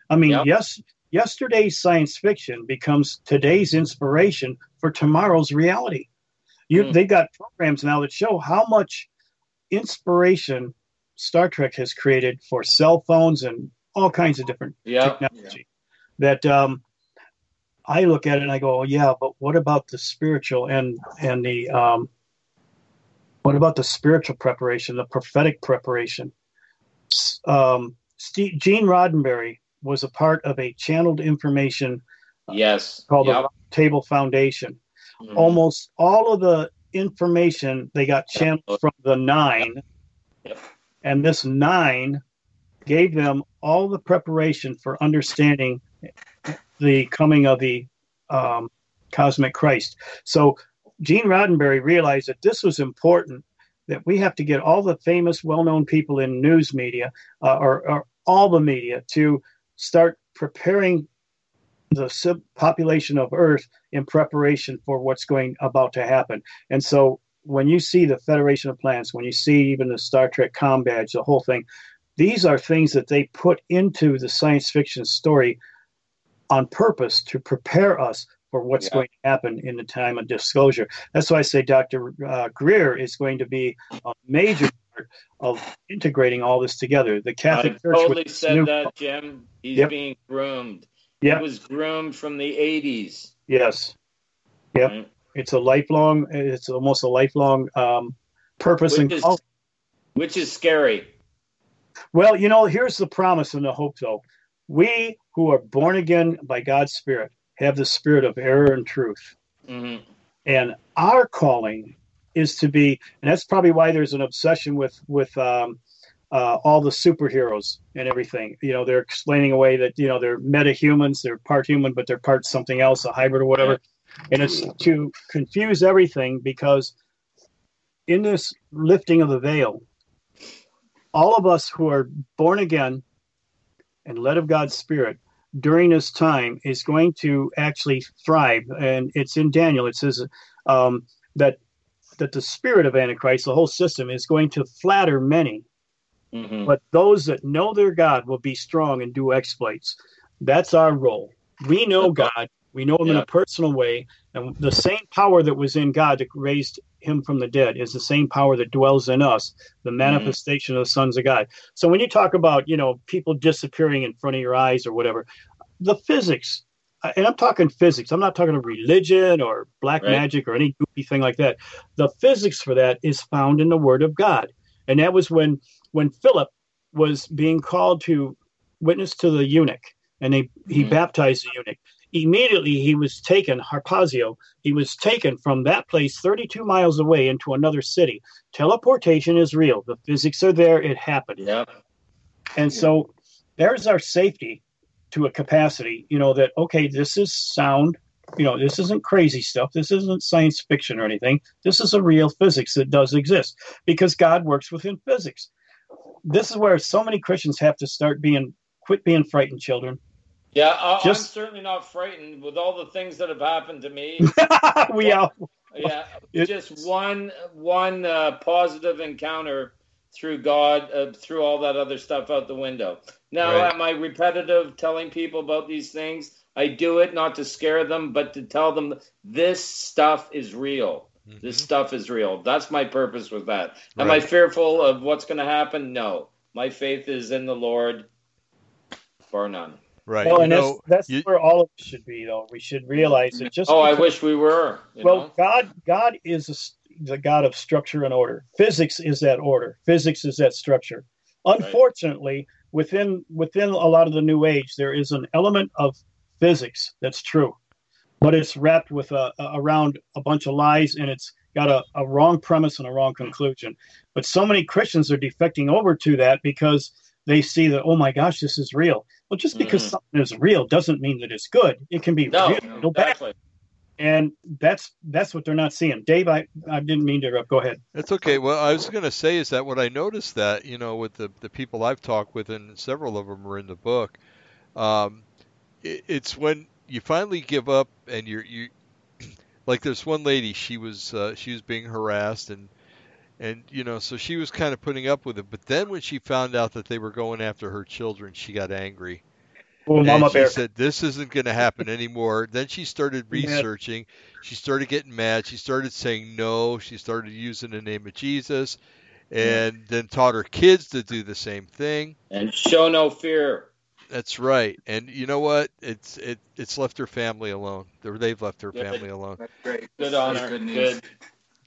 B: I mean,
D: Yep.
B: yes, yesterday's science fiction becomes today's inspiration for tomorrow's reality. You,
D: Mm.
B: They got programs now that show how much inspiration Star Trek has created for cell phones and all kinds of different
D: Yeah.
B: technology. That um, I look at it and I go, oh, yeah, but what about the spiritual and and the um, what about the spiritual preparation, the prophetic preparation? Um, Steve, Gene Roddenberry was a part of a channeled information
D: Yes.
B: called
D: Yep.
B: the Table Foundation
D: Mhm.
B: almost all of the information they got channeled from the nine
D: Yep.
B: and this nine gave them all the preparation for understanding the coming of the um, cosmic christ so gene roddenberry realized that this was important that we have to get all the famous well-known people in news media uh, or, or all the media to start preparing the population of earth in preparation for what's going about to happen. And so when you see the Federation of Planets, when you see even the Star Trek com badge, the whole thing, these are things that they put into the science fiction story on purpose to prepare us for what's
D: Yeah.
B: going to happen in the time of disclosure. That's why I say Dr. Uh, Greer is going to be a major part of integrating all this together. The
D: I
B: Catholic Church
D: totally said
B: new-
D: that, Jim. He's
B: Yep.
D: being groomed.
B: Yep.
D: He was groomed from the 80s.
B: Yes. Yep.
D: right?
B: It's a lifelong. It's almost a lifelong um, purpose and
D: Which is,
B: call.
D: which is scary.
B: Well, you know, here's the promise and the hope, though. We who are born again by God's Spirit have the spirit of error and truth.
D: hmm
B: And our calling is to be, and that's probably why there's an obsession with with um, uh, all the superheroes and everything. You know, they're explaining away that you know they're metahumans, they're part human, but they're part something else, a hybrid or whatever. And it's to confuse everything because in this lifting of the veil, all of us who are born again and led of God's Spirit during this time is going to actually thrive. And it's in Daniel. It says um, that that the spirit of Antichrist, the whole system, is going to flatter many,
D: hmm
B: but those that know their God will be strong and do exploits. That's our role. We know God. We know Him in a personal way, and the same power that was in God that raised Him from the dead is the same power that dwells in us, the manifestation of the sons of God. So when you talk about you know people disappearing in front of your eyes or whatever, the physics, and I'm talking physics. I'm not talking of religion or black
D: Right.
B: magic or any goofy thing like that. The physics for that is found in the Word of God, and that was when when Philip was being called to witness to the eunuch, and they, he
D: Mhm.
B: baptized the eunuch. Immediately, he was taken, Harpazio, he was taken from that place 32 miles away into another city. Teleportation is real. The physics are there. It happened.
D: Yep.
B: And so there's our safety to a capacity, you know, that, okay, this is sound. You know, this isn't crazy stuff. This isn't science fiction or anything. This is a real physics that does exist because God works within physics. This is where so many Christians have to start being, quit being frightened children.
D: Yeah, I,
B: Just-
D: I'm certainly not frightened with all the things that have happened to me. <laughs>
B: we are.
D: yeah, <laughs> just one one uh, positive encounter through God, uh, through all that other stuff out the window. Now,
A: Right.
D: am I repetitive telling people about these things? I do it not to scare them, but to tell them this stuff is real. This stuff is real. That's my purpose with that. Am I fearful of what's going to happen? No. My faith is in the Lord, bar none.
A: Right.
B: well,
A: you
B: and
A: know,
B: that's, that's
A: you-
B: where all of us should be, though. We should realize that just
D: Oh, I wish we were. you
B: well,
D: know?
B: God, God is a s the God of structure and order. Physics is that order. Physics is that structure. Unfortunately, within within a lot of the New Age, there is an element of physics that's true, but it's wrapped with a, a- around a bunch of lies, and it's got a, a wrong premise and a wrong conclusion. But so many Christians are defecting over to that because they see that, oh my gosh, this is real. Well, just because
D: Mhm.
B: something is real doesn't mean that it's good. It can be
D: no,
B: real, no bad
D: exactly.
B: And that's that's what they're not seeing. Dave, I, I didn't mean to interrupt. Go ahead.
A: That's okay. Well, I was going to say is that what I noticed that you know with the the people I've talked with, and several of them are in the book. Um, it, it's when you finally give up and you're you <clears throat> like there's one lady she was uh, she was being harassed and and you know so she was kind of putting up with it but then when she found out that they were going after her children she got angry
B: Oh,
A: and
B: Mama
A: she
B: Bear.
A: said this isn't going to happen anymore then she started
B: Yeah.
A: researching she started getting mad she started saying no she started using the name of jesus and then taught her kids to do the same thing
D: And show no fear.
A: that's right and you know what it's it it's left her family alone They're- they've left her
D: Yeah.
A: family alone
C: That's great.
D: Good
C: That's
D: on her.
C: Good news.
D: Good.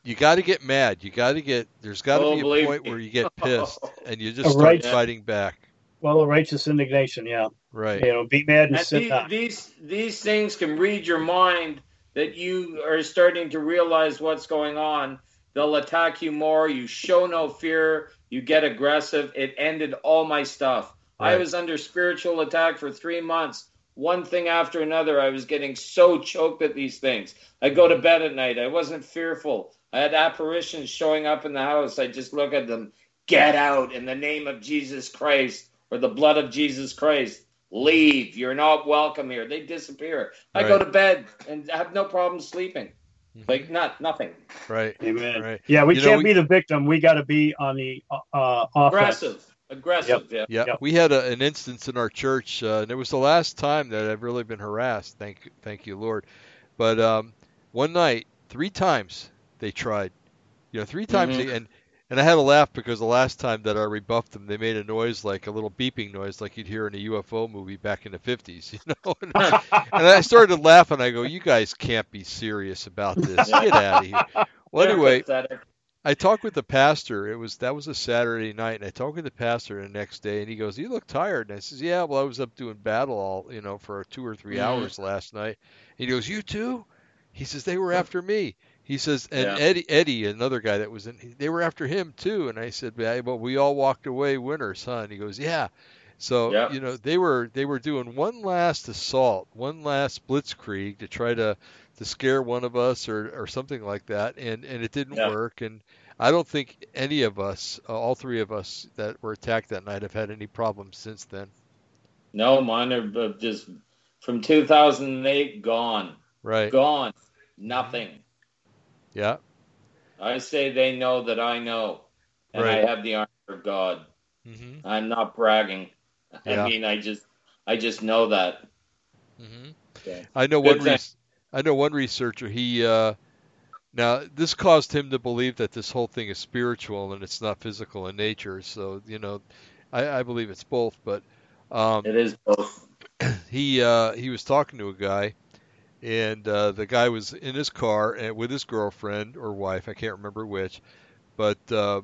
A: you got to get mad you got to get there's got to
D: Oh,
A: be a point
D: me.
A: where you get pissed <laughs> and you just start
B: right-
A: fighting back
B: Well, a righteous indignation. Yeah,
A: right
B: you know, be mad and
D: And
B: sit
D: the-
B: down.
D: these these things can read your mind that you are starting to realize what's going on. They'll attack you more. You show no fear. You get aggressive. It ended all my stuff. I was under spiritual attack for three months. One thing after another. I was getting so choked at these things. I go to bed at night. I wasn't fearful. I had apparitions showing up in the house. I just look at them. Get out in the name of Jesus Christ or the blood of Jesus Christ. Leave. You're not welcome here. They disappear. I go to bed and have no problem sleeping.
A: Mhm.
D: Like not nothing.
A: right
B: Amen.
A: right
B: Yeah, we
A: You
B: can't
A: we-
B: be the victim. We got to be on the uh, offense.
D: Aggressive. Aggressive, yeah.
A: Yeah,
B: Yep.
A: we had a, an instance in our church, uh, and it was the last time that I've really been harassed. Thank, thank you, Lord. But um, one night, three times they tried. You know, three times,
D: Mhm.
A: they, and and I had to laugh because the last time that I rebuffed them, they made a noise like a little beeping noise, like you'd hear in a UFO movie back in the 50s. <laughs> You know, and, and I started laughing. I go, "You guys can't be serious about this. Get out of here." <laughs> Well, anyway. I talked with the pastor. It was that was a Saturday night, and I talked with the pastor the next day, and he goes, "You look tired." And I says, "Yeah, well, I was up doing battle all you know for two or three
D: Mhm.
A: hours last night." And he goes, "You too?" He says, "They were after me." He says, and
D: Yeah.
A: Eddie, Eddie, another guy that was in, they were after him too. And I said, "Yeah, but we all walked away winners, huh?" And he goes, "Yeah." So
D: Yeah.
A: you know they were they were doing one last assault, one last blitzkrieg to try to to scare one of us or or something like that, and and it didn't
D: Yeah.
A: work. And I don't think any of us, uh, all three of us that were attacked that night, have had any problems since then.
D: No, mine are just from 2008 gone,
A: Right?
D: gone, nothing.
A: Yeah.
D: I say they know that I know, and
A: Right.
D: I have the armor of God.
A: hmm
D: I'm not bragging.
A: Yeah.
D: I mean, I just, I just know that.
A: hmm
D: Okay.
A: I know
D: Good
A: one. I know one researcher. He uh, now this caused him to believe that this whole thing is spiritual and it's not physical in nature. So you know, I, I believe it's both. But um,
D: It is both. <clears throat>
A: he uh, he was talking to a guy, and uh, the guy was in his car and with his girlfriend or wife, I can't remember which, but uh,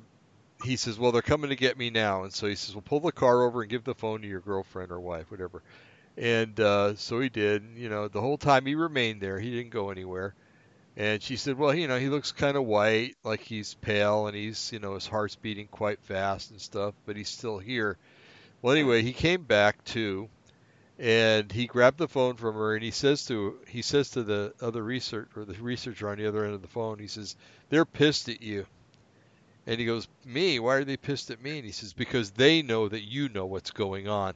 A: he says, "Well, they're coming to get me now," and so he says, "Well, pull the car over and give the phone to your girlfriend or wife, whatever." And uh, so he did. You know, the whole time he remained there, he didn't go anywhere. And she said, "Well, you know, he looks kind of white, like he's pale, and he's, you know, his heart's beating quite fast and stuff, but he's still here." Well, anyway, he came back too, and he grabbed the phone from her, and he says to he says to the other research or the researcher on the other end of the phone, he says, "They're pissed at you." And he goes, "Me? Why are they pissed at me?" And he says, "Because they know that you know what's going on."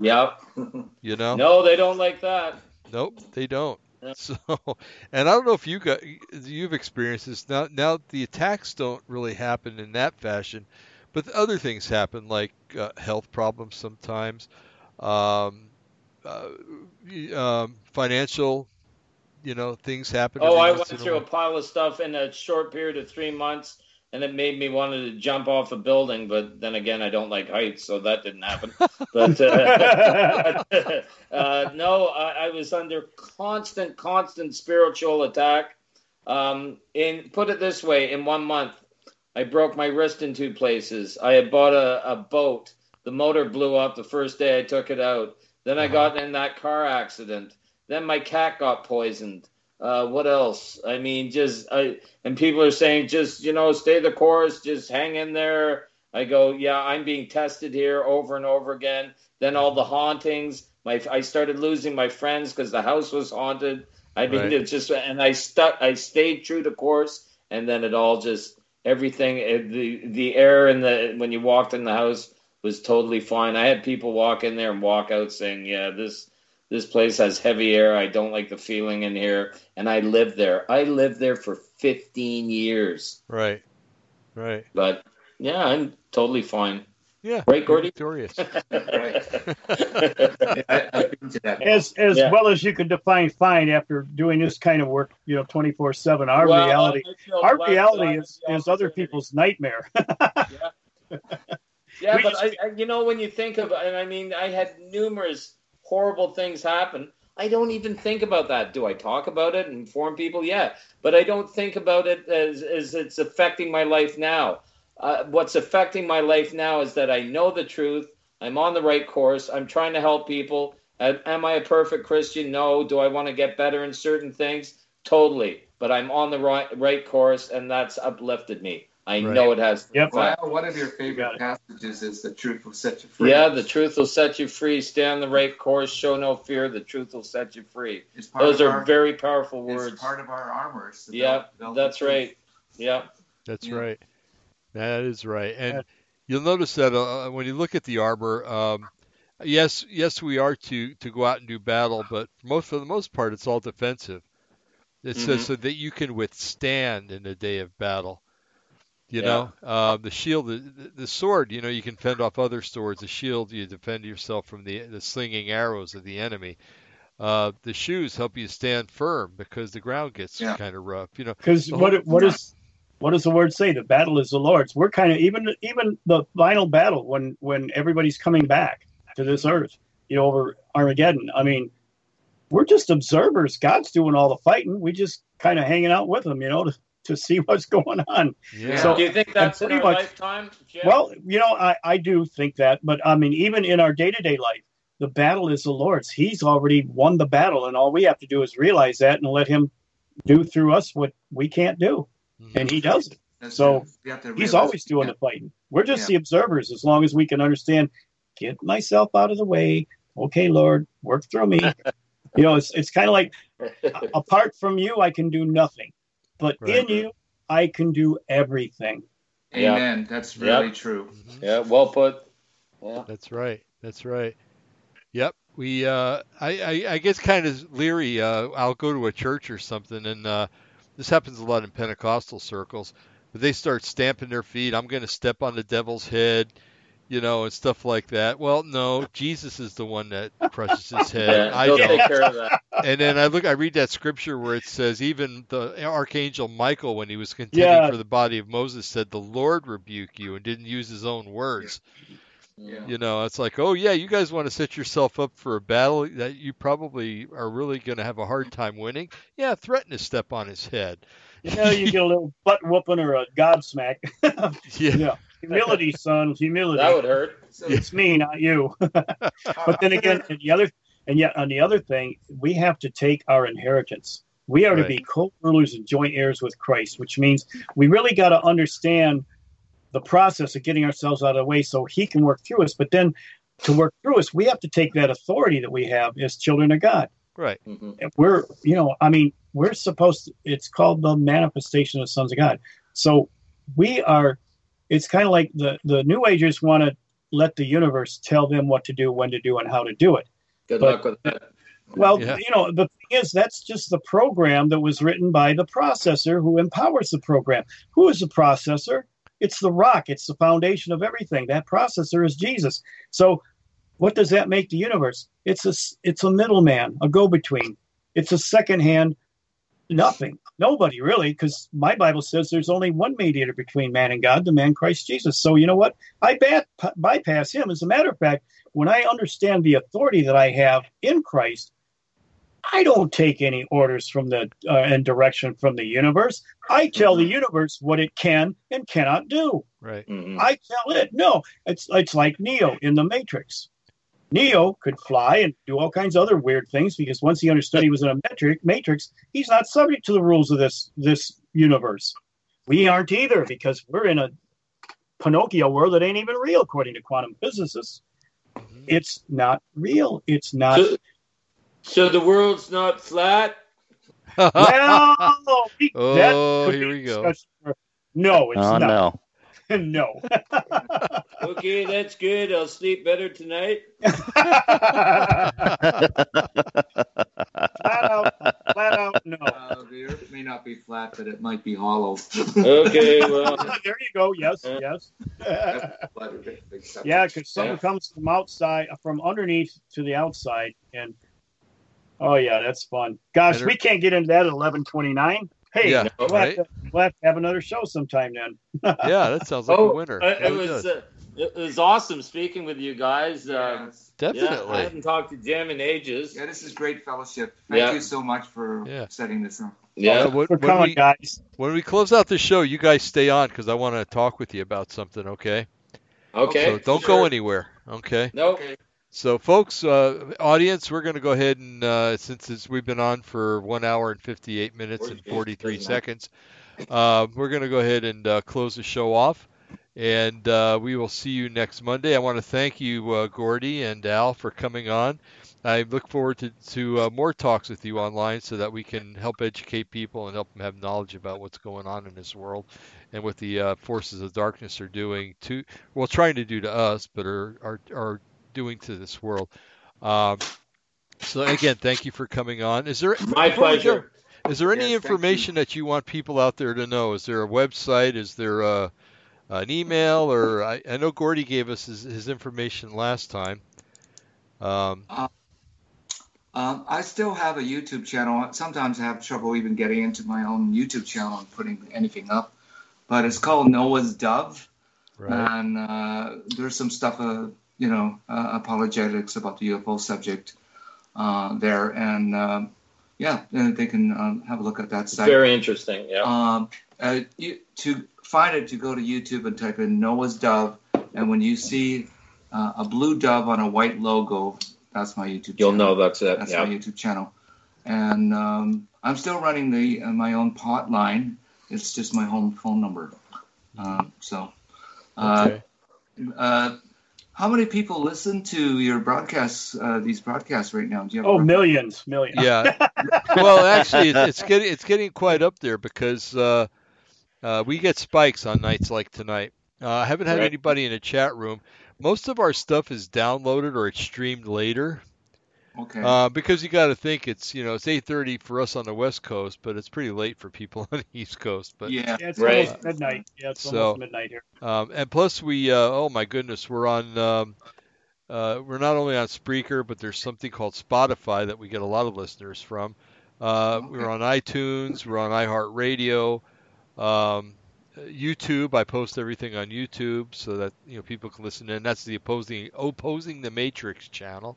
D: Yep. <laughs>
A: You know?
D: No, they don't like that.
A: Nope, they don't.
D: Yeah. <laughs>
A: So, and I don't know if you got you've experienced this. Now, now the attacks don't really happen in that fashion, but the other things happen, like uh, health problems sometimes, um, uh, y- um, financial, you know, things happen.
D: Oh, I went
A: a
D: through a pile of stuff in a short period of three months, and it made me wanted to jump off a building. But then again, I don't like heights, so that didn't happen. <laughs> But uh, <laughs> uh, no, I, I was under constant, constant spiritual attack. Um, in put it this way, in one month, I broke my wrist in two places. I had bought a, a boat. The motor blew up the first day I took it out. Then I
A: Uh-huh.
D: got in that car accident. Then my cat got poisoned. Uh, what else? I mean, just I and people are saying, just you know, stay the course, just hang in there. I go, yeah, I'm being tested here over and over again. Then all the hauntings. My I started losing my friends because the house was haunted. I mean,
A: Right.
D: it's just and I stuck. I stayed true to course, and then it all just everything. It, the the air in the when you walked in the house was totally fine. I had people walk in there and walk out saying, yeah, this this place has heavy air. I don't like the feeling in here. And I lived there. I lived there for 15 years.
A: Right, right.
D: But yeah, I'm totally fine.
A: Yeah,
D: Right,
A: you're
D: Gordy?
A: Victorious. <laughs>
C: I, <laughs> I've been to that.
B: as as
D: Yeah.
B: well as you can define fine after doing this kind of work, you know, twenty four seven. Our
D: Well,
B: reality, our reality is is other people's nightmare. <laughs>
D: Yeah,
B: We
D: but
B: just-
D: I, I, you know, when you think of, and I mean, I had numerous horrible things happen. I don't even think about that. Do I talk about it and inform people? Yeah, but I don't think about it as, as it's affecting my life now. Uh, what's affecting my life now is that I know the truth. I'm on the right course. I'm trying to help people. Am I a perfect Christian? No. Do I want to get better in certain things? Totally. But I'm on the right, right course, and that's uplifted me. I
A: Right.
D: know it has.
B: Yep.
C: Well, one of your favorite passages is "The truth will set you free."
D: Yeah, the truth will set you free. Stay on the right course. Show no fear. The truth will set you free. Those are
C: our,
D: very powerful
C: it's
D: words.
C: part of our armor. is to
D: Yeah,
C: develop- develop the
D: that's right. Yeah.
A: That's
C: Yeah.
A: right. That is right. And
B: Yeah.
A: you'll notice that uh, when you look at the armor, um, yes, yes, we are to to go out and do battle, but most for the most part, it's all defensive. It says
D: Mhm.
A: so that you can withstand in the day of battle. You
D: Yeah.
A: know, uh, the shield, the, the sword. You know, you can fend off other swords. The shield, you defend yourself from the the slinging arrows of the enemy. Uh, the shoes help you stand firm because the ground gets
C: Yeah.
A: kind of rough. You know,
B: Because
A: The
B: what
A: whole-
B: what is what does the word say? The battle is the Lord's. We're kind of even even the final battle when when everybody's coming back to this earth, you know, over Armageddon. I mean, we're just observers. God's doing all the fighting. We just kind of hanging out with him, you know, to, to see what's going on.
A: yeah.
B: So-
D: Do you think that's in
B: pretty
D: our
B: much-
D: lifetime, Jim?
B: Well, you know, I, I do think that, but I mean, even in our day to day life, the battle is the Lord's. He's already won the battle, and all we have to do is realize that and let Him do through us what we can't do,
A: Mhm.
B: and He does it.
C: That's
B: So,
C: true. You have to
B: He's always doing
C: yeah.
B: the fighting. We're just
C: Yeah.
B: the observers as long as we can understand. Get myself out of the way. Okay, Lord, work through me. <laughs> you know, it's it's kind of like apart from you, I can do nothing, but
A: Right.
B: in you, I can do everything.
D: Yeah.
C: Amen. That's
D: Yeah.
C: really true.
A: Mhm.
D: yeah, well put. Yeah.
A: That's right. That's right. Yep. We uh I, I, I get kind of leery. Uh I'll go to a church or something and uh this happens a lot in Pentecostal circles. But they start stamping their feet, I'm gonna step on the devil's head, you know, and stuff like that. Well, no, Jesus is the one that crushes his <laughs> head.
D: Yeah,
A: I
D: he'll
A: don't.
D: take care of that.
A: And then I look I read that scripture where it says even the archangel Michael when he was contending
B: Yeah.
A: for the body of Moses said the Lord rebuke you and didn't use his own words.
C: Yeah.
A: You know, it's like, oh yeah, you guys want to set yourself up for a battle that you probably are really going to have a hard time winning. Yeah, threaten to step on his head.
B: You know, you get a little butt whooping or a godsmack. <laughs>
A: Yeah, <laughs>
B: yeah. Humility, son. Humility.
D: That would hurt.
C: So,
B: It's me, not you. <laughs> but then again, <laughs> and the other, and yet on the other thing, we have to take our inheritance. We are to be co-rulers and joint heirs with Christ, which means we really got to understand the process of getting ourselves out of the way so He can work through us. But then, to work through us, we have to take that authority that we have as children of God.
A: right.
D: Mhm.
B: We're you know i mean we're supposed to it's called the manifestation of the sons of god so we are it's kind of like the the new agers want to let the universe tell them what to do when to do and how to do it.
D: Good
B: But-
D: luck with that.
B: well
A: Yeah.
B: you know the thing is that's just the program that was written by the processor who empowers the program. Who is the processor? It's the rock. It's the foundation of everything. That processor is jesus. So what does that make the universe? It's a, it's a middleman a go-between. It's a second hand nothing nobody really because my bible says there's only one mediator between man and god the man christ jesus so you know what i bat- bypass him as a matter of fact when i understand the authority that i have in christ I don't take any orders from the uh, and direction from the universe. I tell the universe what it can and cannot do.
A: Right.
D: Mhm.
B: I tell it no. It's it's like Neo in the Matrix. Neo could fly and do all kinds of other weird things because once he understood he was in a metric matrix, he's not subject to the rules of this this universe. We aren't either because we're in a Pinocchio world that ain't even real according to quantum physicists.
A: Mhm.
B: It's not real. It's not.
D: So, so the world's not flat. <laughs>
B: well, we- that
A: Oh,
B: could
A: here
B: be
A: we go.
B: for- No, it's
F: Oh
B: not.
F: no. <laughs>
B: no. <laughs>
D: Okay, that's good. I'll sleep better tonight. <laughs>
B: flat out, flat out, no.
C: uh, the earth may not be flat, but it might be hollow.
D: Okay, <laughs> well,
B: there you go. Yes,
D: Yeah.
B: yes.
C: But a big- big subject.
B: yeah, because something
D: Yeah.
B: comes from outside, from underneath to the outside, and oh yeah, that's fun. Gosh,
A: Better-
B: we can't get into that at eleven twenty nine. Hey,
A: Yeah,
B: we'll,
A: right.
B: have to, we'll have to have another show sometime then. <laughs>
A: yeah, that sounds like a
D: oh,
A: winner.
D: uh, it was uh, it was awesome speaking with you guys.
C: Yeah,
D: Uh,
C: it's-
D: yeah, I haven't talked to Jim in ages.
C: yeah, this is great fellowship. Thank
D: Yeah.
C: you so much for
A: Yeah.
C: setting this up.
D: Yeah.
A: So when,
B: For
A: when
B: coming,
A: we,
B: guys.
A: when we close out the show, you guys stay on because I want to talk with you about something. Okay.
D: Okay.
A: So don't
D: sure.
A: go anywhere. Okay.
D: Nope.
C: Okay.
A: So, folks, uh, audience, we're going to go ahead and uh, since it's, we've been on for one hour and 58 minutes and 43
D: Doesn't matter.
A: seconds, uh, we're going to go ahead and uh, close the show off. And uh, we will see you next Monday. I want to thank you, uh, Gordy and Al, for coming on. I look forward to, to uh, more talks with you online so that we can help educate people and help them have knowledge about what's going on in this world and what the uh, forces of darkness are doing to, well, trying to do to us, but are, are, are doing to this world. Um, so again, thank you for coming on. Is there
D: My
A: before we go-
D: pleasure.
A: Is there any
C: Yes, thank
A: information that you want people out there to know? Is there a website? Is there a, an email? Or I, I know Gordy gave us his, his information last time. Um,
C: Um, I still have a YouTube channel. Sometimes I have trouble even getting into my own YouTube channel and putting anything up, but it's called Noah's Dove,
A: right.
C: and uh, there's some stuff, uh, you know, uh, apologetics about the UFO subject uh, there, and um, yeah, then they can um, have a look at that site.
D: Very interesting. Yeah.
C: Um, uh, you, to find it, you go to YouTube and type in Noah's Dove, and when you see uh, a blue dove on a white logo, that's my YouTube.
D: You'll
C: channel.
D: know that's it.
C: That's
D: yeah.
C: my YouTube channel, and um, I'm still running the uh, my own pot line. It's just my home phone number. Um, so, uh,
A: Okay.
C: uh, how many people listen to your broadcasts? Uh, these broadcasts right now? Do you have?
B: Oh,
C: a-
B: millions, millions.
A: Yeah. <laughs> well, actually, it, it's getting it's getting quite up there because uh, we get spikes on nights like tonight. Uh, I haven't had
D: Right.
A: anybody in a chat room. Most of our stuff is downloaded or it's streamed later
C: Okay.
A: uh, because you got to think it's you know it's 8:30 for us on the West Coast, but it's pretty late for people <laughs> on the East Coast. But
C: yeah.
B: Yeah, it's
D: Right.
B: almost midnight. Yeah, it's
A: So-
B: almost midnight here.
A: Um, and plus, we uh, oh my goodness, we're on. Um, uh, we're not only on Spreaker, but there's something called Spotify that we get a lot of listeners from. Uh, We're on iTunes. We're on iHeartRadio, um, YouTube. I post everything on YouTube so that you know people can listen in. That's the opposing opposing the Matrix channel.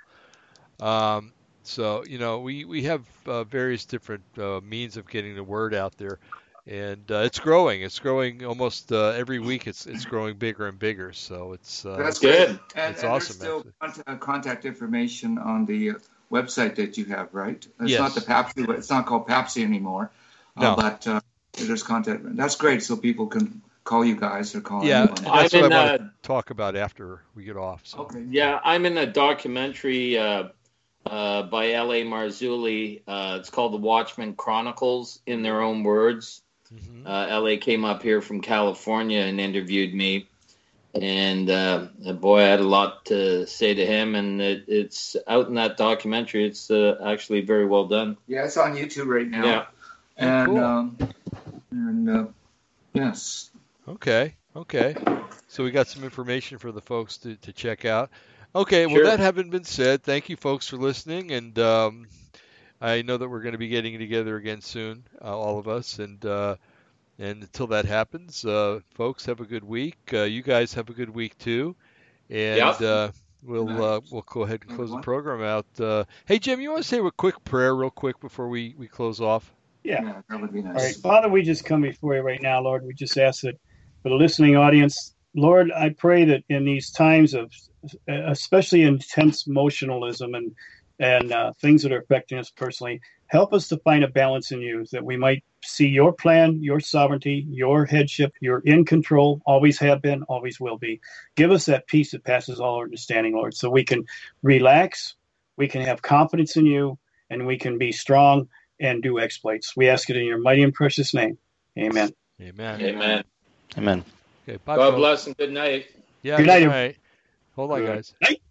A: Um, so you know we we have uh, various different uh, means of getting the word out there and uh, it's growing. It's growing almost uh, every week. It's it's growing bigger and bigger. So it's uh,
C: That's
D: good.
C: great. And,
A: It's
C: and
A: awesome,
C: There's still contact, uh, contact information on the uh, website that you have, right? It's
A: Yes.
C: not the Papsi. It's not called Papsi anymore.
A: No.
C: Uh, but uh, there's contact. That's great. So people can call you guys or call
A: yeah.
C: anyone.
A: That's
D: I'm
A: what
D: in,
A: I want to talk about after we get off. So.
C: Okay.
D: Yeah, I'm in a documentary uh, uh, by L.A. Marzulli. Uh, it's called The Watchmen Chronicles, in their own words.
A: Mhm.
D: Uh, L.A. came up here from California and interviewed me. And uh, boy, I had a lot to say to him, and it, it's out in that documentary. It's uh, actually very well done.
C: Yeah, it's on YouTube right now.
D: Yeah.
C: And
A: cool.
C: um, and uh, yes.
A: Okay. Okay. So we got some information for the folks to, to check out. Okay. Well, that having been said, thank you folks for listening, and um, I know that we're going to be getting together again soon, uh, all of us, and uh, and until that happens, uh, folks, have a good week. Uh, you guys have a good week too, and
D: Yep.
A: uh, we'll uh, we'll go ahead and close the program out. Uh, hey, Jim, you want to say a quick prayer, real quick, before we, we close off?
B: Yeah.
C: that would be
B: All right. Father, we just come before you right now, Lord. We just ask that for the listening audience, Lord, I pray that in these times of especially intense emotionalism and and uh, things that are affecting us personally, help us to find a balance in you that we might see your plan, your sovereignty, your headship. You're in control, always have been, always will be. Give us that peace that passes all understanding, Lord, so we can relax, we can have confidence in you, and we can be strong and do exploits. We ask it in your mighty and precious name. Amen.
A: Amen.
D: Amen.
F: Amen.
A: Okay. Bye,
D: God
A: folks.
D: bless and good night.
A: Yeah.
B: Good night,
A: All right. Hold on,
C: Good.
A: guys.
B: Night.